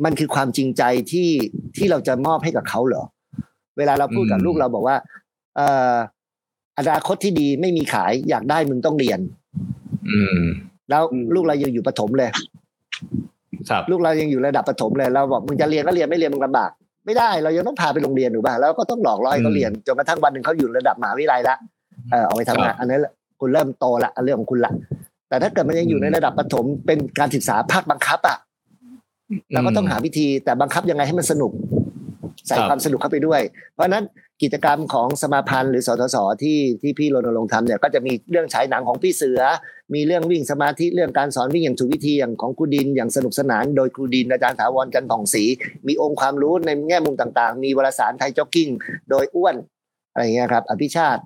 มันคือความจริงใจที่ที่เราจะมอบให้กับเขาเหรอ เวลาเราพูดกับอืมลูกเราบอกว่า เอ่ออนาคตที่ดีไม่มีขายอยากได้มึงต้องเรียน อืม แล้วอืมลูกเรายังอยู่ประถมเลยครับลูกเรายังอยู่ระดับประถมเลยเราบอกมึงจะเรียนก็เรียนไม่เรียนมึงลำบากไม่ได้เรายังต้องพาไปโรงเรียนถูกป่ะแล้วก็ต้องหลอกล่อให้เขาเรียนจนกระทั่งวันหนึ่งเขาอยู่ระดับมหาวิทยาลัยละเออเอาไปทำงานอันนั้นแหละคุณเริ่มโตละอันเรื่องของคุณละแต่ถ้าเกิดมันยังอยู่ในระดับประถมเป็นการศึกษาภาคบังคับอะ เราก็ต้องหาวิธีแต่บังคับยังไงให้มันสนุก ใส่ครับความสนุกเข้าไปด้วย เพราะฉะนั้นกิจกรรมของสมาพันธ์หรือสทศที่ที่พี่รณรงค์ทำเนี่ยก็จะมีเรื่องฉายหนังของพี่เสือ มีเรื่องวิ่งสมาธิเรื่องการสอนวิ่งอย่างถูกวิธีอย่างของครูดินอย่างสนุกสนาน โดยครูดินอาจารย์ถาวรจันทร์ผ่องศรีมีองค์ความรู้ในแง่มุมต่างๆ มีวารสารไทยจ็อกกิ้ง โดยอ้วนอะไรเงี้ยครับ อภิชาติ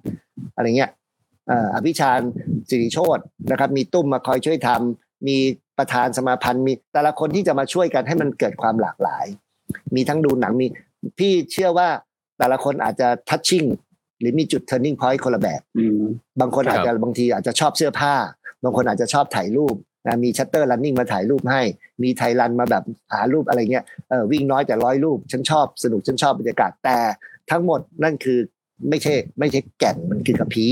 อะไรเงี้ยเอ่ออภิชาญสิริโชตนะครับ มีตุ้มมาคอยช่วยทำมี ประธานสมาพันธ์มีแต่ละคนที่จะมาช่วยกันให้มันเกิดความหลากหลาย มีทั้งดูหนังมีพี่เชื่อว่าแต่ละคนอาจจะทัชชิ่งหรือมีจุด turning point คนละแบบอืมบางคนครับอาจจะบางทีอาจจะชอบเสื้อผ้า บางคนอาจจะชอบถ่ายรูปนะมีชัตเตอร์รันนิ่งมาถ่ายรูปให้ มีไทยรันมาแบบหารูปอะไรเงี้ยเออวิ่งน้อยแต่ร้อยรูป ฉันชอบสนุกฉันชอบบรรยากาศแต่ทั้งหมดนั่นคือไม่ใช่ไม่ใช่แก่นมันคือกระพี้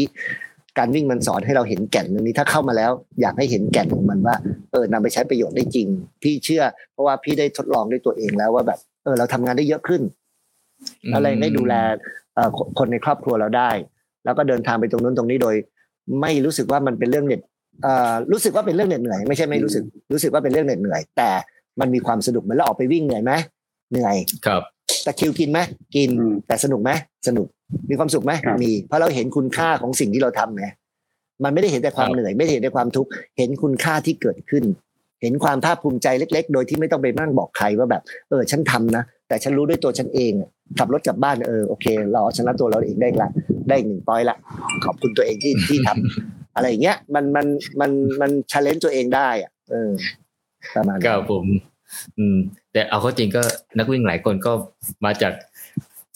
การวิ่งมันสอนให้เราเห็นแก่นตรงนี้ถ้าเข้ามาแล้ว อยากให้เห็นแก่นของมันว่า เออนำไปใช้ประโยชน์ได้จริง พี่เชื่อ เพราะว่าพี่ได้ทดลองด้วยตัวเองแล้วว่าแบบ เออ เราทำงานได้เยอะขึ้นอะไรได้ดูแลเอ่อคนคนในครอบครัวเราได้ แล้วก็เดินทางไปตรงนู้นตรงนี้โดย ไม่รู้สึกว่ามันเป็นเรื่องเหน็ดเอ่อรู้สึกว่าเป็นเรื่องเหน็ดเหนื่อยไม่ใช่ไม่รู้สึก รู้สึกว่าเป็นเรื่องเหน็ดเหนื่อย แต่มันมีความสนุกเหมือนเราออกไปวิ่งเหนื่อยไหมเหนื่อยครับตะคริวกินไหมกินอืมแต่สนุกไหมสนุก มีความสุขไหมครับมีเพราะเราเห็นคุณค่าของสิ่งที่เราทำไงมันไม่ได้เห็นแต่ความครับเหนื่อย ไม่ได้เห็นแต่ความทุกข์เห็นคุณค่าที่เกิดขึ้น เห็นความภาคภูมิใจเล็ก ๆ โดยที่ไม่ต้องไปนั่งบอกใครว่าแบบ เออฉันทำนะแต่ฉันรู้ด้วยตัวฉันเองอะขับรถกลับบ้านเออโอเค เราเอาชนะตัวเราเองได้ละได้อีกหนึ่งปอยละขอบคุณตัวเองที่ที่ทำอะไรอย่างเงี้ยมันมันมันมันชาเลนจ์ตัวเองได้อะเออประมาณคนั้รันบผม อืม แต่เอาเข้าจริงก็นักวิ่งหลายคนก็มาจาก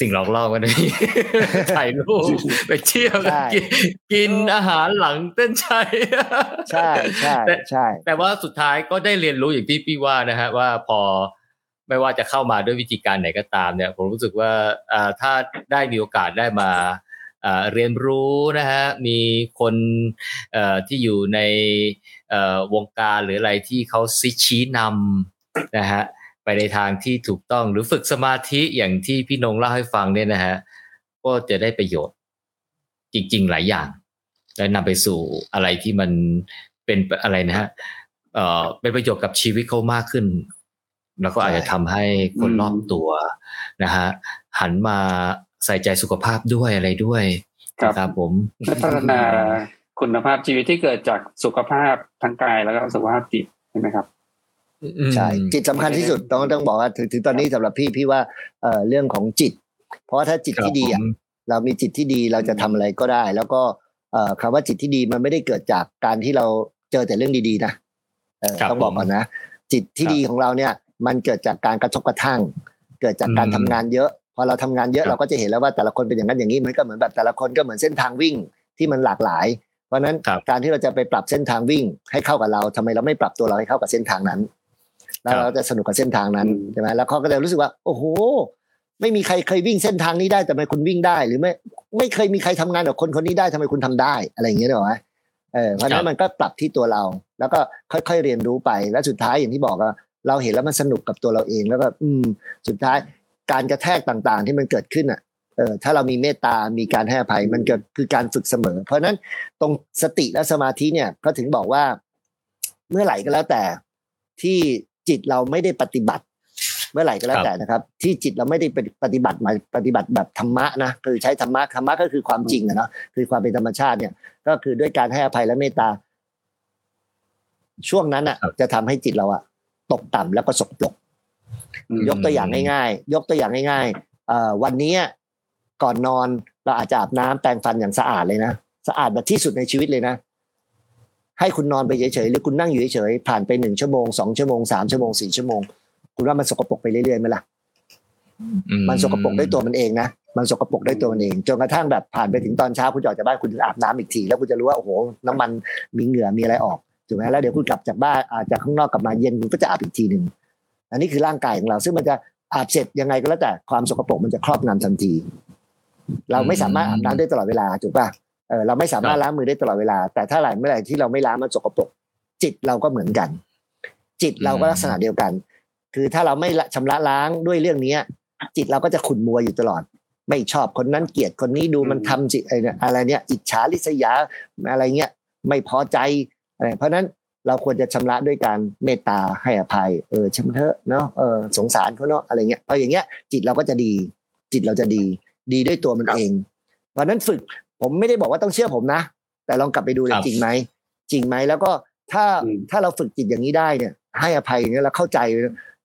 สิ่งหลอกล่อกันนี่ถ่ายรูปไปเที่ยวกันกินกินอาหารหลังเต้นชัยใช่ใช่แต่ใช่ แต่ว่าสุดท้ายก็ได้เรียนรู้อย่างที่พี่ว่านะฮะว่าพอไม่ว่าจะเข้ามาด้วยวิธีการไหนก็ตามเนี่ย ผมรู้สึกว่าอ่าถ้าได้มีโอกาสได้มาเรียนรู้นะฮะมีคนที่อยู่ในวงการหรืออะไรที่เขาซิชี้นำนะฮะ ไปในทางที่ถูกต้องหรือฝึกสมาธิอย่างที่พี่นงเล่าให้ฟังเนี่ยนะฮะก็จะได้ประโยชน์ จริง ๆ หลายอย่าง และนำไปสู่อะไรที่มันเป็นอะไรนะฮะเอ่อเป็นประโยชน์กับชีวิตเขามากขึ้น แล้วก็อาจจะทำให้คนรอบตัวนะฮะหันมาใส่ใจสุขภาพด้วยอะไรด้วยครับผมพัฒนาคุณภาพชีวิตที่เกิดจากสุขภาพทั้งกายแล้วก็สุขภาพจิตใช่ไหมครับ ใช่จิตสำคัญที่สุดต้องต้องบอกว่าถึงถึงตอนนี้สำหรับพี่พี่ว่าเอ่อเรื่องของจิต เพราะว่าถ้าจิตที่ดีอะเรามีจิตที่ดีเราจะทำอะไรก็ได้ แล้วก็เอ่อคำว่าจิตที่ดีมันไม่ได้เกิดจากการที่เราเจอแต่เรื่องดีๆนะต้องบอกก่อนนะ จิตที่ดีของเราเนี่ย มันเกิดจากการกระทบกระทั่ง เกิดจากการทำงานเยอะพอเราทำงานเยอะเราก็จะเห็นแล้วว่าแต่ละคนเป็นอย่างนั้นอย่างนี้มันก็เหมือนแบบแต่ละคนก็เหมือนเส้นทางวิ่งที่มันหลากหลาย เพราะนั้นการที่เราจะไปปรับเส้นทางวิ่งให้เข้ากับเราทำไมเราไม่ปรับตัวเราให้เข้ากับเส้นทางนั้น แล้วเราจะสนุกกับเส้นทางนั้นใช่ไหมแล้วเขาก็จะรู้สึกว่า โอ้โห ไม่มีใครเคยวิ่งเส้นทางนี้ได้แต่ทำไมคุณวิ่งได้ หรือไม่ไม่เคยมีใครทำงานกับคนคนนี้ได้ทำไมคุณทำได้อะไรอย่างเงี้ยหรอวะเออเพราะนั้นมันก็ปรับที่ตัวเรา แล้วก็ค่อยๆเรียนรู้ไปแล้วสุดท้ายอย่างที่บอกว่าเราเห็นแล้วมันสนุกกับตัวเราเองแล้วก็อืม สุดท้ายการกระแทกต่างๆ ที่มันเกิดขึ้นอะเออถ้าเรามีเมตตา มีการให้อภัยมันก็คือการฝึกเสมอ เพราะนั้นตรงสติและสมาธิเนี่ยก็ถึงบอกว่า เมื่อไหร่ก็แล้วแต่ที่ จิตเราไม่ได้ปฏิบัติ เมื่อไหร่ก็แล้วแต่นะครับ ที่จิตเราไม่ได้ปฏิบัติมาปฏิบัติแบบธรรมะนะคือใช้ธรรมะธรรมะก็คือความจริงนะเนาะคือความเป็นธรรมชาติเนี่ย ก็คือด้วยการให้อภัยและเมตตา ช่วงนั้นอะ จะทำให้จิตเราอะตกต่ำแล้วก็สกปรกยกตัวอย่างง่ายๆ ยกตัวอย่างง่ายๆวันนี้ก่อนนอนเราอาจจะอาบน้ำแปรงฟันอย่างสะอาดเลยนะ สะอาดแบบที่สุดในชีวิตเลยนะ ให้คุณนอนไปเฉยๆหรือคุณนั่งอยู่เฉยๆผ่านไปหนึ่งชั่วโมงสองชั่วโมงสามชั่วโมงสี่ชั่วโมง คุณว่ามันสกปรกไปเรื่อยๆไหมล่ะมันสกปรกได้ตัวมันเองนะมันสกปรกได้ตัวมันเองจนกระทั่งแบบผ่านไปถึงตอนเช้าคุณจอดจากบ้านคุณอาบน้ำอีกทีแล้วคุณจะรู้ว่าโอ้โหน้ำมันมีเหงื่อมีอะไรออกถูกไหมแล้วเดี๋ยวคุณกลับจากบ้านอาจจะข้างนอกกลับมาเย็นคุณก็จะอาบอีกทีหนึ่งอันนี้คือร่างกายของเรา ซึ่งมันจะอาบเสร็จยังไงก็แล้วแต่ความสกปรกมันจะครอบงำทันที เราไม่สามารถอาบน้ำได้ตลอดเวลาถูกป่ะ เออเราไม่สามารถล้างมือได้ตลอดเวลา แต่ถ้าไหร่เมื่อไหร่ที่เราไม่ล้างมันสกปรกจิตเราก็เหมือนกัน จิตเราก็ลักษณะเดียวกัน คือถ้าเราไม่ชำระล้างด้วยเรื่องนี้จิตเราก็จะขุ่นมัวอยู่ตลอด ไม่ชอบคนนั้นเกลียดคนนี้ดูมันทำจิตอะไรเนี่ย อิจฉาริษยาอะไรเงี้ยไม่พอใจอะไรเพราะนั้นเราควรจะชำระด้วยการเมตตาให้อภัย เออชำเถอะเนาะเออสงสารเขาเนาะอะไรเงี้ยพออย่างเงี้ย จิตเราก็จะดี จิตเราจะดี ดีด้วยตัวมันเอง เพราะนั้นฝึก ผมไม่ได้บอกว่าต้องเชื่อผมนะ แต่ลองกลับไปดูเลยจริงไหมจริงไหมแล้วก็ถ้าถ้าเราฝึกจิตอย่างนี้ได้เนี่ย ให้อภัยอย่างนี้เราเข้าใจ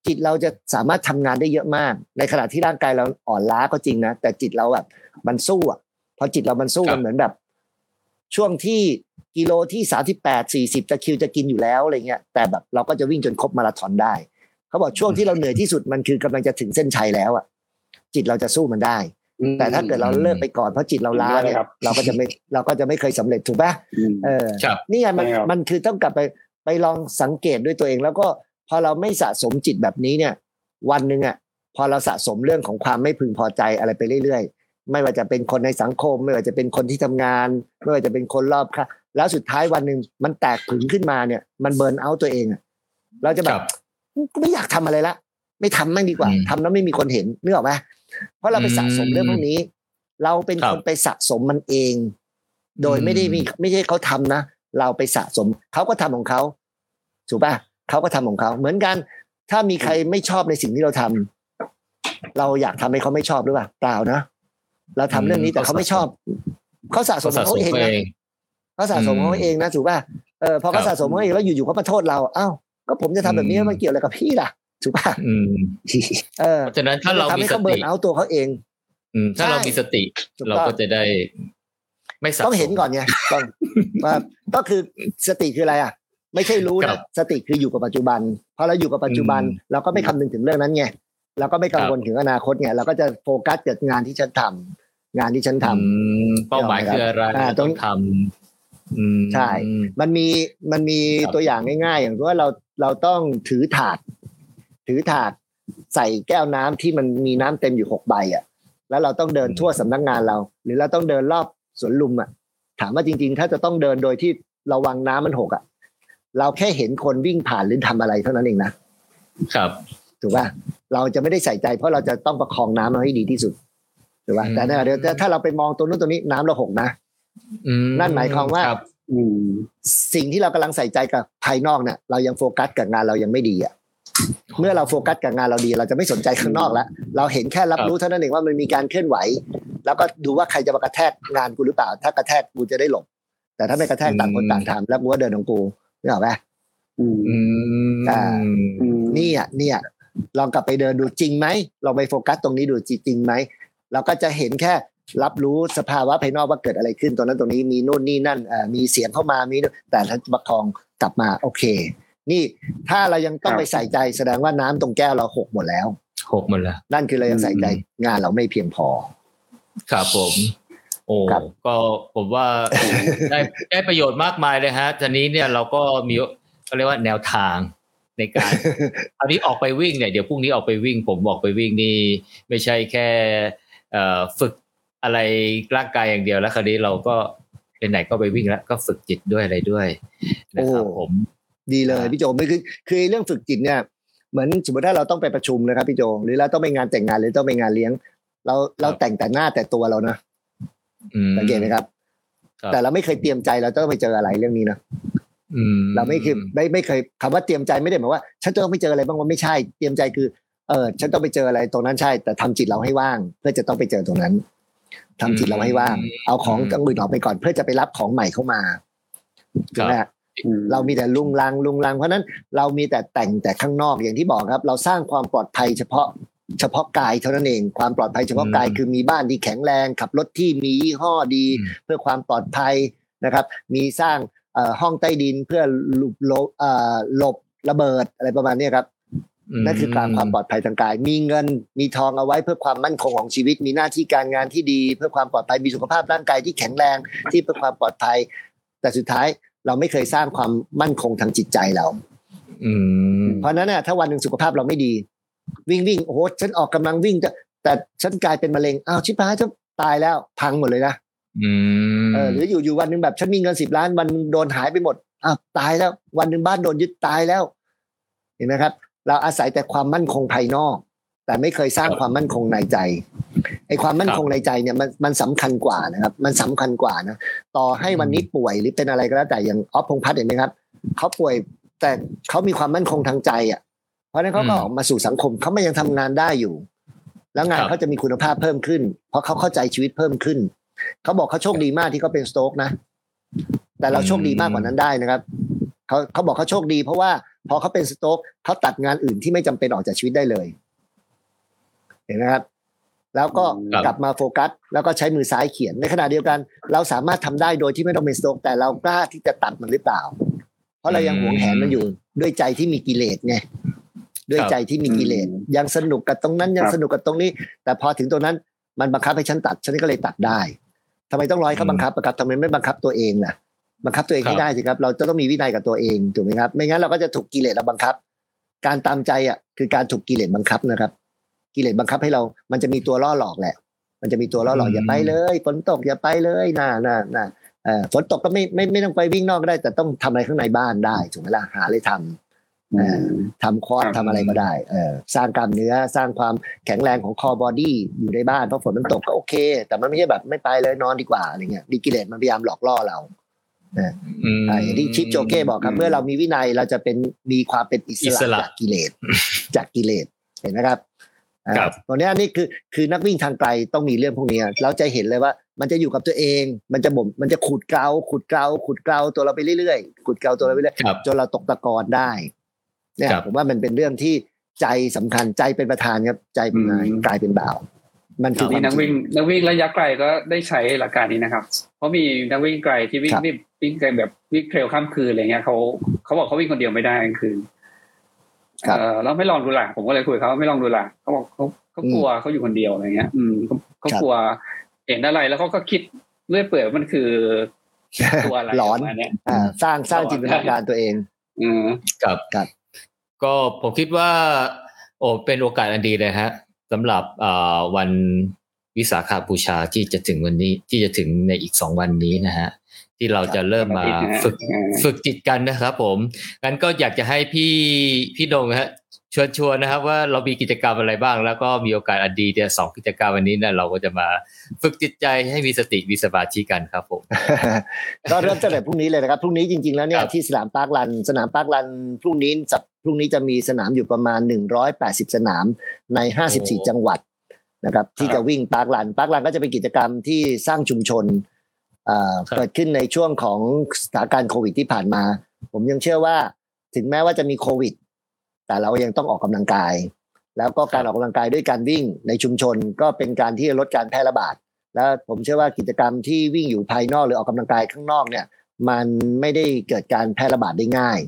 จิตเราจะสามารถทำงานได้เยอะมาก ในขณะที่ร่างกายเราอ่อนล้าก็จริงนะแต่จิตเราแบบมันสู้อะพอจิตเรามันสู้มันเหมือนแบบ ช่วงที่กิโลที่สาที่แปดสี่สิบจะคิวจะกินอยู่แล้วอะไรเงี้ยแต่แบบเราก็จะวิ่งจนครบมาราธอนได้ เขาบอกช่วงที่เราเหนื่อยที่สุดมันคือกำลังจะถึงเส้นชัยแล้วอะจิตเราจะสู้มันได้ แต่ถ้าเกิดเราเลิกไปก่อนเพราะจิตเราล้าเนี่ยเราก็จะไม่เราก็จะไม่เคยสำเร็จถูกปะเออนี่ไงมันมันคือต้องกลับไปไปลองสังเกตด้วยตัวเอง แล้วก็พอเราไม่สะสมจิตแบบนี้เนี่ย วันหนึ่งอะพอเราสะสมเรื่องของความไม่พึงพอใจอะไรไปเรื่อยๆ ไม่ว่าจะเป็นคนในสังคม ไม่ว่าจะเป็นคนที่ทำงาน ไม่ว่าจะเป็นคนรอบค่ะแล้วสุดท้ายวันหนึ่งมันแตกผึงขึ้นมาเนี่ย มันเบิร์นเอาตัวเองอะเราจะแบบไม่อยากทำอะไรละไม่ทำมั่งดีกว่าทำแล้วไม่มีคนเห็นนึกออกไหม เพราะเราไปสะสมเรื่องพวกนี้ เราเป็นคนไปสะสมมันเอง โดยไม่ได้มีไม่ใช่เขาทำนะเราไปสะสมเขาก็ทำของเขาถูกป่ะเขาก็ทำของเขาเหมือนกัน ถ้ามีใครไม่ชอบในสิ่งที่เราทำเราอยากทำให้เขาไม่ชอบหรือเปล่าเปล่านะเราทำเรื่องนี้แต่เขาไม่ชอบเขาสะสมของเขาเองนะเขาสะสมเขาเองนะถูกป่ะเออพอเขาสะสมเขาเองแล้วอยู่ๆเขามาโทษเราอ้าวก็ผมจะทำแบบนี้มันเกี่ยวอะไรกับพี่ล่ะ ถูกป่ะเออฉะนั้นถ้าเรามีสติเอาตัวเขาเองอืถ้าเรามีสติ เราก็จะได้ ไม่ต้องเห็นก่อนไงต้องว่าก็คือสติคืออะไรอะ ไม่ใช่รู้นะสติคืออยู่กับปัจจุบันพอเราอยู่กับปัจจุบัน เราก็ไม่คำนึงถึงเรื่องนั้นไงเราก็ไม่กังวลถึงอนาคตไงเราก็จะโฟกัสเกิดงานที่ฉันทำงานที่ฉันทำเป้าหมายคืออะไรต้องทำใช่ มันมีมันมีตัวอย่างง่ายๆ อย่างว่าเราเราต้องถือถาด ถือถาดใส่แก้วน้ำที่มันมีน้ำเต็มอยู่หกใบอะ แล้วเราต้องเดินทั่วสำนักงานเรา หรือเราต้องเดินรอบสวนลุมอะ ถามว่าจริง ๆ ถ้าจะต้องเดินโดยที่ระวังน้ำมันหกอะ เราแค่เห็นคนวิ่งผ่านหรือทำอะไรเท่านั้นเองนะ ครับ ถูกป่ะ เราจะไม่ได้ใส่ใจเพราะเราจะต้องประคองน้ำเราให้ดีที่สุด ถูกป่ะอืมแต่ในขณะเดียวกันถ้าเราไปมองตรงนู้นตรงนี้น้ำเราหกนะอืนั่นหมายความว่ารับอืมสิ่งที่เรากำลังใส่ใจกับภายนอกเนี่ยเรายังโฟกัสกับงานเรายังไม่ดีอะ เมื่อเราโฟกัสกับงานเราดี เราจะไม่สนใจข้างนอกแล้วเราเห็นแค่รับรู้เท่านั้นเองว่ามันมีการเคลื่อนไหว แล้วก็ดูว่าใครจะมากระแทกงานกูหรือเปล่า ถ้ากระแทกกูจะได้หลบ แต่ถ้าไม่กระแทกต่างคนต่างทำแล้วกูก็เดินของกูนี่หรอกไหมอืมอืมอ่าอืมนี่อะเนี่ยลองกลับไปเดินดูจริงไหมลองไปโฟกัสตรงนี้ดูจริงไหมเราก็จะเห็นแค่รับรู้สภาวะภายนอกว่าเกิดอะไรขึ้นตรงนั้นตรงนี้มีนู่นนี่นั่นเอ่อมีเสียงเข้ามามีนู่นแต่ถ้าประคองกลับมาโอเค นี่ถ้าเรายังต้องไปใส่ใจแสดงว่าน้ำตรงแก้วเราหกหมดแล้วหกหมดแล้วนั่นคือเรายังใส่ใจงานเราไม่เพียงพอ ครับผม โอ้ครับก็ผมว่าได้ได้ประโยชน์มากมายเลยฮะทีนี้เนี่ยเราก็มีเขาเรียกว่าแนวทางในการคราวนี้ออกไปวิ่งเนี่ยเดี๋ยวพรุ่งนี้ออกไปวิ่ง ผมออกไปวิ่งนี่ไม่ใช่แค่เอ่อฝึกอะไรร่างกายอย่างเดียวแล้วคราวนี้เราก็ไหนๆก็ไปวิ่งแล้ว ก็ฝึกจิตด้วยอะไรด้วยนะครับโอ้ผม ดีเลยอ่าพี่โจไม่คือคือเรื่องฝึกจิตเนี่ยเหมือนสมมติถ้าเราต้องไปประชุมนะครับพี่โจหรือเราต้องไปงานแต่งงานหรือต้องไปงานเลี้ยง เราเราแต่งแต่หน้าแต่ตัวเรานะอืมสังเกตไหมครับครับ แต่เราไม่เคยเตรียมใจเราต้องไปเจออะไรเรื่องนี้นะอืมเราไม่คือไม่ไม่เคยคำว่าเตรียมใจไม่ได้หมายว่า ฉันจะต้องไปเจออะไรบ้างว่าไม่ใช่ เตรียมใจคือเออฉันต้องไปเจออะไรตรงนั้นใช่ แต่ทำจิตเราให้ว่าง เพื่อจะต้องไปเจอตรงนั้นทำจิตเราให้ว่าง เอาของต่างอื่นออกไปก่อนเพื่อจะไปรับของใหม่เข้ามาถูกไหมฮะอืม เรามีแต่ลุงลังลุงลัง เพราะฉะนั้นเรามีแต่แต่งแต่ข้างนอกอย่างที่บอกครับ เราสร้างความปลอดภัยเฉพาะเฉพาะกายเท่านั้นเองความปลอดภัยเฉพาะกายอืมคือมีบ้านที่แข็งแรงขับรถที่มียี่ห้อดีอืมเพื่อความปลอดภัยนะครับ มีสร้างเอ่อห้องใต้ดินเพื่อหลบหลบเอ่อหลบระเบิดอะไรประมาณเนี้ยครับนั่นคือการความปลอดภัยทางกาย มีเงินมีทองเอาไว้เพื่อความมั่นคงของชีวิต มีหน้าที่การงานที่ดี เพื่อความปลอดภัยมีสุขภาพร่างกายที่แข็งแรงที่เพื่อความปลอดภัย แต่สุดท้าย เราไม่เคยสร้างความมั่นคงทางจิตใจเราอืมเพราะฉะนั้นน่ะถ้าวันหนึ่งสุขภาพเราไม่ดี วิ่งวิ่งโอ้โหฉันออกกำลังวิ่งแต่แต่ฉันกลายเป็นมะเร็งอ้าวชิบหายจะตายแล้วพังหมดเลยนะอืมเออหรืออยู่อยู่วันหนึ่งแบบ ฉันมีเงินสิบล้านวันหนึ่งโดนหายไปหมดอ้าวตายแล้ว วันหนึ่งบ้านโดนยึดตายแล้ว เห็นไหมครับ เราอาศัยแต่ความมั่นคงภายนอก แต่ไม่เคยสร้างความมั่นคงในใจ ไอ้ความมั่นคงในใจเนี่ยมันมันสำคัญกว่านะครับ มันสำคัญกว่านะต่อให้วันนี้ป่วยหรือเป็นอะไรก็แล้วแต่อย่างออฟพงษ์พัฒน์เห็นไหมครับเขาป่วยแต่เขามีความมั่นคงทางใจอะ เพราะฉะนั้นเขาก็ออกมาสู่สังคมเขาไม่ยังทำงานได้อยู่ แล้วงานเขาจะมีคุณภาพเพิ่มขึ้น เพราะเขาเข้าใจชีวิตเพิ่มขึ้นเขาบอกเขาโชคดีมากที่เขาเป็นสโต๊กนะ แต่เราโชคดีมากกว่านั้นได้นะครับเขาเขาบอกเขาโชคดี เพราะว่าพอเขาเป็นสโต๊กเขาตัดงานอื่นที่ไม่จำเป็นออกจากชีวิตได้เลย เห็นไหมครับ แล้วก็ครับกลับมาโฟกัส แล้วก็ใช้มือซ้ายเขียนในขณะเดียวกัน เราสามารถทำได้โดยที่ไม่ต้องเป็นสโต๊กแต่เรากล้าที่จะตัดมันหรือเปล่า เพราะเรายังหวงแหนมันอยู่ด้วยใจที่มีกิเลสไงด้วยใจที่มีกิเลสยังสนุกกับตรงนั้นยังสนุกกับตรงนี้ แต่พอถึงตรงนั้นมันบังคับให้ฉันตัดฉันก็เลยตัดได้ทำไมต้องร้อยเขาบังคับบังคับทำไมไม่บังคับตัวเองล่ะบังคับตัวเองครับให้ได้สิครับเราจะต้องมีวินัยกับตัวเองถูกไหมครับ ไม่งั้นเราก็จะถูกกิเลสเราบังคับ การตามใจอะคือการถูกกิเลสบังคับนะครับ กิเลสบังคับให้เรา มันจะมีตัวล่อหลอกแหละ มันจะมีตัวล่อหลอกอืมอย่าไปเลยฝนตกอย่าไปเลยน่าน่าน่าเอ่อฝนตกก็ไม่ไม่ไม่ต้องไปวิ่งนอกก็ได้ แต่ต้องทำอะไรข้างในบ้านได้ถูกไหมล่ะหาอะไรทำอืมทำ core ครับทำอะไรก็ได้เออสร้างกล้ามเนื้อสร้างความแข็งแรงของ core body อยู่ในบ้านเพราะฝนมันตกก็โอเค แต่มันไม่ใช่แบบไม่ไปเลยนอนดีกว่าอะไรเงี้ยดีกิเลสมันพยายามหลอกล่อเราอืมอ่าอย่างที่พี่โจเก้บอกครับ เมื่อเรามีวินัยเราจะเป็นมีความเป็นอิสอิสระระจากกิเลสจากกิเลสเห็นไหมครับอ่าครับ ตรงเนี้ยนี่คือคือนักวิ่งทางไกลต้องมีเรื่องพวกเนี้ยเราจะเห็นเลยว่า มันจะอยู่กับตัวเอง มันจะบ่มมันจะขุดเกลาขุดเกลาขุดเกลาตัวเราไปเรื่อยๆขุดเกลาตัวเราไปเรื่อยครับจนเราตกตะกอนได้เนี่ยครับผมว่ามันเป็นเรื่องที่ใจสำคัญใจเป็นประธานครับใจเป็นนายอืมกลายเป็นบ่าว มันคือนี่นักความจริวิ่งนักวิ่งระยะไกลก็ได้ใช้หลักการนี้นะครับ เพราะมีนักวิ่งไกลที่วิ่งครับวิ่งวิ่งไกลแบบวิ่งเทรลข้ามคืนอะไรเงี้ยเขาเขาบอกเขาวิ่งคนเดียวไม่ได้กลางคืนครับเออ แล้วไม่ลองดูล่ะผมก็เลยคุยกับเขาว่าไม่ลองดูล่ะเขาบอกเขาเขากลัวเขาอยู่คนเดียวอะไรเงี้ย อืมเขาเขาครับกลัวเห็นอะไรแล้วเขาก็คิดเรื่อยเปื่อยว่ามันคือตัวอะไรหลอนประมาณเนี้ยอ่าสร้างสร้างหลอนจินตนาการตัวเอง อืมครับครับก็ผมคิดว่า โอ้เป็นโอกาสอันดีเลยฮะสำหรับอ่าวันวิสาขาบูชาที่จะถึงวันนี้ที่จะถึงในอีกสองวันนี้นะฮะ ที่เราจะเริ่มมาฝึกฝึกจิตกันนะครับ ผมงั้นก็อยากจะให้พี่พี่ดงฮะชวนชวนนะครับ ว่าเรามีกิจกรรมอะไรบ้าง แล้วก็มีโอกาสอันดีเนี่ยสองกิจกรรมวันนี้เนี่ยเราก็จะมาฝึกจิตใจให้มีสติมีสมาธิกันครับผมก็เริ่มตั้งแต่พรุ่งนี้เลยนะครับพรุ่งนี้จริงๆแล้วเนี่ยที่สนามปาร์คลัน สนามปาร์คลันพรุ่งนี้สัปพรุ่งนี้จะมีสนามอยู่ประมาณ 180 สนามใน 54 จังหวัดนะครับ ที่จะวิ่งปาร์คลันปาร์คลันก็จะเป็นกิจกรรมที่สร้างชุมชน เกิดขึ้นในช่วงของสถานการณ์โควิดที่ผ่านมา ผมยังเชื่อว่าถึงแม้ว่าจะมีโควิด แต่เรายังต้องออกกำลังกาย แล้วก็การออกกำลังกายด้วยการวิ่งในชุมชนก็เป็นการที่ลดการแพร่ระบาด แล้วผมเชื่อว่ากิจกรรมที่วิ่งอยู่ภายนอกหรือออกกำลังกายข้างนอกเนี่ย มันไม่ได้เกิดการแพร่ระบาดได้ง่าย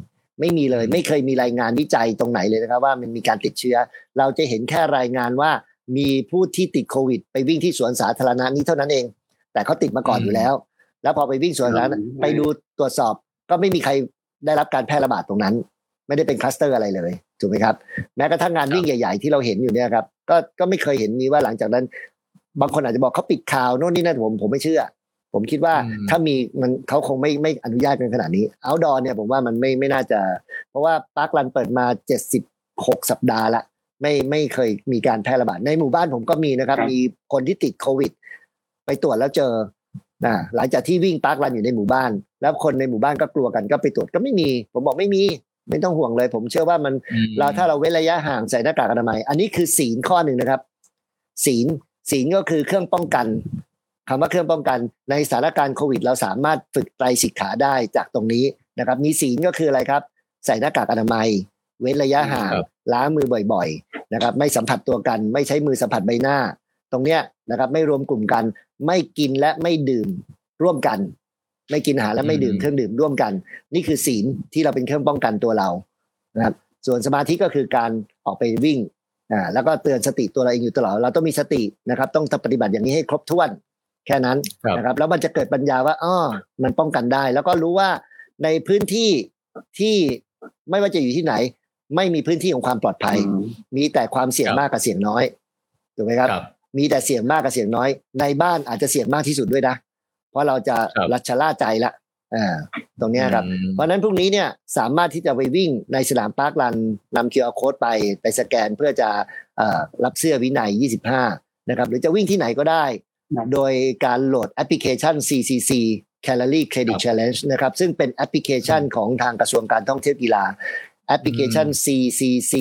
ไม่มีเลยไม่เคยมีรายงานวิจัยตรงไหนเลยนะครับว่ามันมีการติดเชื้อ เราจะเห็นแค่รายงานว่ามีผู้ที่ติดโควิด ไปวิ่งที่สวนสาธารณะนี้เท่านั้นเอง แต่เขาติดมาก่อนอยู่แล้ว แล้วพอไปวิ่งสวนนั้นไปดูตรวจสอบ ก็ไม่มีใครได้รับการแพร่ระบาดตรงนั้น ไม่ได้เป็นคลัสเตอร์อะไรเลยถูกไหมครับ แม้กระทั่งงานวิ่งใหญ่ ๆ ที่เราเห็นอยู่เนี่ยครับ ก็ก็ไม่เคยเห็นมีว่าหลังจากนั้น บางคนอาจจะบอกเขาปิดข่าวโน่นนี่นั่นผมผมไม่เชื่อ ผมคิดว่าถ้ามีมันเขาคงไม่ไม่อนุญาตเป็นขนาดนี้เอาดอเนี่ยผมว่ามันไม่ไม่น่าจะ เพราะว่าปาร์คลันเปิดมาเจ็ดสิบหกสัปดาห์ละไม่ไม่เคยมีการแพร่ระบาดในหมู่บ้านผมก็มีนะครับ มีคนที่ติดโควิด ไปตรวจแล้วเจอ นะหลังจากที่วิ่งปาร์ครันอยู่ในหมู่บ้าน แล้วคนในหมู่บ้านก็กลัวกันก็ไปตรวจก็ไม่มี ผมบอกไม่มี ไม่ต้องห่วงเลย ผมเชื่อว่ามันเราถ้าเราเว้นระยะห่างใส่หน้ากากอนามัย อันนี้คือศีลข้อหนึ่งนะครับ ศีลศีลก็คือเครื่องป้องกันคำว่าเครื่องป้องกันในสถานการณ์โควิด เราสามารถฝึกไตรสิกขาได้จากตรงนี้นะครับ มีศีลก็คืออะไรครับ ใส่หน้ากากอนามัย เว้นระยะห่างล้างมือบ่อย ๆ นะครับ ไม่สัมผัสตัวกัน ไม่ใช้มือสัมผัสใบหน้า ตรงเนี้ยนะครับไม่รวมกลุ่มกัน ไม่กินและไม่ดื่มร่วมกัน ไม่กินอาหารและไม่ดื่มเครื่องดื่มร่วมกัน นี่คือศีลที่เราเป็นเครื่องป้องกันตัวเรานะครับส่วนสมาธิก็คือการออกไปวิ่งอ่าแล้วก็เตือนสติตัวเราเองอยู่ตลอดเราต้องมีสตินะครับ ต้องปฏิบัติอย่างนี้ให้ครบถ้วนแค่นั้นนะครับ แล้วมันจะเกิดปัญญาว่าอ๋อมันป้องกันได้ แล้วก็รู้ว่าในพื้นที่ที่ไม่ว่าจะอยู่ที่ไหน ไม่มีพื้นที่ของความปลอดภัย มีแต่ความเสี่ยงมากกับเสี่ยงน้อยถูกไหมครับ มีแต่เสี่ยงมากกับเสี่ยงน้อย ในบ้านอาจจะเสี่ยงมากที่สุดด้วยนะ เพราะเราจะรัชล่าใจละอ่าตรงนี้ครับ เพราะนั้นพรุ่งนี้เนี่ยสามารถที่จะไปวิ่งในสนามปาร์คลันนำคิวอาร์โค้ดไปไปสแกนเพื่อจะรับเสื้อวินัย 25 นะครับ หรือจะวิ่งที่ไหนก็ได้ โดยการโหลดแอปพลิเคชัน CCC Calorie Credit Challenge นะครับ ซึ่งเป็นแอปพลิเคชันของทางกระทรวงการท่องเที่ยวกีฬาแอปพลิเคชัน CCC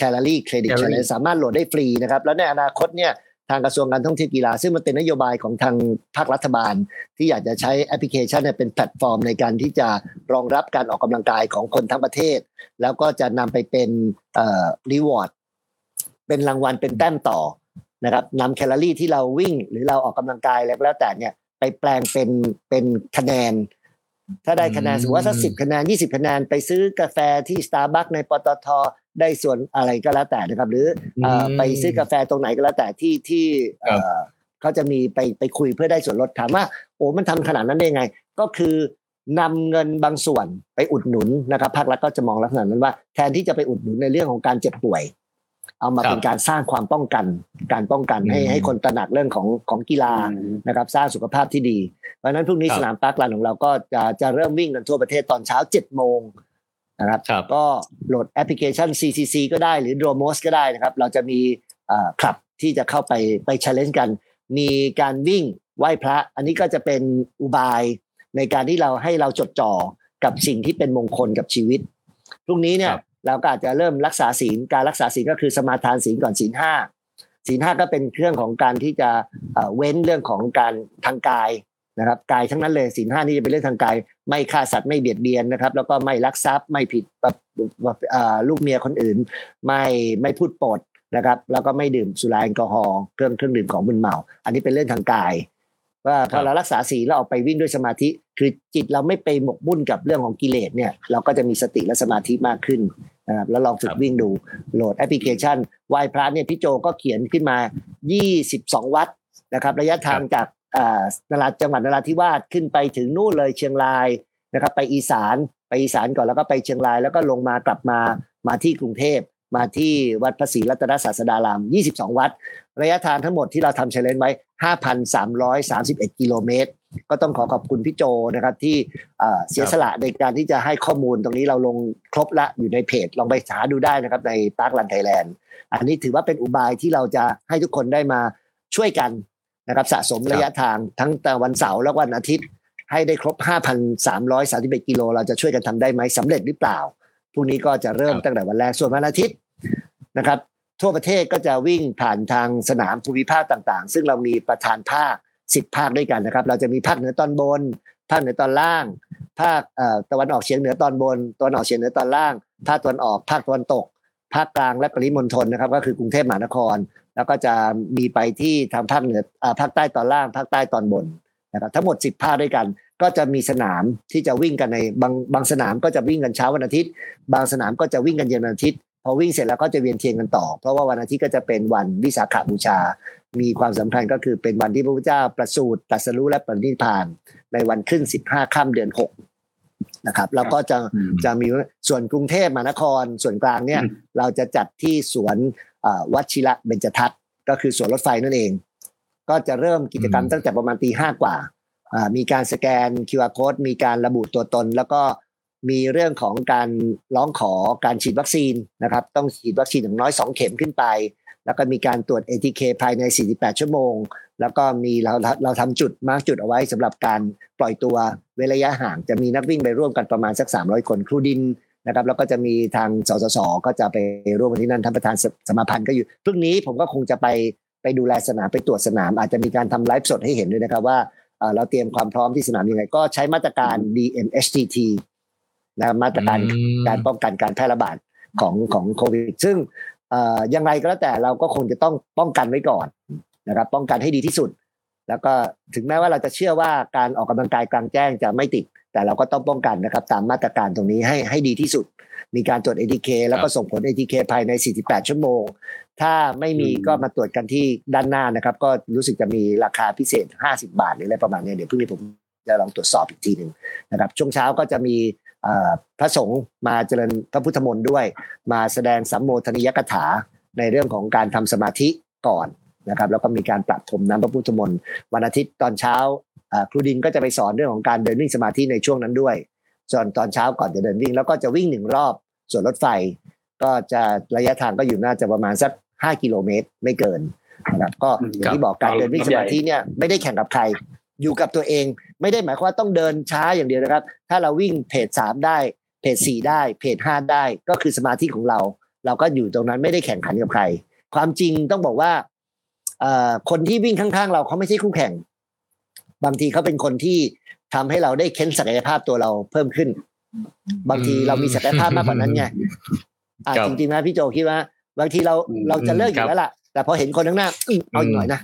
Calorie Credit Challenge สามารถโหลดได้ฟรีนะครับ แล้วในอนาคตเนี่ย ทางกระทรวงการท่องเที่ยวกีฬา ซึ่งมันเป็นนโยบายของทางภาครัฐบาล ที่อยากจะใช้แอปพลิเคชันเป็นแพลตฟอร์มในการที่จะรองรับการออกกำลังกายของคนทั้งประเทศ แล้วก็จะนำไปเป็นเอ่อ reward เป็นรางวัลเป็นแต้มต่อนะครับนำแคลอรี่ที่เราวิ่ง หรือเราออกกำลังกายแล้วแต่เนี่ยไปแปลงเป็นเป็นคะแนน ถ้าได้คะแนนสมมติว่าสักสิบคะแนนยี่สิบคะแนนไปซื้อกาแฟที่สตาร์บัคในปตท ได้ส่วนอะไรก็แล้วแต่นะครับ หรือไปซื้อกาแฟตรงไหนก็แล้วแต่ที่ที่เขาจะมีไปไปคุยเพื่อได้ส่วนลดถามว่า โอ้มันทำขนาดนั้นได้ไง ก็คือนำเงินบางส่วนไปอุดหนุนนะครับภาครัฐก็จะมองลักษณะนั้นว่า แทนที่จะไปอุดหนุนในเรื่องของการเจ็บป่วย เอามาเป็นการสร้างความป้องกัน การป้องกันให้ให้คนตระหนักเรื่องของของกีฬานะครับ สร้างสุขภาพที่ดี เพราะฉะนั้นพรุ่งนี้สนามปาร์คลันของเราก็จะจะเริ่มวิ่งกันทั่วประเทศตอนเช้าเจ็ดโมง นะครับก็โหลดแอปพลิเคชัน CCC ก็ได้หรือ Dromos ก็ได้นะครับ เราจะมีคลับที่จะเข้าไปไป challenge กัน มีการวิ่งไหว้พระ อันนี้ก็จะเป็นอุบายในการที่เราให้เราจดจ่อกับสิ่งที่เป็นมงคลกับชีวิตพรุ่งนี้เนี่ยเราก็อาจจะเริ่มรักษาศีลการรักษาศีลก็คือสมาทานศีลก่อนศีลห้าศีลห้าก็เป็นเครื่องของการที่จะเว้นเรื่องของการทางกาย นะครับกายทั้งนั้นเลยสินห้านี่จะเป็นเรื่องทางกาย ไม่ฆ่าสัตว์ไม่เบียดเบียนนะครับ แล้วก็ไม่ลักทรัพย์ไม่ผิดลูกเมียคนอื่น ไม่ไม่พูดปดนะครับ แล้วก็ไม่ดื่มสุราแอลกอฮอล์เครื่องเครื่องดื่มของมึนเมา อันนี้เป็นเรื่องทางกาย ว่าพอเรารักษาสีแล้วออกไปวิ่งด้วยสมาธิ คือจิตเราไม่ไปหมกมุ่นกับเรื่องของกิเลสเนี่ยเราก็จะมีสติและสมาธิมากขึ้นนะครับแล้วลองฝึกวิ่งดูโหลดแอปพลิเคชันวายพระเนี่ยพี่โจก็เขียนขึ้นมา 22 วัตต์นะครับ ระยะทางจาก นราจังหวัดนราธิวาสขึ้นไปถึงนู่นเลยเชียงรายนะครับ ไปอีสานไปอีสานก่อนแล้วก็ไปเชียงราย แล้วก็ลงมากลับมามาที่กรุงเทพมาที่วัดพระศรีรัตนศาสดาราม 22 วัด ระยะทางทั้งหมดที่เราทำ challenge ไว้ 5,331 กิโลเมตร ก็ต้องขอขอบคุณพี่โจนะครับที่เสียสละในการที่จะให้ข้อมูลตรงนี้เราลงครบละอยู่ในเพจ ลองไปหาดูได้นะครับใน Park Run Thailand อันนี้ถือว่าเป็นอุบายที่เราจะให้ทุกคนได้มาช่วยกัน นะครับสะสมระยะทางทั้งแต่วันเสาร์และวันอาทิตย์ ให้ได้ครบ 5,331กิโลเราจะช่วยกันทำได้ไหมสำเร็จหรือเปล่าพรุ่งนี้ก็จะเริ่มตั้งแต่วันแรกส่วนวันอาทิตย์นะครับ ทั่วประเทศก็จะวิ่งผ่านทางสนามภูมิภาคต่างๆ ซึ่งเรามีประธานภาคสิบภาคด้วยกันนะครับ เราจะมีภาคเหนือตอนบน ภาคเหนือตอนล่าง ภาคตะวันออกเฉียงเหนือตอนบนตะวันออกเฉียงเหนือตอนล่าง ภาคตะวันออก ภาคตะวันตก ภาคกลางและปริมณฑลนะครับ ก็คือกรุงเทพมหานคร แล้วก็จะมีไปที่ทางภาคเหนือภาคใต้ตอนล่างภาคใต้ตอนบนนะครับทั้งหมด 10 ภาคด้วยกัน ก็จะมีสนามที่จะวิ่งกันในบางบางสนามก็จะวิ่งกันเช้าวันอาทิตย์ บางสนามก็จะวิ่งกันเย็นวันอาทิตย์พอวิ่งเสร็จแล้วก็จะเวียนเทียนกันต่อ เพราะว่าวันอาทิตย์ก็จะเป็นวันวิสาขบูชา มีความสำคัญก็คือเป็นวันที่พระพุทธเจ้าประสูติตรัสรู้และปรินิพพาน ในวันขึ้นสิบห้าค่ำเดือนหกนะครับ แล้วก็จะจะมีส่วนกรุงเทพมหานครส่วนกลางเนี่ย เราจะจัดที่สวน วัชิระเบญจทัศน์ก็คือสวนรถไฟนั่นเอง ก็จะเริ่มกิจกรรมตั้งแต่ประมาณตีห้ากว่า มีการสแกน QR code มีการระบุตัวตน แล้วก็มีเรื่องของการร้องขอการฉีดวัคซีนนะครับ ต้องฉีดวัคซีนอย่างน้อย 2 เข็มขึ้นไป แล้วก็มีการตรวจ ATK ภายใน 48 ชั่วโมง แล้วก็มีเราเราทำจุดมาร์กจุดเอาไว้สำหรับการปล่อยตัวเวระยะห่าง จะมีนักวิ่งไปร่วมกันประมาณสัก 300 คน ครูดิน นะครับแล้วก็จะมีทางสสสก็จะไปร่วมที่นั่นท่านประธานสมาพันธ์ก็อยู่พรุ่งนี้ผมก็คงจะไปไปดูแลสนามไปตรวจสนาม อาจจะมีการทำไลฟ์สดให้เห็นด้วยนะครับว่าเราเตรียมความพร้อมที่สนามยังไง ก็ใช้มาตรการ DMHTT นะมาตรการการป้องกันการแพร่ระบาดของของโควิดซึ่งยังไงก็แล้วแต่เราก็คงจะต้องป้องกันไว้ก่อนนะครับ ป้องกันให้ดีที่สุด แล้วก็ถึงแม้ว่าเราจะเชื่อว่าการออกกำลังกายกลางแจ้งจะไม่ติด แต่เราก็ต้องป้องกันนะครับตามมาตรการตรงนี้ให้ให้ดีที่สุด มีการตรวจ ATK แล้วก็ส่งผล ATK ภายใน 48 ชั่วโมง ถ้าไม่มีก็มาตรวจกันที่ด้านหน้านะครับ ก็รู้สึกจะมีราคาพิเศษ 50 บาทหรืออะไรประมาณนี้เดี๋ยวพรุ่งนี้ผมจะลองตรวจสอบอีกทีหนึ่งนะครับ ช่วงเช้าก็จะมีพระสงฆ์มาเจริญพระพุทธมนต์ด้วย มาแสดงสัมโมทนิยกถาในเรื่องของการทำสมาธิก่อนนะครับแล้วก็มีการปรับพรมน้ำพระพุทธมนต์วันอาทิตย์ตอนเช้า ครูดินก็จะไปสอนเรื่องของการเดินวิ่งสมาธิในช่วงนั้นด้วย ส่วนตอนเช้าก่อนจะเดินวิ่ง แล้วก็จะวิ่งหนึ่งรอบ ส่วนรถไฟ ก็จะระยะทางก็อยู่น่าจะประมาณสักห้ากิโลเมตรไม่เกินนะครับก็อย่างที่บอกการเดินวิ่งสมาธิเนี่ยไม่ได้แข่งกับใคร อยู่กับตัวเอง ไม่ได้หมายความว่าต้องเดินช้าอย่างเดียวนะครับ ถ้าเราวิ่งเพจสามได้เพจสี่ได้เพจห้าได้ก็คือสมาธิของเรา เราก็อยู่ตรงนั้นไม่ได้แข่งขันกับใคร ความจริงต้องบอกว่าคนที่วิ่งข้างๆ เราเขาไม่ใช่คู่แข่ง บางทีเขาเป็นคนที่ทำให้เราได้เค้นศักยภาพตัวเราเพิ่มขึ้น บางทีเรามีศักยภาพมากกว่านั้นไงอ่าจริงๆนะพี่โจคิดว่า บางทีเราเราจะเลิกอยู่แล้วล่ะ แต่พอเห็นคนข้างหน้าเอาอีกหน่อยนะ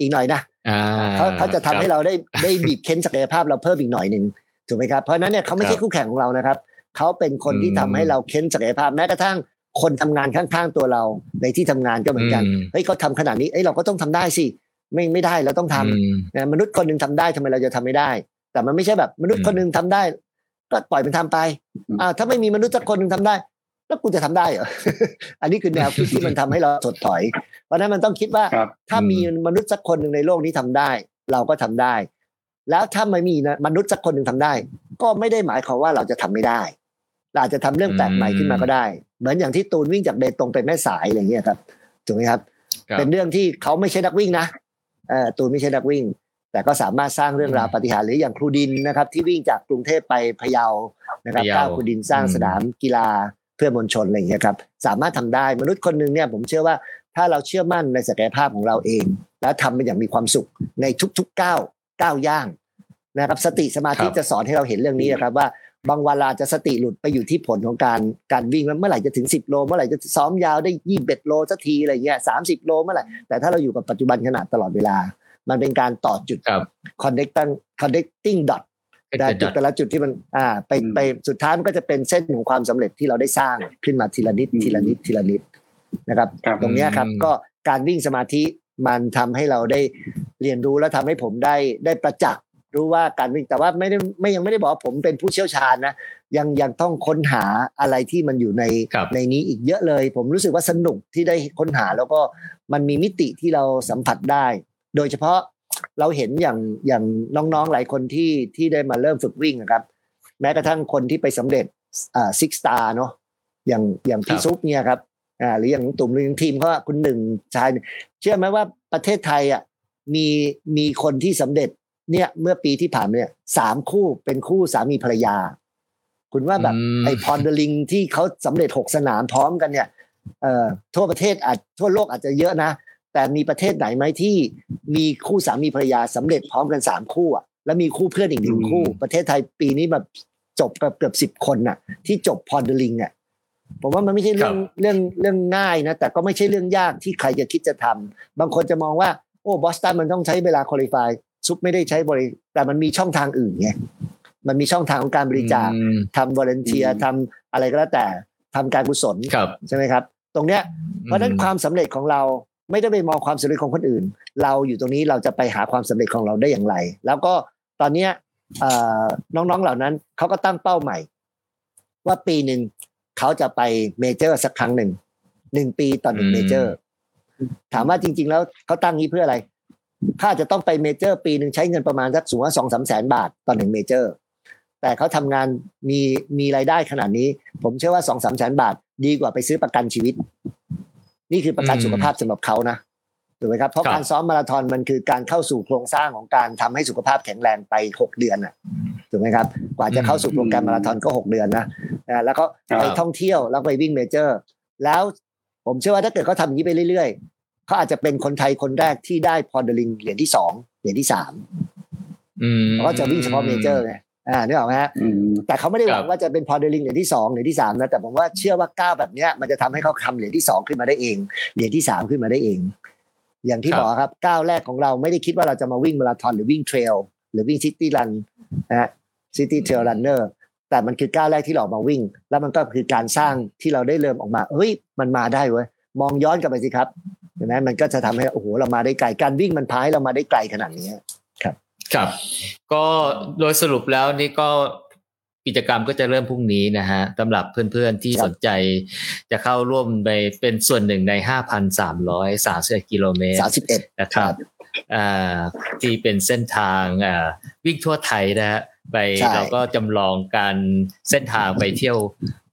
อีกหน่อยนะเขาเขาจะทำให้เราได้ได้บีบเค้นศักยภาพเราเพิ่มอีกหน่อยหนึ่งถูกไหมครับเพราะนั้นเนี่ยเขาไม่ใช่คู่แข่งของเรานะครับเขาเป็นคนที่ทำให้เราเค้นศักยภาพแม้กระทั่งคนทำงานข้างๆตัวเราในที่ทำงานก็เหมือนกันเฮ้ยเขาทาขนาดนี้เอ้ยเราก็ต้องทำได้สิ ไม่ไม่ได้เราต้องทำนะมนุษย์คนหนึ่งทำได้ทำไมเราจะทำไม่ได้ แต่มันไม่ใช่แบบมนุษย์คนหนึ่งทำได้ ก็ปล่อยมันทาไปอ่าถ้าไม่มีมนุษย์สักคนหนึ่งทำได้ แล้วกูจะทำได้เหรออันนี้คือแนวคิดที่มันทำให้เราถดถอย เพราะนั้นมันต้องคิดว่าถ้ามีมนุษย์สักคนหนึ่งในโลกนี้ทำได้ เราก็ทำได้ แล้วถ้าไม่มีนะมนุษย์สักคนหนึ่งทำได้ ก็ไม่ได้หมายความว่าเราจะทำไม่ได้เราอาจจะทำเรื่องแปลกใหม่ขึ้นมาก็ได้ เหมือนอย่างที่ตูนวิ่งจากเบตงไปแม่สายอะไรเงี้ยครับถูกไหมครับ เป็นเรื่องที่เขาไม่ใช่นักวิ่งนะเออ ตูนไม่ใช่นักวิ่ง แต่ก็สามารถสร้างเรื่องราวปฏิหารหรืออย่างครูดินนะครับ ที่วิ่งจากกรุงเทพไปพะเยานะครับก้าวครูดินสร้างสนามกีฬาเพื่อมวลชนอะไรอย่างเงี้ยครับสามารถทำได้มนุษย์คนหนึ่งเนี่ยผมเชื่อว่าถ้าเราเชื่อมั่นในศักยภาพของเราเอง แล้วทำมันอย่างมีความสุขในทุกๆก้าวก้าวย่างนะครับ สติสมาธิจะสอนให้เราเห็นเรื่องนี้นะครับว่า บางเวลาจะสติหลุดไปอยู่ที่ผลของการการวิ่งเมื่อไหร่จะถึง 10 โล เมื่อไหร่จะซ้อมยาวได้ยี่สิบโลสักทีอะไรเงี้ยสามสิบโลเมื่อไหร่แต่ถ้าเราอยู่กับปัจจุบันขนาดตลอดเวลา มันเป็นการต่อจุด connecting connecting dot แต่จุดแต่ละจุดที่มันอ่าไปไปสุดท้ายมันก็จะเป็นเส้นของความสำเร็จที่เราได้สร้างขึ้นมาทีละนิดทีละนิดทีละนิดนะครับ ตรงนี้ครับก็การวิ่งสมาธิมันทำให้เราได้เรียนรู้และทำให้ผมได้ได้ประจักษ์ รู้ว่าการวิ่งแต่ว่าไม่ได้ไม่ยังไม่ได้บอกว่าผมเป็นผู้เชี่ยวชาญนะยังยังต้องค้นหาอะไรที่มันอยู่ในครับในนี้อีกเยอะเลย ผมรู้สึกว่าสนุกที่ได้ค้นหาแล้วก็มันมีมิติที่เราสัมผัสได้ โดยเฉพาะเราเห็นอย่างอย่างน้องๆหลายคนที่ที่ได้มาเริ่มฝึกวิ่งนะครับ แม้กระทั่งคนที่ไปสำเร็จอ่าซิกสตาร์เนาะอย่างอย่างพี่ครับซุปเนี่ยครับอ่าหรืออย่างตุ่มหรืออย่างทีมเขาอะคุณหนึ่งชาย เชื่อไหมว่าประเทศไทยอะมีมีคนที่สำเร็จ เนี่ยเมื่อปีที่ผ่านมาเนี่ยสามคู่เป็นคู่สามีภรรยา คุณว่าแบบอืมไอ้พอนเดลิงที่เขาสำเร็จหกสนามพร้อมกันเนี่ยเอ่อทั่วประเทศอาจทั่วโลกอาจจะเยอะนะ แต่มีประเทศไหนไหมที่มีคู่สามีภรรยาสำเร็จพร้อมกันสามคู่อะแล้วมีคู่เพื่อนอีกหนึ่งคู่ ประเทศไทยปีนี้แบบจบกับเกือบสิบคนน่ะ ที่จบพอนเดลิงอะผมว่ามันไม่ใช่เรื่องครับเรื่องเรื่องง่ายนะ แต่ก็ไม่ใช่เรื่องยากที่ใครจะคิดจะทำบางคนจะมองว่า โอ้บอสตันมันต้องใช้เวลาคุริฟาย ซุปไม่ได้ใช้บริแต่มันมีช่องทางอื่นไงมันมีช่องทางของการบริจาคอืมทำวอร์เนเทียอืมทำอะไรก็แล้วแต่ทำการกุศลครับใช่ไหมครับ ตรงเนี้ยเพราะฉะนั้นอืมความสำเร็จของเราไม่ได้ไปมองความสำเร็จของคนอื่น เราอยู่ตรงนี้เราจะไปหาความสำเร็จของเราได้อย่างไร แล้วก็ตอนเนี้ยเอ่อน้องๆเหล่านั้นเขาก็ตั้งเป้าใหม่ ว่าปีหนึ่งเขาจะไป major สักครั้งหนึ่งหนึ่งปีต่อหนึ่งอืม major ถามว่าจริง ๆ แล้วเขาตั้งนี้เพื่ออะไร ถ้าจะต้องไป major ปีหนึ่งใช้เงินประมาณสักสูงว่าสองสามแสนบาทต่อหนึ่ง major แต่เขาทำงานมีมีรายได้ขนาดนี้ ผมเชื่อว่าสองสามแสนบาท ดีกว่าไปซื้อประกันชีวิต นี่คือประกันอืมสุขภาพสำหรับเขานะถูกไหมครับเพราะครับการซ้อมมาราธอนมันคือการเข้าสู่โครงสร้างของการทำให้สุขภาพแข็งแรงไปหกเดือนน่ะถูกไหมครับ กว่าจะเข้าสู่โปรแกรมมาราธอนก็หกเดือนนะอ่าแล้วก็ครับไปท่องเที่ยวแล้วไปวิ่ง Major แล้วผมเชื่อว่าถ้าเกิดเขาทำอย่างนี้ไปเรื่อยๆ เขาอาจจะเป็นคนไทยคนแรกที่ได้พอดลิงเหรียญที่สองเหรียญที่สามอืมเขาก็จะวิ่งเฉพาะ Major ไงอ่านึกออกไหมฮะอืมแต่เขาไม่ได้หวังครับว่าจะเป็นพอเดลิงเหรียญที่สองเหรียญที่สามนะแต่ผมว่าเชื่อว่าก้าวแบบเนี้ยมันจะทำให้เขาทำเหรียญที่สองขึ้นมาได้เองเหรียญที่สามขึ้นมาได้เอง อย่างที่บอกครับก้าวแรกของเราไม่ได้คิดว่าเราจะมาวิ่งมาราธอนหรือวิ่ง trail หรือวิ่ง city run นะฮะ city trail runner แต่มันคือก้าวแรกที่เราออกมาวิ่ง แล้วมันก็คือการสร้างที่เราได้เริ่มออกมาเฮ้ยมันมาได้เว้ยมองย้อนกลับไปสิครับ เห็นไหมมันก็จะทำให้โอ้โหเรามาได้ไกลการวิ่งมันพาให้เรามาได้ไกลขนาดนี้ครับ ก็โดยสรุปแล้วนี่ก็กิจกรรมก็จะเริ่มพรุ่งนี้นะฮะสำหรับเพื่อนๆที่ครับสนใจจะเข้าร่วมไปเป็นส่วนหนึ่งใน 5,331กิโลเมตรสามสิบเอ็ดนะครับอ่าที่เป็นเส้นทางอ่าวิ่งทั่วไทยนะฮะไปใช่เราก็จำลองการเส้นทางไปเที่ยว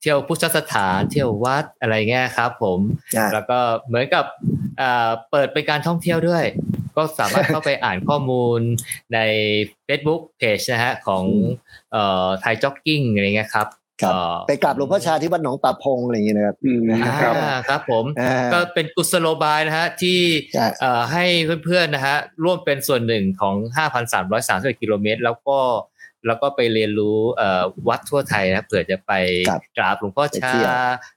เที่ยวพุทธสถานเที่ยววัดอะไรเงี้ยครับผมอ่าแล้วก็เหมือนกับอ่า เปิดเป็นการท่องเที่ยวด้วย ก็สามารถเข้าไปอ่านข้อมูลใน Facebook Page นะฮะของเอ่อไทยจ็อกกิ้งอะไรเงี้ยครับครับเอ่อไปกราบหลวงพ่อชาที่วัดหนองป่าพงอะไรอย่างเงี้ยนะครับอืมอ่าครับครับผมอ่าก็เป็นกุศโลบายนะฮะที่ใช่เอ่อให้เพื่อนๆนะฮะร่วมเป็นส่วนหนึ่งของ 5,331กิโลเมตร แล้วก็ แล้วก็ไปเรียนรู้เอ่อวัดทั่วไทยนะเผื่อจะไปครับกราบหลวงพ่อไปชาเที่ยว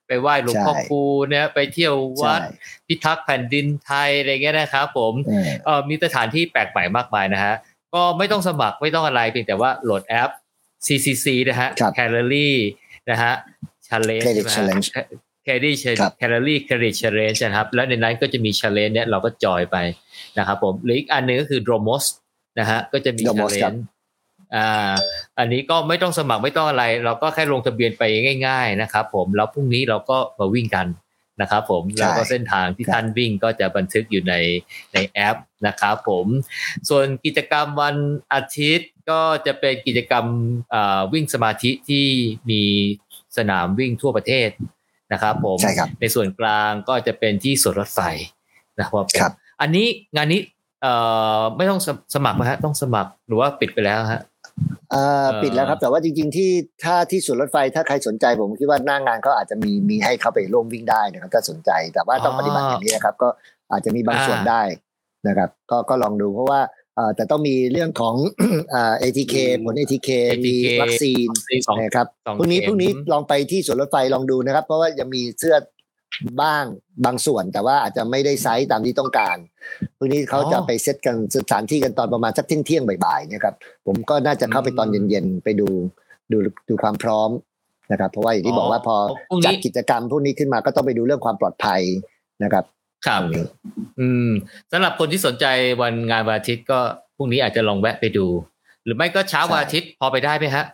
ไปไหว้หลวงพ่อใช่คูเนี่ยไปเที่ยววัดใช่พิทักษ์แผ่นดินไทยอะไรเงี้ยนะครับผมเออเอ่อมีสถานที่แปลกใหม่มากมายนะฮะก็ไม่ต้องสมัครไม่ต้องอะไรเพียงแต่ว่าโหลดแอป CCC นะฮะครับ Calorie นะฮะ Challenge Credit ใช่ไหมฮะ Challenge Calorie ครับ Calorie Credit Challenge นะครับ แล้วในนั้นก็จะมี challenge เนี่ยเราก็ join ไปนะครับผมหรืออีกอันหนึ่งก็คือ Dromos นะฮะก็จะมี Dromos เชลเลครับ อ่าอันนี้ก็ไม่ต้องสมัครไม่ต้องอะไร เราก็แค่ลงทะเบียนไปง่าย ๆนะครับผมแล้วพรุ่งนี้เราก็มาวิ่งกันนะครับผมแล้วก็เส้นทางที่ท่านวิ่งก็จะบันทึกอยู่ในในแอปนะครับผมส่วนกิจกรรมวันอาทิตย์ก็จะเป็นกิจกรรมอ่าวิ่งสมาธิที่มีสนามวิ่งทั่วประเทศนะครับผมใช่ครับในส่วนกลางก็จะเป็นที่สวนรถไฟนะครับครับอันนี้งานนี้เอ่อไม่ต้องสมสมัครนะฮะต้องสมัครหรือว่าปิดไปแล้วฮะเอ่อเอ่อ ปิดแล้วครับ แต่ว่าจริง ๆ ที่ถ้าที่สวนรถไฟถ้าใครสนใจผมคิดว่าหน้างานก็อาจจะมีมีให้เข้าไปร่วมวิ่งได้นะครับ ถ้าสนใจแต่ว่าต้องปฏิบัติอย่างนี้นะครับ ก็อาจจะมีบางส่วนได้นะครับ ก็ก็ลองดูเพราะว่าเอ่อแต่ต้องมีเรื่องของเอ่อ ATK ผล ATK มี ATK วัคซีนสองนะครับสองพรุ่งนี้เข็มพรุ่งนี้ลองไปที่สวนรถไฟลองดูนะครับ เพราะว่ายังมีเสื้อ บ้างบางส่วนแต่ว่าอาจจะไม่ได้ไซส์ตามที่ต้องการพรุ่งนี้เขาจะไปเซตกันสถานที่กันตอนประมาณสักเที่ยงเที่ยงๆบ่ายๆเนะครับผมก็น่าจะเข้าไปตอนเย็นๆไปดูดูดูความพร้อมนะครับ เพราะว่าอย่างที่บอกว่าพอพรุ่งจัดนี้กิจกรรมพวกนี้ขึ้นมาก็ต้องไปดูเรื่องความปลอดภัยนะครับครับตรงนี้อืมสำหรับคนที่สนใจวันงานวันอาทิตย์ก็พรุ่งนี้อาจจะลองแวะไปดู หรือไม่ก็เช้าวันอาทิตย์พอไปได้ไหมฮะ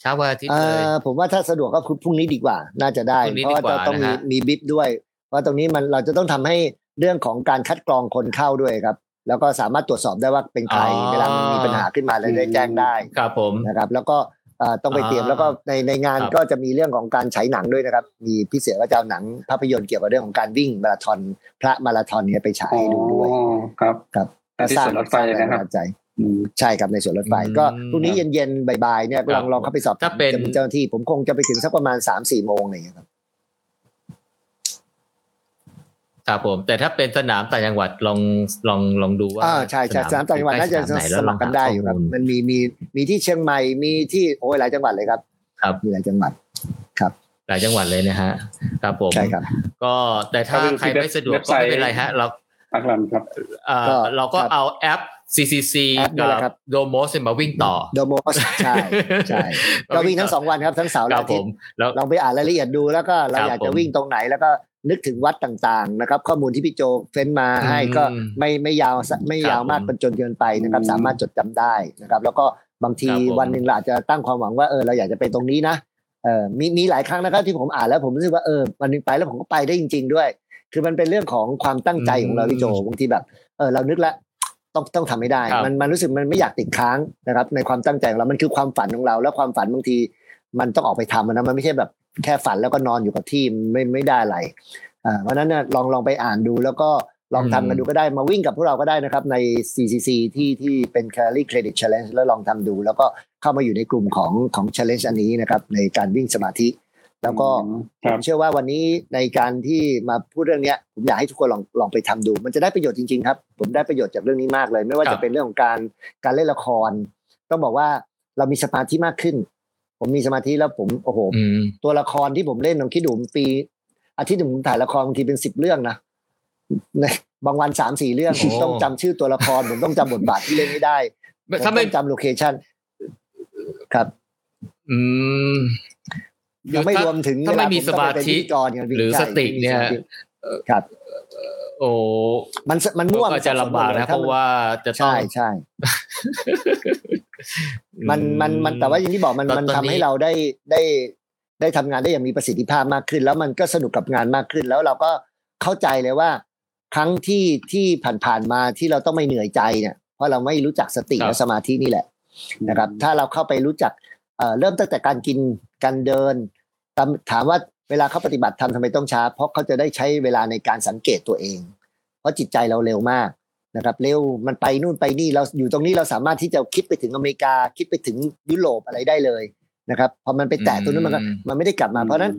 เช้าวันอาทิตย์เอเลยอผมว่าถ้าสะดวกก็คือพรุ่งนี้ดีกว่า น่าจะได้พรุ่งนี้เพราะว่าดีกว่าจะต้องมีนะฮะมีบิฟด้วย เพราะตรงนี้มันเราจะต้องทำให้เรื่องของการคัดกรองคนเข้าด้วยครับ แล้วก็สามารถตรวจสอบได้ว่าเป็นใครเวลามันมีปัญหาขึ้นมาเลยได้แจ้งได้ครับผมนะครับ แล้วก็เอ่อต้องไปเตรียมอ่าแล้วก็ในในงานครับก็จะมีเรื่องของการฉายหนังด้วยนะครับ มีพี่เสือก็จะเอาหนังภาพยนตร์เกี่ยวกับเรื่องของการวิ่งมาราธอนพระมาราธอนเนี่ยไปฉายให้ดูด้วยอ๋อครับครับแต่ที่สวนรถไฟแรงนะครับบันดาลใจอืม ใช่ครับในสวนรถไฟอืมก็พรุ่งนี้เย็นๆบ่ายๆเนี่ยคลรัอบงลองเข้าไปสอบถ้าเป็นจะมีเจ้าหน้าที่ผมคงจะไปถึงสักประมาณสามสี่โมงอะไรอย่างเงี้ยครับครับผม แต่ถ้าเป็นสนามต่างจังหวัดลองลองลองดูว่าอ่าใช่ใช่สนามต่างจังหวัดน่าจะใกล้สนามไหนแล้วสมัครกันได้อยู่ครับลงหาข้อมูลมันมีมีมีที่เชียงใหม่มีที่โอ้ยหลายจังหวัดเลยครับ ครับมีหลายจังหวัดหลายจังหวัดเลยนะฮะครับผมใช่ครับ ก็แต่ถ้าก็คือใครไม่สะดวกเว็บก็ไซต์ไม่เป็นไรฮะเราพักรันครับเอ่อก็เราก็ครับเอาแอป CCC แอปนี่แหละครักับโดโมสมาวิ่งต่อโดโมสใช่ใช่ก็วิ่งทั้งสองวันครับทั้งเสาร์คและรับอาผทิตมย์แล้วลองไปอ่านรายละเอียดดูแล้วก็เราครับอยากจะผมวิ่งตรงไหนแล้วก็นึกถึงวัดต่างๆนะครับ ข้อมูลที่พี่โจเฟ้นมาให้อืมก็ไม่ไม่ยาวไม่ยาวครับมากผมเป็นจนเกินไปนะครับอืมสามารถจดจำได้นะครับ แล้วก็บางทีครับผมวันหนึ่งเราอาจจะตั้งความหวังว่าเออเราอยากจะไปตรงนี้นะเออมีมีหลายครั้งนะครับที่ผมอ่านแล้วผมรู้สึกว่าเออวันหนึงไปแล้วผมก็ไปได้จริง ๆ ด้วย คือมันเป็นเรื่องของความตั้งใจของเราพี่โจบางทีแบบเออเรานึกแล้ว ต้องต้องทำให้ได้ครับมันมันรู้สึกมันไม่อยากติดค้างนะครับ ในความตั้งใจของเรา มันคือความฝันของเรา แล้วความฝันบางที มันต้องออกไปทำอะนะมันไม่ใช่แบบแค่ฝันแล้วก็นอนอยู่กับที่มันไม่ไม่ได้อะไรอ่าเพราะฉะนั้นเนี่ยลองลองไปอ่านดูแล้วก็ลองทำกันดูก็ได้มาวิ่งกับพวกเราก็ได้นะครับใน CCC ที่ที่เป็น Calorie Credit Challenge แล้วลองทำดู แล้วก็เข้ามาอยู่ในกลุ่มของของ Challenge อันนี้นะครับในการวิ่งสมาธิ แล้วก็ครัผบมเชื่อว่าวันนี้ในการที่มาพูดเรื่องเนี้ยผมอยากให้ทุกคนลองลองไปทำดู มันจะได้ประโยชน์จริงๆครับ ผมได้ประโยชน์จากเรื่องนี้มากเลย ไม่ว่าครัจะบเป็นเรื่องของการการเล่นละคร ต้องบอกว่าเรามีสมาธิมากขึ้น ผมมีสมาธิแล้วผมโอ้โหอืมตัวละครที่ผมเล่นลองคิดดูปี อาทิตย์หนึ่งผมถ่ายละครบางทีเป็นสิบเรื่องนะในบางวันสามสี่เรื่องโอ้ผมต้องจำชื่อตัวละครผมต้องจำบทบาทที่เล่นไม่ได้ผมถ้าไม่ต้องจำโลเคชั่นครับ อืม ยังไม่รวมถึงถ้าไม่มีเวลผต้องไปเป็นสมาธิพิธีกรกันพี่หรือใช่สติไม่มีเนี่ยสมาธิครับโอ้มันมันมั่วก็จะลำบากนะเพราะว่าจะต้องใช่ใช่มันมันมันแต่ว่าอย่างที่บอกมันตอนมันตอนทำนี้ให้เราได้ได้ได้ทำงานได้อย่างมีประสิทธิภาพมากขึ้น แล้วมันก็สนุกกับงานมากขึ้น แล้วเราก็เข้าใจเลยว่า ครั้งที่ที่ผ่านๆมาที่เราต้องไม่เหนื่อยใจเนี่ยเพราะเราไม่รู้จักสติครับและสมาธินี่แหละนะครับ ถ้าเราเข้าไปรู้จักเอ่อเริ่มตั้งแต่การกิน การเดินถามถามว่าเวลาเขาปฏิบัติธรรมทำไมต้องช้า เพราะเขาจะได้ใช้เวลาในการสังเกตตัวเอง เพราะจิตใจเราเร็วมากนะครับเร็วมันไปนู่นไปนี่เราอยู่ตรงนี้เราสามารถที่จะคิดไปถึงอเมริกา คิดไปถึงยุโรปอะไรได้เลยนะครับพอมันไปแตะตรงนั้นมันก็อืมมันไม่ได้กลับมา เพราะฉะนั้น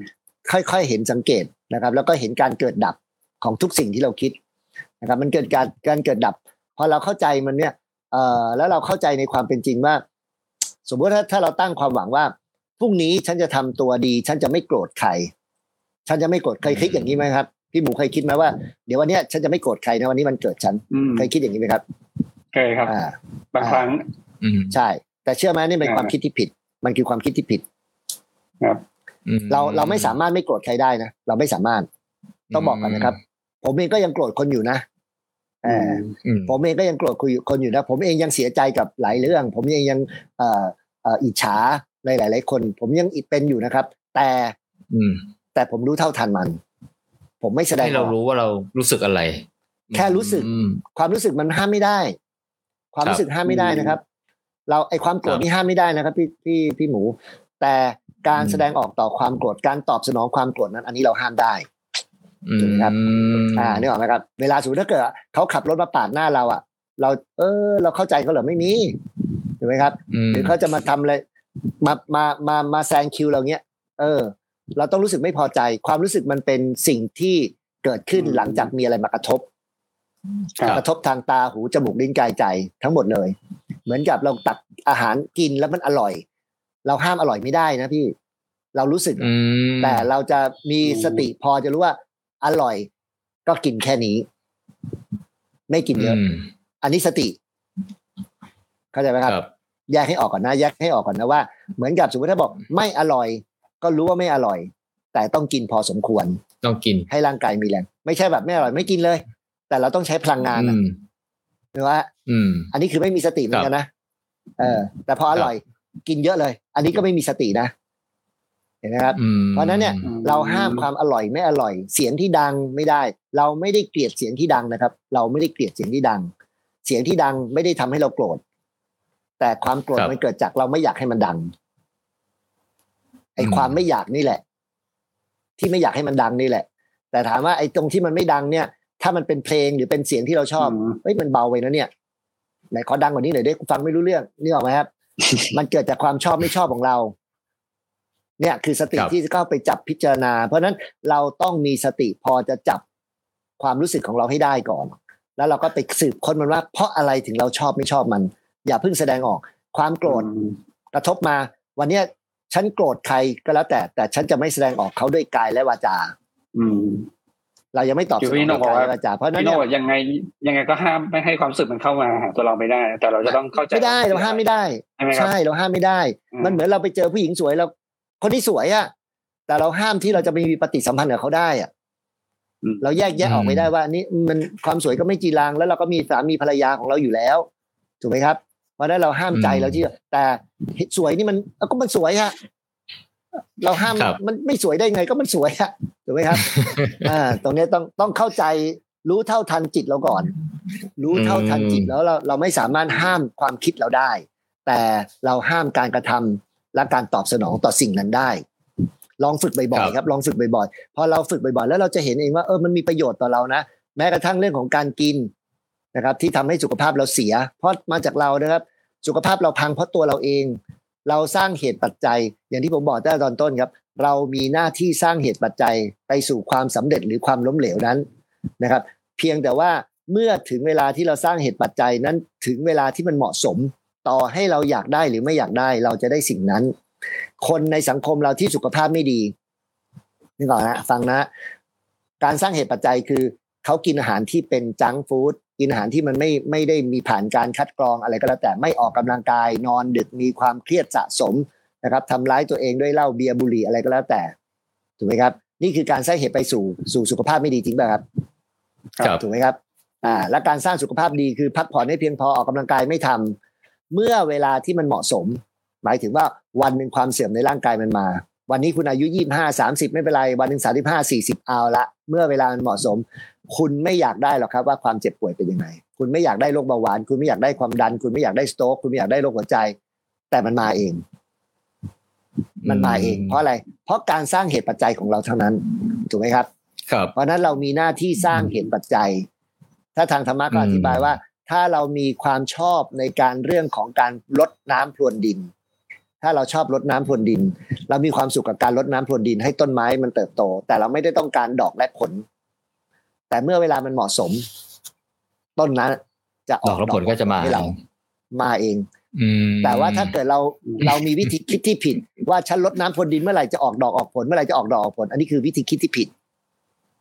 ค่อยๆเห็นสังเกตนะครับ แล้วก็เห็นการเกิดดับของทุกสิ่งที่เราคิดนะครับ มันเกิดการการเกิดดับพอเราเข้าใจมันเนี่ยเอ่อแล้วเราเข้าใจในความเป็นจริงว่า สมมติถ้าถ้าเราตั้งความหวังว่า พรุ่งนี้ฉันจะทำตัวดี ฉันจะไม่โกรธใคร ฉันจะไม่โกรธเคยคิดอย่างนี้ไหมครับ พี่หมูเคยคิดไหมว่าเดี๋ยววันเนี้ยฉันจะไม่โกรธใครนะวันนี้มันเกิดฉันอืมเคยคิดอย่างนี้ไหมครับเคยครับอ่าบางครั้งอืมใช่ แต่เชื่อไหมนี่เป็นอ่าความคิดที่ผิด มันคือความคิดที่ผิด ครับอืมเราเราไม่สามารถไม่โกรธใครได้นะเราไม่สามารถ ต้องบอกกันนะครับ ผมเองก็ยังโกรธคนอยู่นะเอออืมผมเองก็ยังโกรธคุยคนอยู่นะ ผมเองยังเสียใจกับหลายเรื่อง ผมเองยังเอ่อเอ่ออิจฉา ในหลาย ๆ คน ผมยังอิดเป็นอยู่นะครับ แต่อืมแต่ผมรู้เท่าทันมัน ผมไม่แสดงให้เราออกรู้ว่าเรารู้สึกอะไร แค่รู้สึกอืมความรู้สึกมันห้ามไม่ได้ ความรู้สึกห้ามไม่ได้นะครับ เราไอความโกรธครับนี่ห้ามไม่ได้นะครับ พี่พี่พี่หมู แต่การอืมแสดงออกต่อความโกรธการตอบสนองความโกรธนั้น อันนี้เราห้ามได้อืมครับอ่านึกออกไหมครับ เวลาสมมติถ้าเกิดเขาขับรถมาปาดหน้าเราอะ เรา เออ เราเข้าใจเขาเหรอไม่มีถูกไหมครับมหรือเขาจะมาทำอะไร มามามามาแซงคิวเราเนี้ย เออ เราต้องรู้สึกไม่พอใจ ความรู้สึกมันเป็นสิ่งที่เกิดขึ้นอืมหลังจากมีอะไรมากระทบครับกระทบทางตาหูจมูกลิ้นกายใจทั้งหมดเลย เหมือนกับเราตักอาหารกินแล้วมันอร่อย เราห้ามอร่อยไม่ได้นะพี่ เรารู้สึกอืมแต่เราจะมีสติพอจะรู้ว่า อร่อยก็กินแค่นี้ ไม่กินเยอะมอันนี้สติ เข้าใจไหมครับครับ แยกให้ออกก่อนนะแยกให้ออกก่อนนะว่า เหมือนกับสมมติถ้าบอกไม่อร่อย ก็รู้ว่าไม่อร่อย แต่ต้องกินพอสมควร ต้องกินให้ร่างกายมีแรงไม่ใช่แบบไม่อร่อยไม่กินเลย แต่เราต้องใช้พลังงานอือะมหรือว่าอืมอันนี้คือไม่มีสติเหมือนกันนะเออ แต่พออร่อยกินเยอะเลย อันนี้ก็ไม่มีสตินะเห็นไหมครับอืมเพราะฉะนั้นเนี่ยอืมเราห้ามความอร่อยไม่อร่อย เสียงที่ดังไม่ได้ เราไม่ได้เกลียดเสียงที่ดังนะครับ เราไม่ได้เกลียดเสียงที่ดัง เสียงที่ดังไม่ได้ทำให้เราโกรธ แต่ความโกรธครับมันเกิดจากเราไม่อยากให้มันดังไอ้อืมความไม่อยากนี่แหละ ที่ไม่อยากให้มันดังนี่แหละ แต่ถามว่าไอ้ตรงที่มันไม่ดังเนี่ย ถ้ามันเป็นเพลงหรือเป็นเสียงที่เราชอบอืมเฮ้ยมันเบาไปนะเนี่ยไหนขอดังกว่านี้หน่อยได้ฟังไม่รู้เรื่องนี่ออกไหมครับ มันเกิดจากความชอบไม่ชอบของเรา เนี่ยคือสติครับที่จะเข้าไปจับพิจารณา เพราะฉะนั้นเราต้องมีสติพอจะจับความรู้สึกของเราให้ได้ก่อน แล้วเราก็ไปสืบค้นมันว่า เพราะอะไรถึงเราชอบไม่ชอบมัน อย่าเพิ่งแสดงออก ความโกรธกระทบมา วันเนี้ยฉันโกรธใครก็แล้วแต่ แต่ฉันจะไม่แสดงออกเขาด้วยกายและวาจา อืม เรายังไม่ตอบคือสนพี่องโน่ด้วยบอกกายว่าและวาจาเพราะฉะนั้นพี่โน่เนี่ยบอกยังไงยังไงก็ห้ามไม่ให้ความรู้สึกมันเข้ามาหาตัวเราไม่ได้ แต่เราจะต้องเข้าใจไม่ได้เราห้ามไม่ได้ใช่ไหมครับใช่เราห้ามไม่ได้อืมมันเหมือนเราไปเจอผู้หญิงสวยเราคนที่สวยอะแต่เราห้ามที่เราจะไปมีปฏิสัมพันธ์กับเขาได้อะอืมเราแยกแยะออกไม่ได้ว่านี่มันความสวยก็ไม่จีรังแล้วเราก็มีสามีภรรยาของเราอยู่แล้ว ถูกไหมครับ เพราะฉะนั้นเราห้ามใจอืมเราที่แต่สวยนี่มันเอ้าก็มันสวยฮะเราห้ามครับมันไม่สวยได้ไงก็มันสวยฮะถูกไหมครับ อ่า ตรงเนี้ยต้องต้องเข้าใจรู้เท่าทันจิตเราก่อน รู้เท่าทันจิตแล้วเราเราไม่สามารถห้ามความคิดเราได้ แต่เราห้ามการกระทำและการตอบสนองต่อสิ่งนั้นได้ ลองฝึกบ่อยๆครับลองฝึกบ่อยๆพอเราฝึกบ่อยๆแล้วเราจะเห็นเองว่าเออมันมีประโยชน์ต่อเรานะแม้กระทั่งเรื่องของการกิน นะครับ ที่ทำให้สุขภาพเราเสีย เพราะมาจากเรานะครับ สุขภาพเราพังเพราะตัวเราเอง เราสร้างเหตุปัจจัย อย่างที่ผมบอกตั้งแต่ตอนต้นครับ เรามีหน้าที่สร้างเหตุปัจจัยไปสู่ความสำเร็จหรือความล้มเหลวนั้นนะครับ เพียงแต่ว่าเมื่อถึงเวลาที่เราสร้างเหตุปัจจัยนั้นถึงเวลาที่มันเหมาะสม ต่อให้เราอยากได้หรือไม่อยากได้เราจะได้สิ่งนั้น คนในสังคมเราที่สุขภาพไม่ดีนี่ก่อนนะฟังนะ การสร้างเหตุปัจจัยคือเขากินอาหารที่เป็นจังฟู้ด กินอาหารที่มันไม่ไม่ได้มีผ่านการคัดกรองอะไรก็แล้วแต่ไม่ออกกำลังกายนอนดึกมีความเครียดสะสมนะครับทำร้ายตัวเองด้วยเหล้าเบียร์บุหรี่อะไรก็แล้วแต่ถูกไหมครับ นี่คือการสร้างเหตุไปสู่สู่สุขภาพไม่ดีจริงป่ะครับครับถูกไหมครับอ่าและการสร้างสุขภาพดีคือพักผ่อนให้เพียงพอออกกำลังกายไม่ทำเมื่อเวลาที่มันเหมาะสม หมายถึงว่าวันหนึ่งความเสื่อมในร่างกายมันมา วันนี้คุณอายุยี่ห้าสามสิบไม่เป็นไร วันหนึ่งสามสิบห้าสี่สิบเอาละ เมื่อเวลามันเหมาะสม คุณไม่อยากได้หรอกครับว่าความเจ็บป่วยเป็นยังไง คุณไม่อยากได้โรคเบาหวาน คุณไม่อยากได้ความดัน คุณไม่อยากได้สโตรกคุณไม่อยากได้โรคหัวใจ แต่มันมาเอง มันมาเอง เพราะอะไร เพราะการสร้างเหตุปัจจัยของเราเท่านั้น ถูกไหมครับ ครับ เพราะฉะนั้นเรามีหน้าที่สร้างเหตุปัจจัย ถ้าทางธรรมะก็อืมอธิบายว่า ถ้าเรามีความชอบในการเรื่องของการลดน้ำพรวนดิน ถ้าเราชอบลดน้ำพรวนดิน เรามีความสุขกับการลดน้ำพรวนดินให้ต้นไม้มันเติบโต แต่เราไม่ได้ต้องการดอกและผล แต่เมื่อเวลามันเหมาะสม ต้นนั้น จะอดออกกและผลก็จะมาให้เรามาเองอืมแต่ว่าถ้าเกิดเราเรามีวิธีคิดที่ผิด ว่าฉันลดน้ำพรวนดินเมื่อไหร่จะออกดอกออกผลเมื่อไหร่จะออกดอกออกผล อันนี้คือวิธีคิดที่ผิด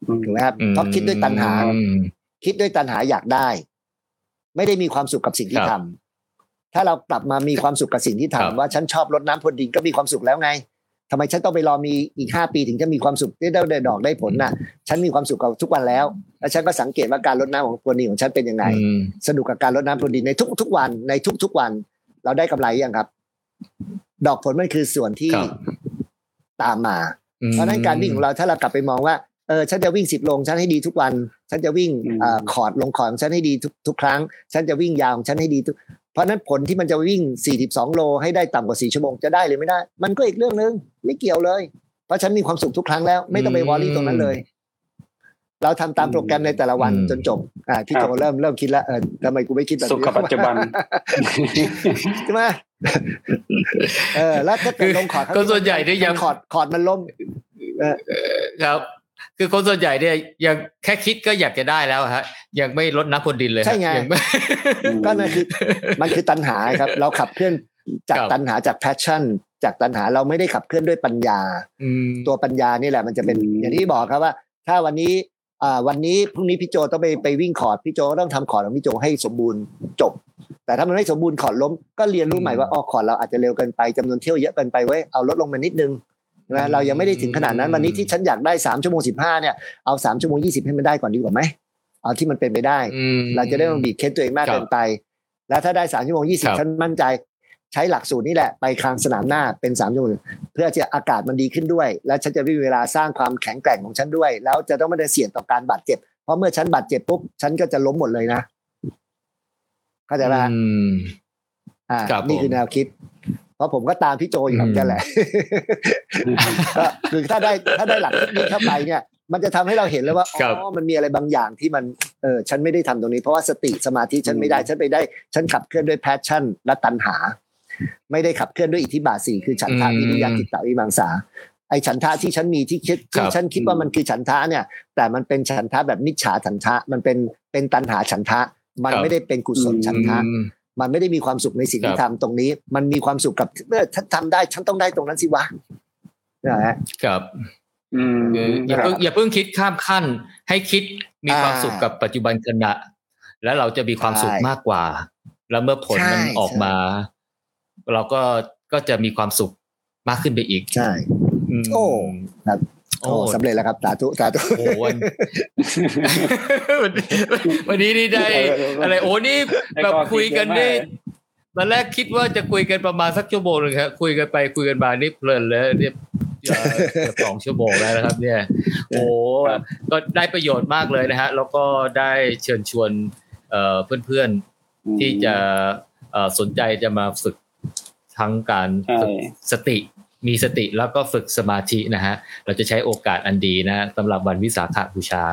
อืมถูกไหมครับเพราะคิดด้วยตัณหาอืมคิดด้วยตัณหาอยากได้ ไม่ได้มีความสุขกับสิ่งที่คทำรับ ถ้าเรากลับมามีความสุขกับสิ่งที่ทำครับว่าฉันชอบรดน้ำพรวนดินก็มีความสุขแล้วไงทำไมฉันต้องไปรอมีอีกห้าปีถึงจะมีความสุขได้ได้ได้ดอกได้ผลน่ะ ฉันมีความสุขกับทุกวันแล้ว แล้วฉันก็สังเกตว่าการรดน้ำของพรวนดินของฉันเป็นยังไงอืมสนุกกับการรดน้ำพรวนดินในทุกทุกวันในทุกทุกวัน เราได้กำไรยังครับ ดอกผลมันคือส่วนที่ครับตามมา เพราะฉะนั้นการวิ่งของเราถ้าเรากลับไปมองว่าเออฉันจะวิ่งสิบโลงฉันให้ดีทุกวัน ฉันจะวิ่งอืมเอ่อคอร์ดลงคอร์ดของฉันให้ดีทุกทุกครั้ง ฉันจะวิ่งยาวของฉันให้ดีทุก เพราะฉะนั้นผลที่มันจะวิ่ง 42 โลให้ได้ต่ำกว่า 4 ชั่วโมงจะได้หรือไม่ได้ มันก็อีกเรื่องหนึ่งไม่เกี่ยวเลย เพราะฉันมีความสุขทุกครั้งแล้ว ไม่ต้องไป worry ตรงนั้นเลย เราทำตามโปรแกรมในแต่ละวันอืมจนจบ อ่าพี่โจเริ่มเริ่มคิดแล้วเออทำไมกูไม่คิดแบบนี้สุขปัจจุบันใช่ไหมเออแล้วถ้าเกิดลงคอร์ดก็ส่วนใหญ่เนี่ยยัง court courtมันล้มครับ คือคนส่วนใหญ่เนี่ยยังแค่คิดก็อยากจะได้แล้วฮะ ยังไม่รดน้ำพรวนดินเลยฮะใช่ไงยังไม่ก็นั่นคือมันคือตัณหาครับ เราขับเคลื่อนจากครับตัณหาจาก passion จากตัณหาเราไม่ได้ขับเคลื่อนด้วยปัญญาอืมตัวปัญญานี่แหละมันจะเป็นอืมอย่างที่บอกครับว่า ถ้าวันนี้อ่าวันนี้พรุ่งนี้พี่โจต้องไปไปวิ่งคอร์ดพี่โจก็ต้องทำคอร์ดของพี่โจให้สมบูรณ์จบ แต่ถ้ามันไม่สมบูรณ์คอร์ดล้มก็เรียนรู้ใหม่ว่าอ๋อคอร์ดเราอาจจะเร็วเกินไปจำนวนเที่ยวเยอะเกินไปเว้ยเอาลดลงมานิดนึง นะเรายังไม่ได้ถึงขนาดนั้นวันนี้ที่ฉันอยากได้สามชั่วโมงสิบห้าเนี่ยเอาสามชั่วโมงยี่สิบให้มันได้ก่อนดีกว่าไหมเอาที่มันเป็นไปได้อืมเราจะได้ไมาบีบเค้นตัวเองมากครับเกินไป แล้วถ้าได้สามชั่วโมงยี่สิบครับฉันมั่นใจใช้หลักสูตรนี่แหละไปคลางสนามหน้าเป็นสามชั่วโมงเพื่อจะอากาศมันดีขึ้นด้วย แล้วฉันจะไม่มีเวลาสร้างความแข็งแกร่งของฉันด้วย แล้วจะต้องไม่ได้เสี่ยงต่อการบาดเจ็บ เพราะเมื่อฉันบาดเจ็บปุ๊บฉันก็จะล้มหมดเลยนะเข้าใจไหมอืมอ่าครับนี่คือผมแนวคิด เพราะผมก็ตามพี่โจอยู่ครับอืมนั่นแหละก็คือถ้าได้ถ้าได้หลักคิดนี้เข้าไปเนี่ย มันจะทำให้เราเห็นเลยว่าอ๋อมันมีอะไรบางอย่างที่มันเออฉันไม่ได้ทำตรงนี้ เพราะว่าสติสมาธิฉันไม่ได้ฉันไปได้ ฉันขับเคลื่อนด้วย passion และตัณหา ไม่ได้ขับเคลื่อนด้วยอิทธิบาทสี่คือฉันทะอืมวิริยะจิตตวิมังสาไอ้ฉันทะที่ฉันมีที่คิดครัที่บฉันคิดว่ามันคือฉันทะเนี่ย แต่มันเป็นฉันทะแบบมิจฉาฉันทะมันเป็นเป็นตัณหาฉันทะ มันครับไม่ได้เป็นกุศลฉันทะอื มมันไม่ได้มีความสุขในสิ่งที่ครับทำตรงนี้ มันมีความสุขกับเมื่อฉันทำได้ฉันต้องได้ตรงนั้นสิวะนะฮะครับอืมคืออย่าเพิ่งอย่าเพิ่งคิดข้ามขั้น ให้คิดมีความอ่าสุขกับปัจจุบันขณะ แล้วเราจะมีความสุขใช่มากกว่า แล้วเมื่อผลมันใช่ออกมา เราก็ก็จะมีความสุขมากขึ้นไปอีก ใช่มโอ้ครับ โอ้โอ้สำเร็จแล้วครับสาธุสาธุโอ้วันวันวันนี้นี่ได้อะไรโอ้นี่ได้แบบข้อคิดคุยกันเยอะมากนี่ตอนแรกคิดว่าจะคุยกันประมาณสักชั่วโมงหนึงครับคุยกันไปคุยกันมานี่เพลินเลยเนี่ยเอ่อเกือบสองชั่วโมงแล้วนะครับ เนี่ย โอ้ก็ได้ประโยชน์มากเลยนะฮะ แล้วก็ได้เชิญชวนเอ่อเพื่อนๆที่จะเอ่อสนใจจะมาฝึกทั้งการใช่ฝึกสติ มีสติแล้วก็ฝึกสมาธินะฮะ เราจะใช้โอกาสอันดีนะสำหรับวันวิสาขบูชา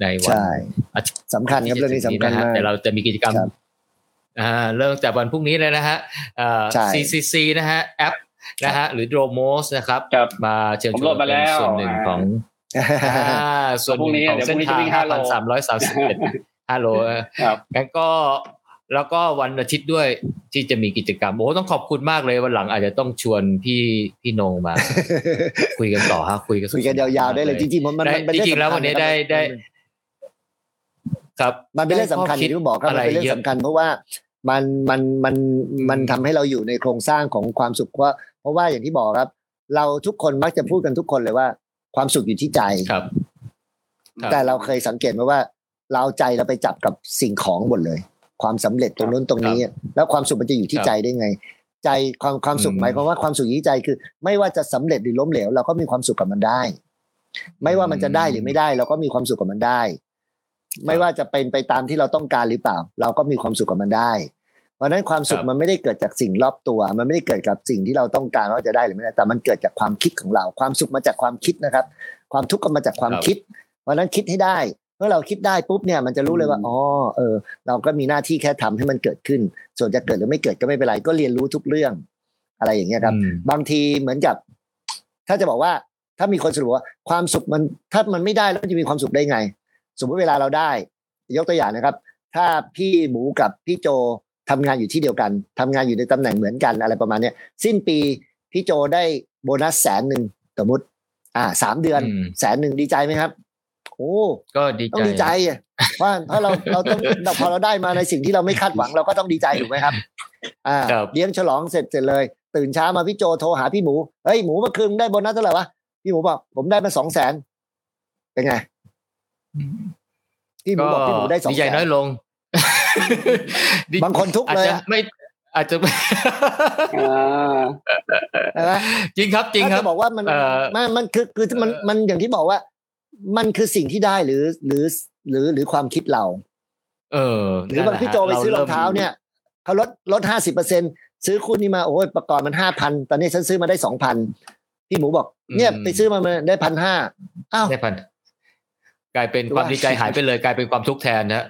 ในวันใช่อาทิตย์สำคัญครับเรื่องนี้สำคัญนะฮะมากแต่เราจะมีกิจกรรมครับอ่าเริ่มจากวันพรุ่งนี้เลยนะฮะอ่าใช่ CCC นะฮะแอปนะฮะหรือ Dromos นะครับครับมาเชิญผมชโหลวนดมาแล้วเป็นส่วนหนึ่งของอ่าส่วนหนึ่งของเดี๋ยวพเส้รุ่นงนี้ทางเดี๋ยวพรุ่งนี้จะวิ่งห้าพันสามร้อยสามสิบเอ็ดฮัลโหลครับงั้นก็ แล้วก็วันอาทิตย์ด้วยที่จะมีกิจกรรมโอ้ต้องขอบคุณมากเลยวันหลังอาจจะต้องชวนพี่พี่นงมา คุยกันต่อฮะคุยกันคุยกันยาวๆได้เลยจริงๆมันมันได้มันเป็นจเรื่องริงๆแล้วสำคัญวันนี้ะครับได้ได้ครับมันเป็นเรื่องสำคัญอย่างที่ผมบอกครับอะไรมันเป็นเรื่อเยงอะสำคัญเพราะว่ามันมันมันมันทำให้เราอยู่ในโครงสร้างของความสุขว่า เพราะว่าอย่างที่บอกครับ เราทุกคนมักจะพูดกันทุกคนเลยว่า ความสุขอยู่ที่ใจครับครับแต่เราเคยสังเกตไหมว่า เราเอาใจเราไปจับกับสิ่งของหมดเลย ความสำเร็จตรงนู้นตรงนี้ แล้วความสุขมันจะอยู่ที่ครับใจได้ไง ใจความความสุขอืมหมายความว่าความสุขอยู่ที่ใจคือ ไม่ว่าจะสำเร็จหรือล้มเหลวเราก็มีความสุขกับมันได้ ไม่ว่ามันจะได้หรือไม่ได้ เราก็มีความสุขกับมันได้ ไม่ว่าจะเป็นไปตามที่เราต้องการหรือเปล่า เราก็มีความสุขกับมันได้ เพราะฉะนั้นความสุขครับมันไม่ได้เกิดจากสิ่งรอบตัว มันไม่ได้เกิดกับสิ่งที่เราต้องการว่าจะได้หรือไม่ได้แต่มันเกิดจากความคิดของเรา ความสุขมาจากความคิดนะครับ ความทุกข์ก็มาจากความคิด เพราะฉะนั้นคิดให้ได้ เมื่อเราคิดได้ปุ๊บเนี่ยมันจะรู้เลยว่าอ๋อเออ เราก็มีหน้าที่แค่ทำให้มันเกิดขึ้น ส่วนจะเกิดหรือไม่เกิดก็ไม่เป็นไรก็เรียนรู้ทุกเรื่อง อะไรอย่างเงี้ยครับอืมบางทีเหมือนกับ ถ้าจะบอกว่าถ้ามีคนสรุปว่าความสุขมันถ้ามันไม่ได้แล้วมันจะมีความสุขได้ไง สมมติเวลาเราได้ ยกตัวอย่างนะครับ ถ้าพี่หมูกับพี่โจทำงานอยู่ที่เดียวกันทำงานอยู่ในตำแหน่งเหมือนกันอะไรประมาณเนี้ยสิ้นปีพี่โจได้โบนัสแสนหนึ่งสมมติ อ่าสามเดือนอืมแสนหนึ่งดีใจไหมครับ โอ้ก็ดีต้อใจงดีใจอะเพราะเพราะเราเราต้องเราพอเราได้มาในสิ่งที่เราไม่คาดหวังเราก็ต้องดีใจถูกไหมครับ อ่าครับเลี้ยงฉลองเสร็จเสร็จเลย ตื่นเช้ามาพี่โจโทรหาพี่หมูเฮ้ยหมูเมื่อคืนมึงได้โบนัสเท่าไหร่วะพี่หมูบอกผมได้มาสองแสนเป็นไงพี่หมูบอกพี่หมูได้สองดีแสใจน้อยนลงบางคนทุกข์อาจเลยจะอะไม่อาจจะไม่อ่าใช่ไหมจริงครับจริงคถ้ารับจะบอกว่ามันเอ่อมันมันคือคือมันมันอย่างที่บอกว่า มันคือสิ่งที่ได้หรือหรือหรือหรือความคิดเรา เออ หรือบางพี่โจไปซื้อรองเท้าเนี่ยเขาลดลดห้าสิบเปอร์เซ็นซื้อคู่นี้มาโอ้ยประกอบมันห้าพันตอนนี้ฉันซื้อมาได้สองพันพี่หมูบอก เนี่ยไปซื้อมาได้พันห้าอ้าวได้พันกลายเป็นหรือความว่าดีใจหายไปเลย กลายเป็นความทุกข์แทนนะ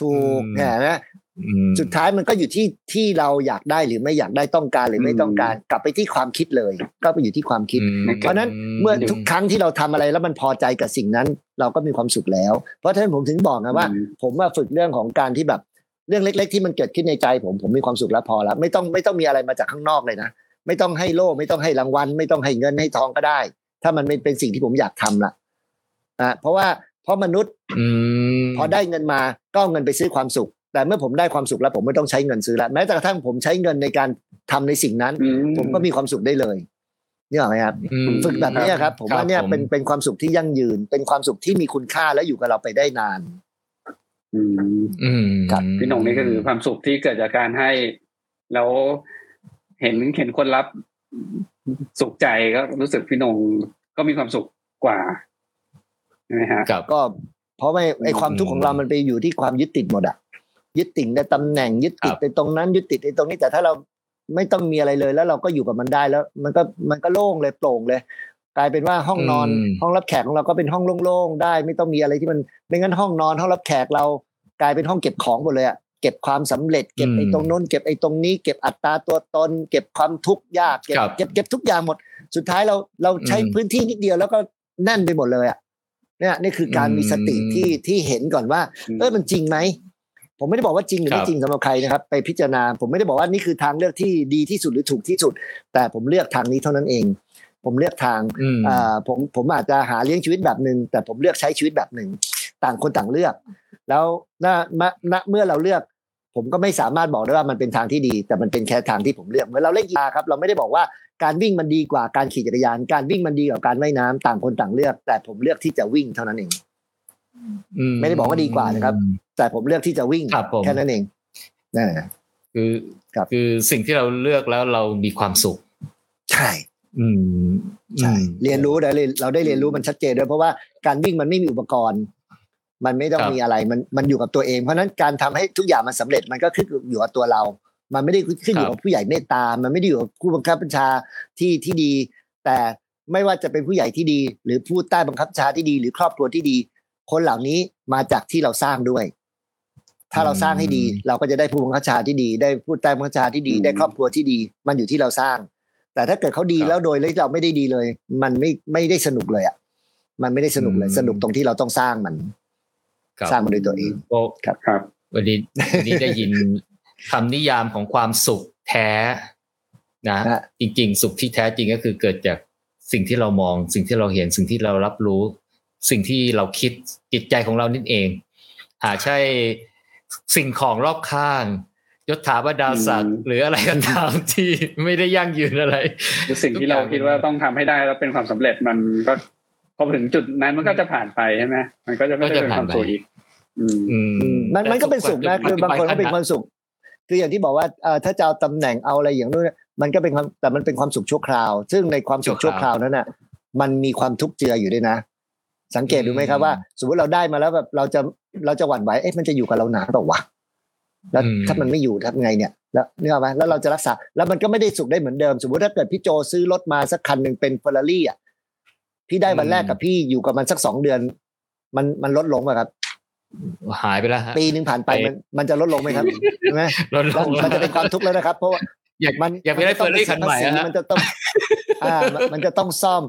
ถูกอืมเนี่ยนะอืม สุดท้ายมันก็อยู่ที่ที่เราอยากได้หรือไม่อยากได้ต้องการหรือไม่ต้องการ กลับไปที่ความคิดเลย ก็ไปอยู่ที่ความคิดอืมเพราะฉะนั้นเมื่อทุกครั้งที่เราทำอะไรแล้วมันพอใจกับสิ่งนั้น เราก็มีความสุขแล้ว เพราะฉะนั้นผมถึงบอกนะว่าอืมผมว่าฝึกเรื่องของการที่แบบเรื่องเล็ก ๆ ที่มันเกิดขึ้นในใจ ผมผมมีความสุขแล้วพอแล้วไม่ต้องไม่ต้องมีอะไรมาจากข้างนอกเลยนะไม่ต้องให้โล่ไม่ต้องให้รางวัล ไม่ต้องให้เงินให้ทองก็ได้ ถ้ามันไม่เป็นสิ่งที่ผมอยากทำละอะเพราะว่าเพราะมนุษย์อืมพอได้เงินมาก็เอาเงินไปซื้อความสุข แต่เมื่อผมได้ความสุขแล้วผมไม่ต้องใช้เงินซื้อแล้วแม้แต่กระทั่งผมใช้เงินในการทำในสิ่งนั้นอืผมก็มีความสุขได้เลยนี่หรอกไหมครับอืมฝึกแบบนี้ครับ ผมครับว่าเนี่ยผมเป็นเป็นความสุขที่ยั่งยืน เป็นความสุขที่มีคุณค่าและอยู่กับเราไปได้นานอืมอืมครับพี่หนงนี่ก็คือความสุขที่เกิดจากการให้ แล้วเห็นเห็นคนรับสุขใจก็รู้สึกพี่นงก็มีความสุขกว่าใช่ไหมฮะครับก็เพราะไม่ไอความทุกข์ของเรามันไปอยู่ที่ความยึดติดหมดอะ ยึดติดในตำแหน่งยึดติดครับในตรงนั้นยึดติดในตรงนี้แต่ถ้าเราไม่ต้องมีอะไรเลยแล้วเราก็อยู่กับมันได้แล้ว มันก็มันก็โล่งเลยโปร่งเลย กลายเป็นว่าห้องนอนอืมห้องรับแขกของเราก็เป็นห้องโล่งๆได้ ไม่ต้องมีอะไรที่มันไม่งั้นห้องนอนห้องรับแขกเรากลายเป็นห้องเก็บของหมดเลยอะเก็บความสำเร็จ เก็บไอ้ตรงโน้นเก็บไอ้ตรงนี้ เก็บอัตราตัวตน เก็บความทุกข์ยากเก็บครับเก็บเก็บทุกอย่างหมด สุดท้ายเราเราใช้อืมพื้นที่นิดเดียวแล้วก็แน่นไปหมดเลยอะเนี่ยนี่คือการมีสติอืมที่ที่เห็นก่อนว่าเออมันจริงไหม ผมไม่ได้บอกว่าจริงหรือครัไม่บจริงสำหรับใครนะครับ ไปพิจารณา ผมไม่ได้บอกว่านี่คือทางเลือกที่ดีที่สุดหรือถูกที่สุด แต่ผมเลือกทางนี้เท่านั้นเอง ผมเลือกทางอืมอ่าผมผมอาจจะหาเลี้ยงชีวิตแบบหนึ่งแต่ผมเลือกใช้ชีวิตแบบหนึ่งต่างคนต่างเลือก แล้วณณณเมื่อเราเลือก ผมก็ไม่สามารถบอกได้ว่ามันเป็นทางที่ดี แต่มันเป็นแค่ทางที่ผมเลือกเหมือนเราเล่นกีฬาครับ เราไม่ได้บอกว่าการวิ่งมันดีกว่าการขี่จักรยาน การวิ่งมันดีกว่าการว่ายน้ำต่างคนต่างเลือก แต่ผมเลือกที่จะวิ่งเท่านั้นเองอื ไม่ได้บอกว่าดีกว่านะครับ แต่ผมเลือกที่จะวิ่งครับผมแค่นั้นเองนะคือครับคือสิ่งที่เราเลือกแล้วเรามีความสุข ใช่ อืมใช่อืมเรียนรู้ได้เลยเราได้เรียนรู้มันชัดเจนด้วยเพราะว่าการวิ่งมันไม่มีอุปกรณ์ มันไม่ต้องครับมีอะไรมันมันอยู่กับตัวเอง เพราะฉะนั้นการทำให้ทุกอย่างมันสำเร็จมันก็ขึ้นอยู่กับตัวเรา มันไม่ได้ขึ้นอยู่กับผู้ใหญ่เมตตา มันไม่ได้อยู่กับผู้บังคับบัญชาที่ที่ดี แต่ไม่ว่าจะเป็นผู้ใหญ่ที่ดี หรือผู้ใต้บังคับบัญชาที่ดี หรือครอบครัวที่ดี คนเหล่านี้มาจากที่เราสร้างด้วย ถ้าเราสร้างให้ดี เราก็จะได้ผู้บังคับบัญชาที่ดี ได้ผู้ใต้บังคับบัญชาที่ดีอืมได้ครอบครัวที่ดี มันอยู่ที่เราสร้าง แต่ถ้าเกิดเขาดีครับแล้วโดยที่เราไม่ได้ดีเลย มันไม่ไม่ได้สนุกเลยอะมันไม่ได้สนุกเลยอืมสนุกตรงที่เราต้องสร้างมันครับสร้างมันด้วยตัวเองโอ้ครับวันนี้วันนี้ได้ยินคำนิยามของความสุขแท้นะฮะจริง ๆ สุขที่แท้จริงก็คือเกิดจากสิ่งที่เรามอง สิ่งที่เราเห็นสิ่งที่เรารับรู้ สิ่งที่เราคิดจิตใจของเรานั่นเองหาใช่สิ่งของรอบข้างยศถาบรรดาศักดิ์อืมหรืออะไรก็ตามที่ไม่ได้ยั่งยืนอะไรคือสิ่งที่เราคิดว่าต้องทำให้ได้แล้วเป็นความสำเร็จมันก็พอถึงจุดนั้นมันก็จะผ่านไปใช่ไหมมันก็จะไม่ได้เป็นความสุขอีกอืมอืมมันมันก็เป็นสุขนะคือบางคนก็เป็นความสุข คืออย่างที่บอกว่าเอ่อถ้าจะเอาตำแหน่งเอาอะไรอย่างนู้นมันก็เป็นความแต่มันเป็นความสุขชั่วคราว ซึ่งในความสุขชั่วคราวนั้นน่ะ มันมีความทุกข์เจืออยู่ด้วยนะ สังเกตดูไหมครับว่า สมมติเราได้มาแล้วแบบเราจะเราจะหวั่นไหวเอ๊ะมันจะอยู่กับเรานานเปล่าวะแล้วอืมถ้ามันไม่อยู่ทำไงเนี่ย แล้วเนี่ยไหมแล้วเราจะรักษา แล้วมันก็ไม่ได้สุขได้เหมือนเดิม สมมติถ้าเกิดพี่โจซื้อรถมาสักคันหนึ่งเป็นเฟอร์รารี่อะพี่ได้วันแรกกับพี่อยู่กับมันสักสองเดือน มันมันลดลงไหมครับ หายไปแล้วฮะปีหนึ่งผ่านไปมันมันจะลดลงไหมครับใช่ไหมลดลแล้วงมันจะเป็นความทุกข์แล้วนะครับ เพราะว่าอยากมันอยากไปได้เฟอร์รี่คันใหม่สีอะฮะมันจะต้อง อ่า มันมันจะต้องซ่อม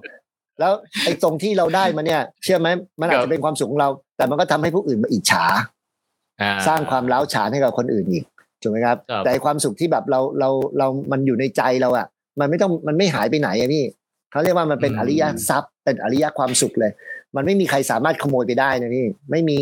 แล้วไอ้ตรงที่เราได้มาเนี่ย เชื่อไหมมันอาจจะเป็นความสุขของเรา แต่มันก็ทำให้ผู้อื่นมาอิจฉาอ่สร้างความร้าวฉานให้กับคนอื่นอีกถูกไหมครับครับแต่ไอ้ความสุขที่แบบเราเราเรามันอยู่ในใจเราอะมันไม่ต้องมันไม่หายไปไหนอะพี่เขาเรียกว่ามันเป็นอริยทรัพย์ เป็นอริยความสุขเลย มันไม่มีใครสามารถขโมยไปได้นะพี่ไม่มี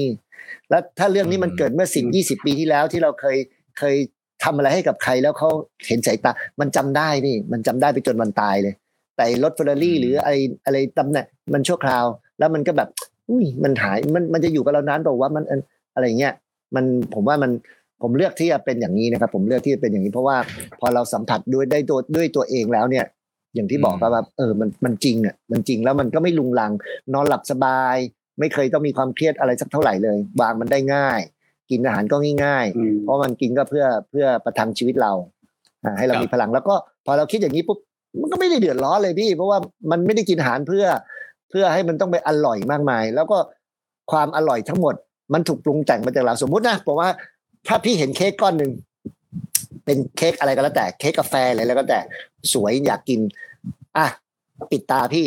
แล้วถ้าเรื่องนี้มันเกิดเมื่อสิบยี่สิบปีที่แล้วที่เราเคยเคยทำอะไรให้กับใครแล้วเขาเห็นสายตา มันจำได้นี่ มันจำได้ไปจนวันตายเลย แต่รถเฟอร์รารี่หรืออะไรอะไรตำแหน่งมันชั่วคราว แล้วมันก็แบบอุ้ยมันหายมันมันจะอยู่กับเรานานเปล่าว่ามันอันอะไรเงี้ยมันผมว่ามันผมเลือกที่จะเป็นอย่างนี้นะครับ ผมเลือกที่จะเป็นอย่างนี้ เพราะว่าพอเราสัมผัสด้วยได้ตัวด้วยตัวเองแล้วเนี่ย อย่างที่บอกครับว่าเออมันมันจริงอะมันจริงแล้วมันก็ไม่ลุงลัง นอนหลับสบาย ไม่เคยต้องมีความเครียดอะไรสักเท่าไหร่เลยวางมันได้ง่าย กินอาหารก็ง่ายอืมๆเพราะมันกินก็เพื่อเพื่อประทังชีวิตเราอ่าให้เราครับมีพลังแล้วก็พอเราคิดอย่างนี้ปุ๊บ มันก็ไม่ได้เดือดร้อนเลยพี่ เพราะว่ามันไม่ได้กินอาหารเพื่อ เพื่อให้มันต้องไปอร่อยมากมาย แล้วก็ความอร่อยทั้งหมด มันถูกปรุงแต่งมาจากเราสมมุตินะผมว่าถ้าพี่เห็นเค้กก้อนหนึ่งเป็นเค้กอะไรก็แล้วแต่เค้กกาแฟอะไรแล้วก็แต่สวยอยากกินอะปิดตาพี่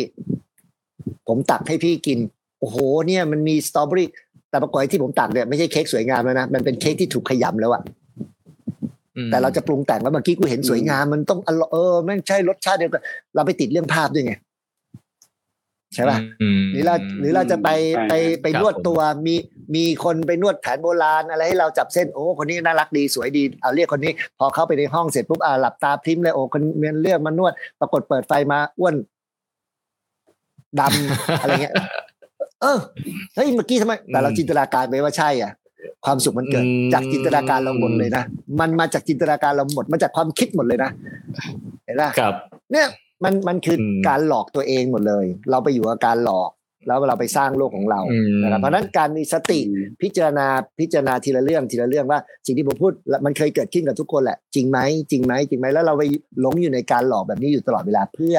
ผมตักให้พี่กิน โอ้โห เนี่ยมันมีสตรอเบอรี่แต่ปรากฏที่ผมตักเนี่ยไม่ใช่เค้กสวยงามแล้วนะมันเป็นเค้กที่ถูกขยำแล้วอะ แต่เราจะปรุงแต่งว่าเมื่อกี้กูเห็นสวยงามมันต้องอร่อยเออไม่งใช่รสชาติเดียวกันเราไปติดเรื่องภาพด้วยไงใช่ป่ะอืมหรือเราหรือเราจะไปใช่ไปไปครับนวดผมตัวมีมีคนไปนวดแผนโบราณอะไรให้เราจับเส้นโอ้คนนี้น่ารักดีสวยดีเอาเรียกคนนี้ พอเข้าไปในห้องเสร็จปุ๊บอ่าหลับตาพริมเลยโอ้คนเมียนเลือกมานวด ปรากฏเปิดไฟมาอ้วนดำอะไรเงี้ย เออเฮ้ยเมื่อกี้ทำไมแต่เราอืมจินตนาการไปว่าใช่อะ ความสุขมันเกิดอืมจากจินตนาการเราหมดเลยนะมันมาจากจินตนาการเราหมดมาจากความคิดหมดเลยนะห็นปะครับเนี่ยมันมันคืออมการหลอกตัวเองหมดเลย เราไปอยู่กับการหลอกแล้วเราไปสร้างโลกของเราอืมนะครับเพราะฉะนั้นการมีสติพิจารณาพิจารณาทีละเรื่องทีละเรื่องว่า สิ่งที่ผมพูดมันเคยเกิดขึ้นกับทุกคนแหละ จริงไหมจริงไหมจริงไหมแล้วเราไปหลงอยู่ในการหลอกแบบนี้อยู่ตลอดเวลาเพื่อ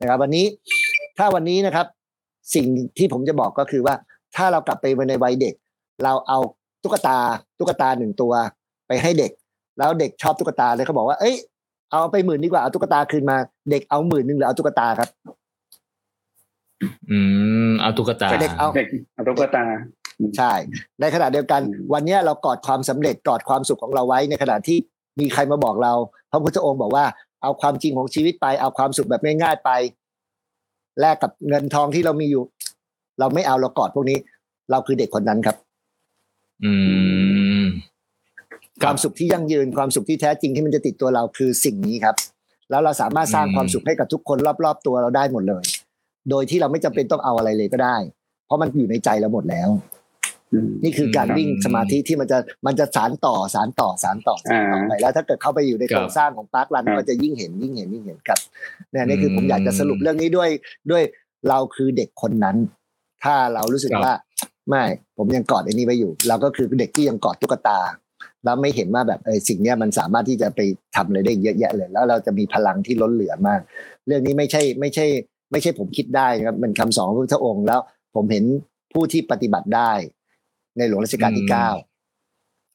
นะครับ วันนี้ถ้าวันนี้นะครับ สิ่งที่ผมจะบอกก็คือว่า ถ้าเรากลับไปในวัยเด็ก เราเอา ตุ๊กตาตุ๊กตาหนึ่งตัว ไปให้เด็ก แล้วเด็กชอบตุ๊กตาเลยเขาบอกว่า เอ้ยเอาไปหมื่นดีกว่าเอาตุ๊กตาคืนมา เด็กเอาหมื่นหนึ่งหรือเอาตุ๊กตาครับ อืมเอาตุ๊กตาเด็กเอาเด็กเอาตุ๊กตาใช่ ในขณะเดียวกันอืมวันเนี้ยเรากอดความสำเร็จกอดความสุขของเราไว้ในขณะที่มีใครมาบอกเราพระพุทธองค์บอกว่าเอาความจริงของชีวิตไปเอาความสุขแบบง่ายๆไปแลกกับเงินทองที่เรามีอยู่ เราไม่เอาเรากอดพวกนี้ เราคือเด็กคนนั้นครับ อืมความสุขที่ยั่งยืนความสุขที่แท้จริงที่มันจะติดตัวเราคือสิ่งนี้ครับ แล้วเราสามารถสร้างอืมความสุขให้กับทุกคนรอบๆตัวเราได้หมดเลย โดยที่เราไม่จำเป็นต้องเอาอะไรเลยก็ได้ เพราะมันอยู่ในใจเราหมดแล้วนี่คือการวิ่งสมาธิที่มันจะมันจะสารต่อสารต่อสารต่อสารต่อไปแล้ว ถ้าเกิดเข้าไปอยู่ในโครงสร้างของปาร์ครันครับก็จะยิ่งเห็นยิ่งเห็นยิ่งเห็นครับเนี่ยนี่คือผมอยากจะสรุปเรื่องนี้ด้วยด้วยเราคือเด็กคนนั้น ถ้าเรารู้สึกว่า ไม่ ผมยังกอดไอ้นี่ไว้อยู่ เราก็คือเด็กที่ยังกอดตุ๊กตา แล้วไม่เห็นว่าแบบเออสิ่งเนี้ยมันสามารถที่จะไปทำอะไรได้เยอะแยะเลย แล้วเราจะมีพลังที่ล้นเหลือมาก เรื่องนี้ไม่ใช่ไม่ใช่ ไม่ใช่ผมคิดได้นะครับมันคำสอนของพระพุทธองค์แล้ว ผมเห็นผู้ที่ปฏิบัติได้ ในหลวงรัชกาลที่เก้า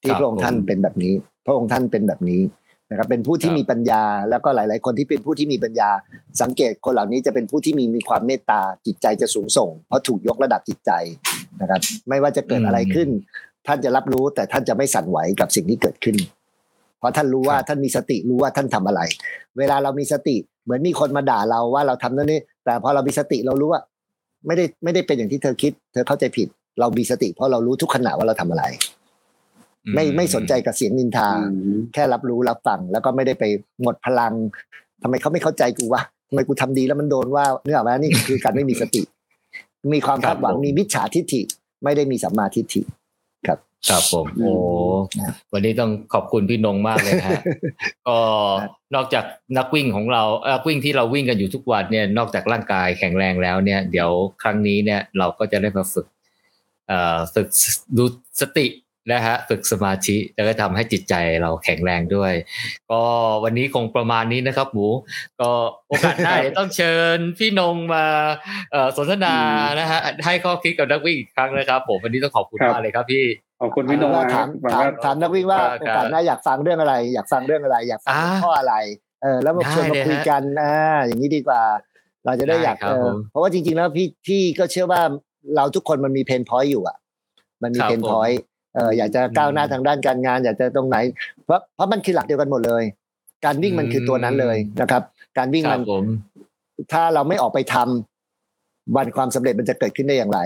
ที่พระองค์ท่านเป็นแบบนี้ พระองค์ท่านเป็นแบบนี้ นะครับเป็นผู้ที่มีปัญญา แล้วก็หลาย ๆ คนที่เป็นผู้ที่มีปัญญา สังเกตคนเหล่านี้จะเป็นผู้ที่มีมีความเมตตาจิตใจจะสูงส่ง เพราะถูกยกระดับจิตใจนะครับ ไม่ว่าจะเกิดอะไรขึ้น ท่านจะรับรู้แต่ท่านจะไม่สั่นไหวกับสิ่งที่เกิดขึ้น เพราะท่านรู้ว่าท่านมีสติรู้ว่าท่านทำอะไร เวลาเรามีสติเหมือนมีคนมาด่าเราว่าเราทำนั่นนี่แต่พอเรามีสติเรารู้ว่า ไม่ได้ไม่ได้เป็นอย่างที่เธอคิด เธอเข้าใจผิด เรามีสติ เพราะเรารู้ทุกขณะว่าเราทำอะไร ไม่ไม่สนใจกับเสียงนินทา แค่รับรู้รับฟังแล้วก็ไม่ได้ไปหมดพลังทำไมเขาไม่เข้าใจกูวะทำไมกูทำดีแล้วมันโดนว่าเนื้ออกไหมนี่คือการไม่มีสติ มีความคาดหวังมีมิจฉาทิฏฐิ ไม่ได้มีสัมมาทิฏฐิครับผมโอ้นะวันนี้ต้องขอบคุณพี่นงมากเลยนะฮะก็นอกจากนักวิ่งของเราเอ่อวิ่งที่เราวิ่งกันอยู่ทุกวันเนี่ยนอกจากร่างกายแข็งแรงแล้วเนี่ย เดี๋ยวครั้งนี้เนี่ยเราก็จะได้มาฝึกเอ่อฝึกดูสติ นะฮะฝึกสมาธิแล้วก็ทำให้จิตใจเราแข็งแรงด้วย ก็วันนี้คงประมาณนี้นะครับหมู ก็โอกาสหน้าเดี๋ยวต้องเชิญพี่นงมาเอ่อสนทนานะฮะให้ข้อคิดกับนักวิ่งอีกครั้งนะครับผมวันนี้ต้องขอบคุณครับมากเลยครับพี่ขอบคุณพี่โนว่าคถารับมหวังถามว่าถามนักวิ่งว่าครับโอกาสหน้าอยากฟังเรื่องอะไร อยากฟังเรื่องอะไร อยากฟังอ่าข้ออะไรเออแล้วมาชวนได้มาเลยคุยฮะกันอ่าอย่างนี้ดีกว่า เราจะได้ได้อยากครับเออผมเพราะว่าจริงๆแล้วพี่พี่ก็เชื่อว่าเราทุกคนมันมี pain point อยู่อะ มันมีครับ pain point เอออยากจะก้าวหน้าอืมทางด้านการงาน อยากจะตรงไหน เพราะเพราะมันคือหลักเดียวกันหมดเลย การวิ่งมันคือตัวนั้นเลยนะครับ การวิ่งครัมันผมถ้าเราไม่ออกไปทำวันความสำเร็จมันจะเกิดขึ้นได้อย่างไร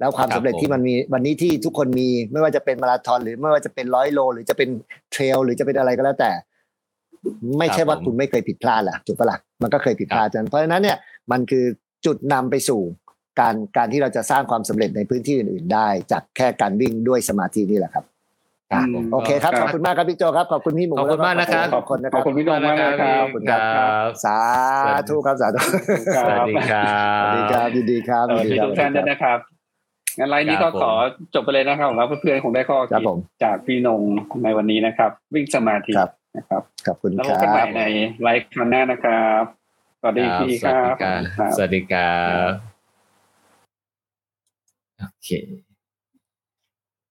แล้วความครับสำเร็จผมที่มันมีวันนี้ที่ทุกคนมีไม่ว่าจะเป็นมาราธอนหรือไม่ว่าจะเป็นร้อยโล หรือจะเป็นเทรลหรือจะเป็นอะไรก็แล้วแต่ ไม่ใช่ว่าคุณไม่เคยผิดพลาดล่ะถูกปะล่ะมันก็เคยผิดพลาดกันเพราะฉะนั้นเนี่ยมันคือจุดนำไปสู่ การการที่เราจะสร้างความสำเร็จในพื้นที่อื่น ๆ ได้ จากแค่การวิ่งด้วยสมาธินี่แหละครับอะอืมโอเคครับคขรับอบคุณมากครับพี่โจครับขอบคุณพี่หมูขอบคุณมากนะครับขอบคุณนะคขอรับบคุณพี่โนมากเลยครับขอบคุณครับครับสาธุครับสาธุคสรับวัสดีครัสวัสดีครับบยินดีครับสวัสดีทุกท่านด้วยนะครับงั้นไลน์นี้ครัก็บผมขอจบไปเลยนะครับแล้วเพื่อนๆคงได้ข้อครับคิดผมจากพี่นงในวันนี้นะครับ วิ่งสมาธิครับนะครับขอบคุณแล้วคพรับกันใหม่บในไลฟ์ครั้งหน้านะครับสวัสดีพี่ครับสวัสดีครับ โอเค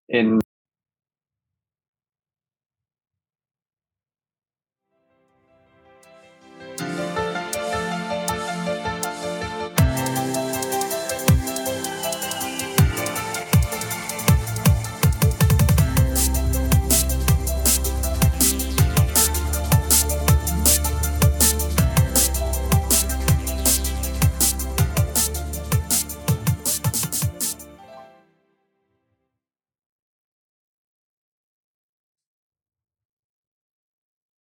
เอ็น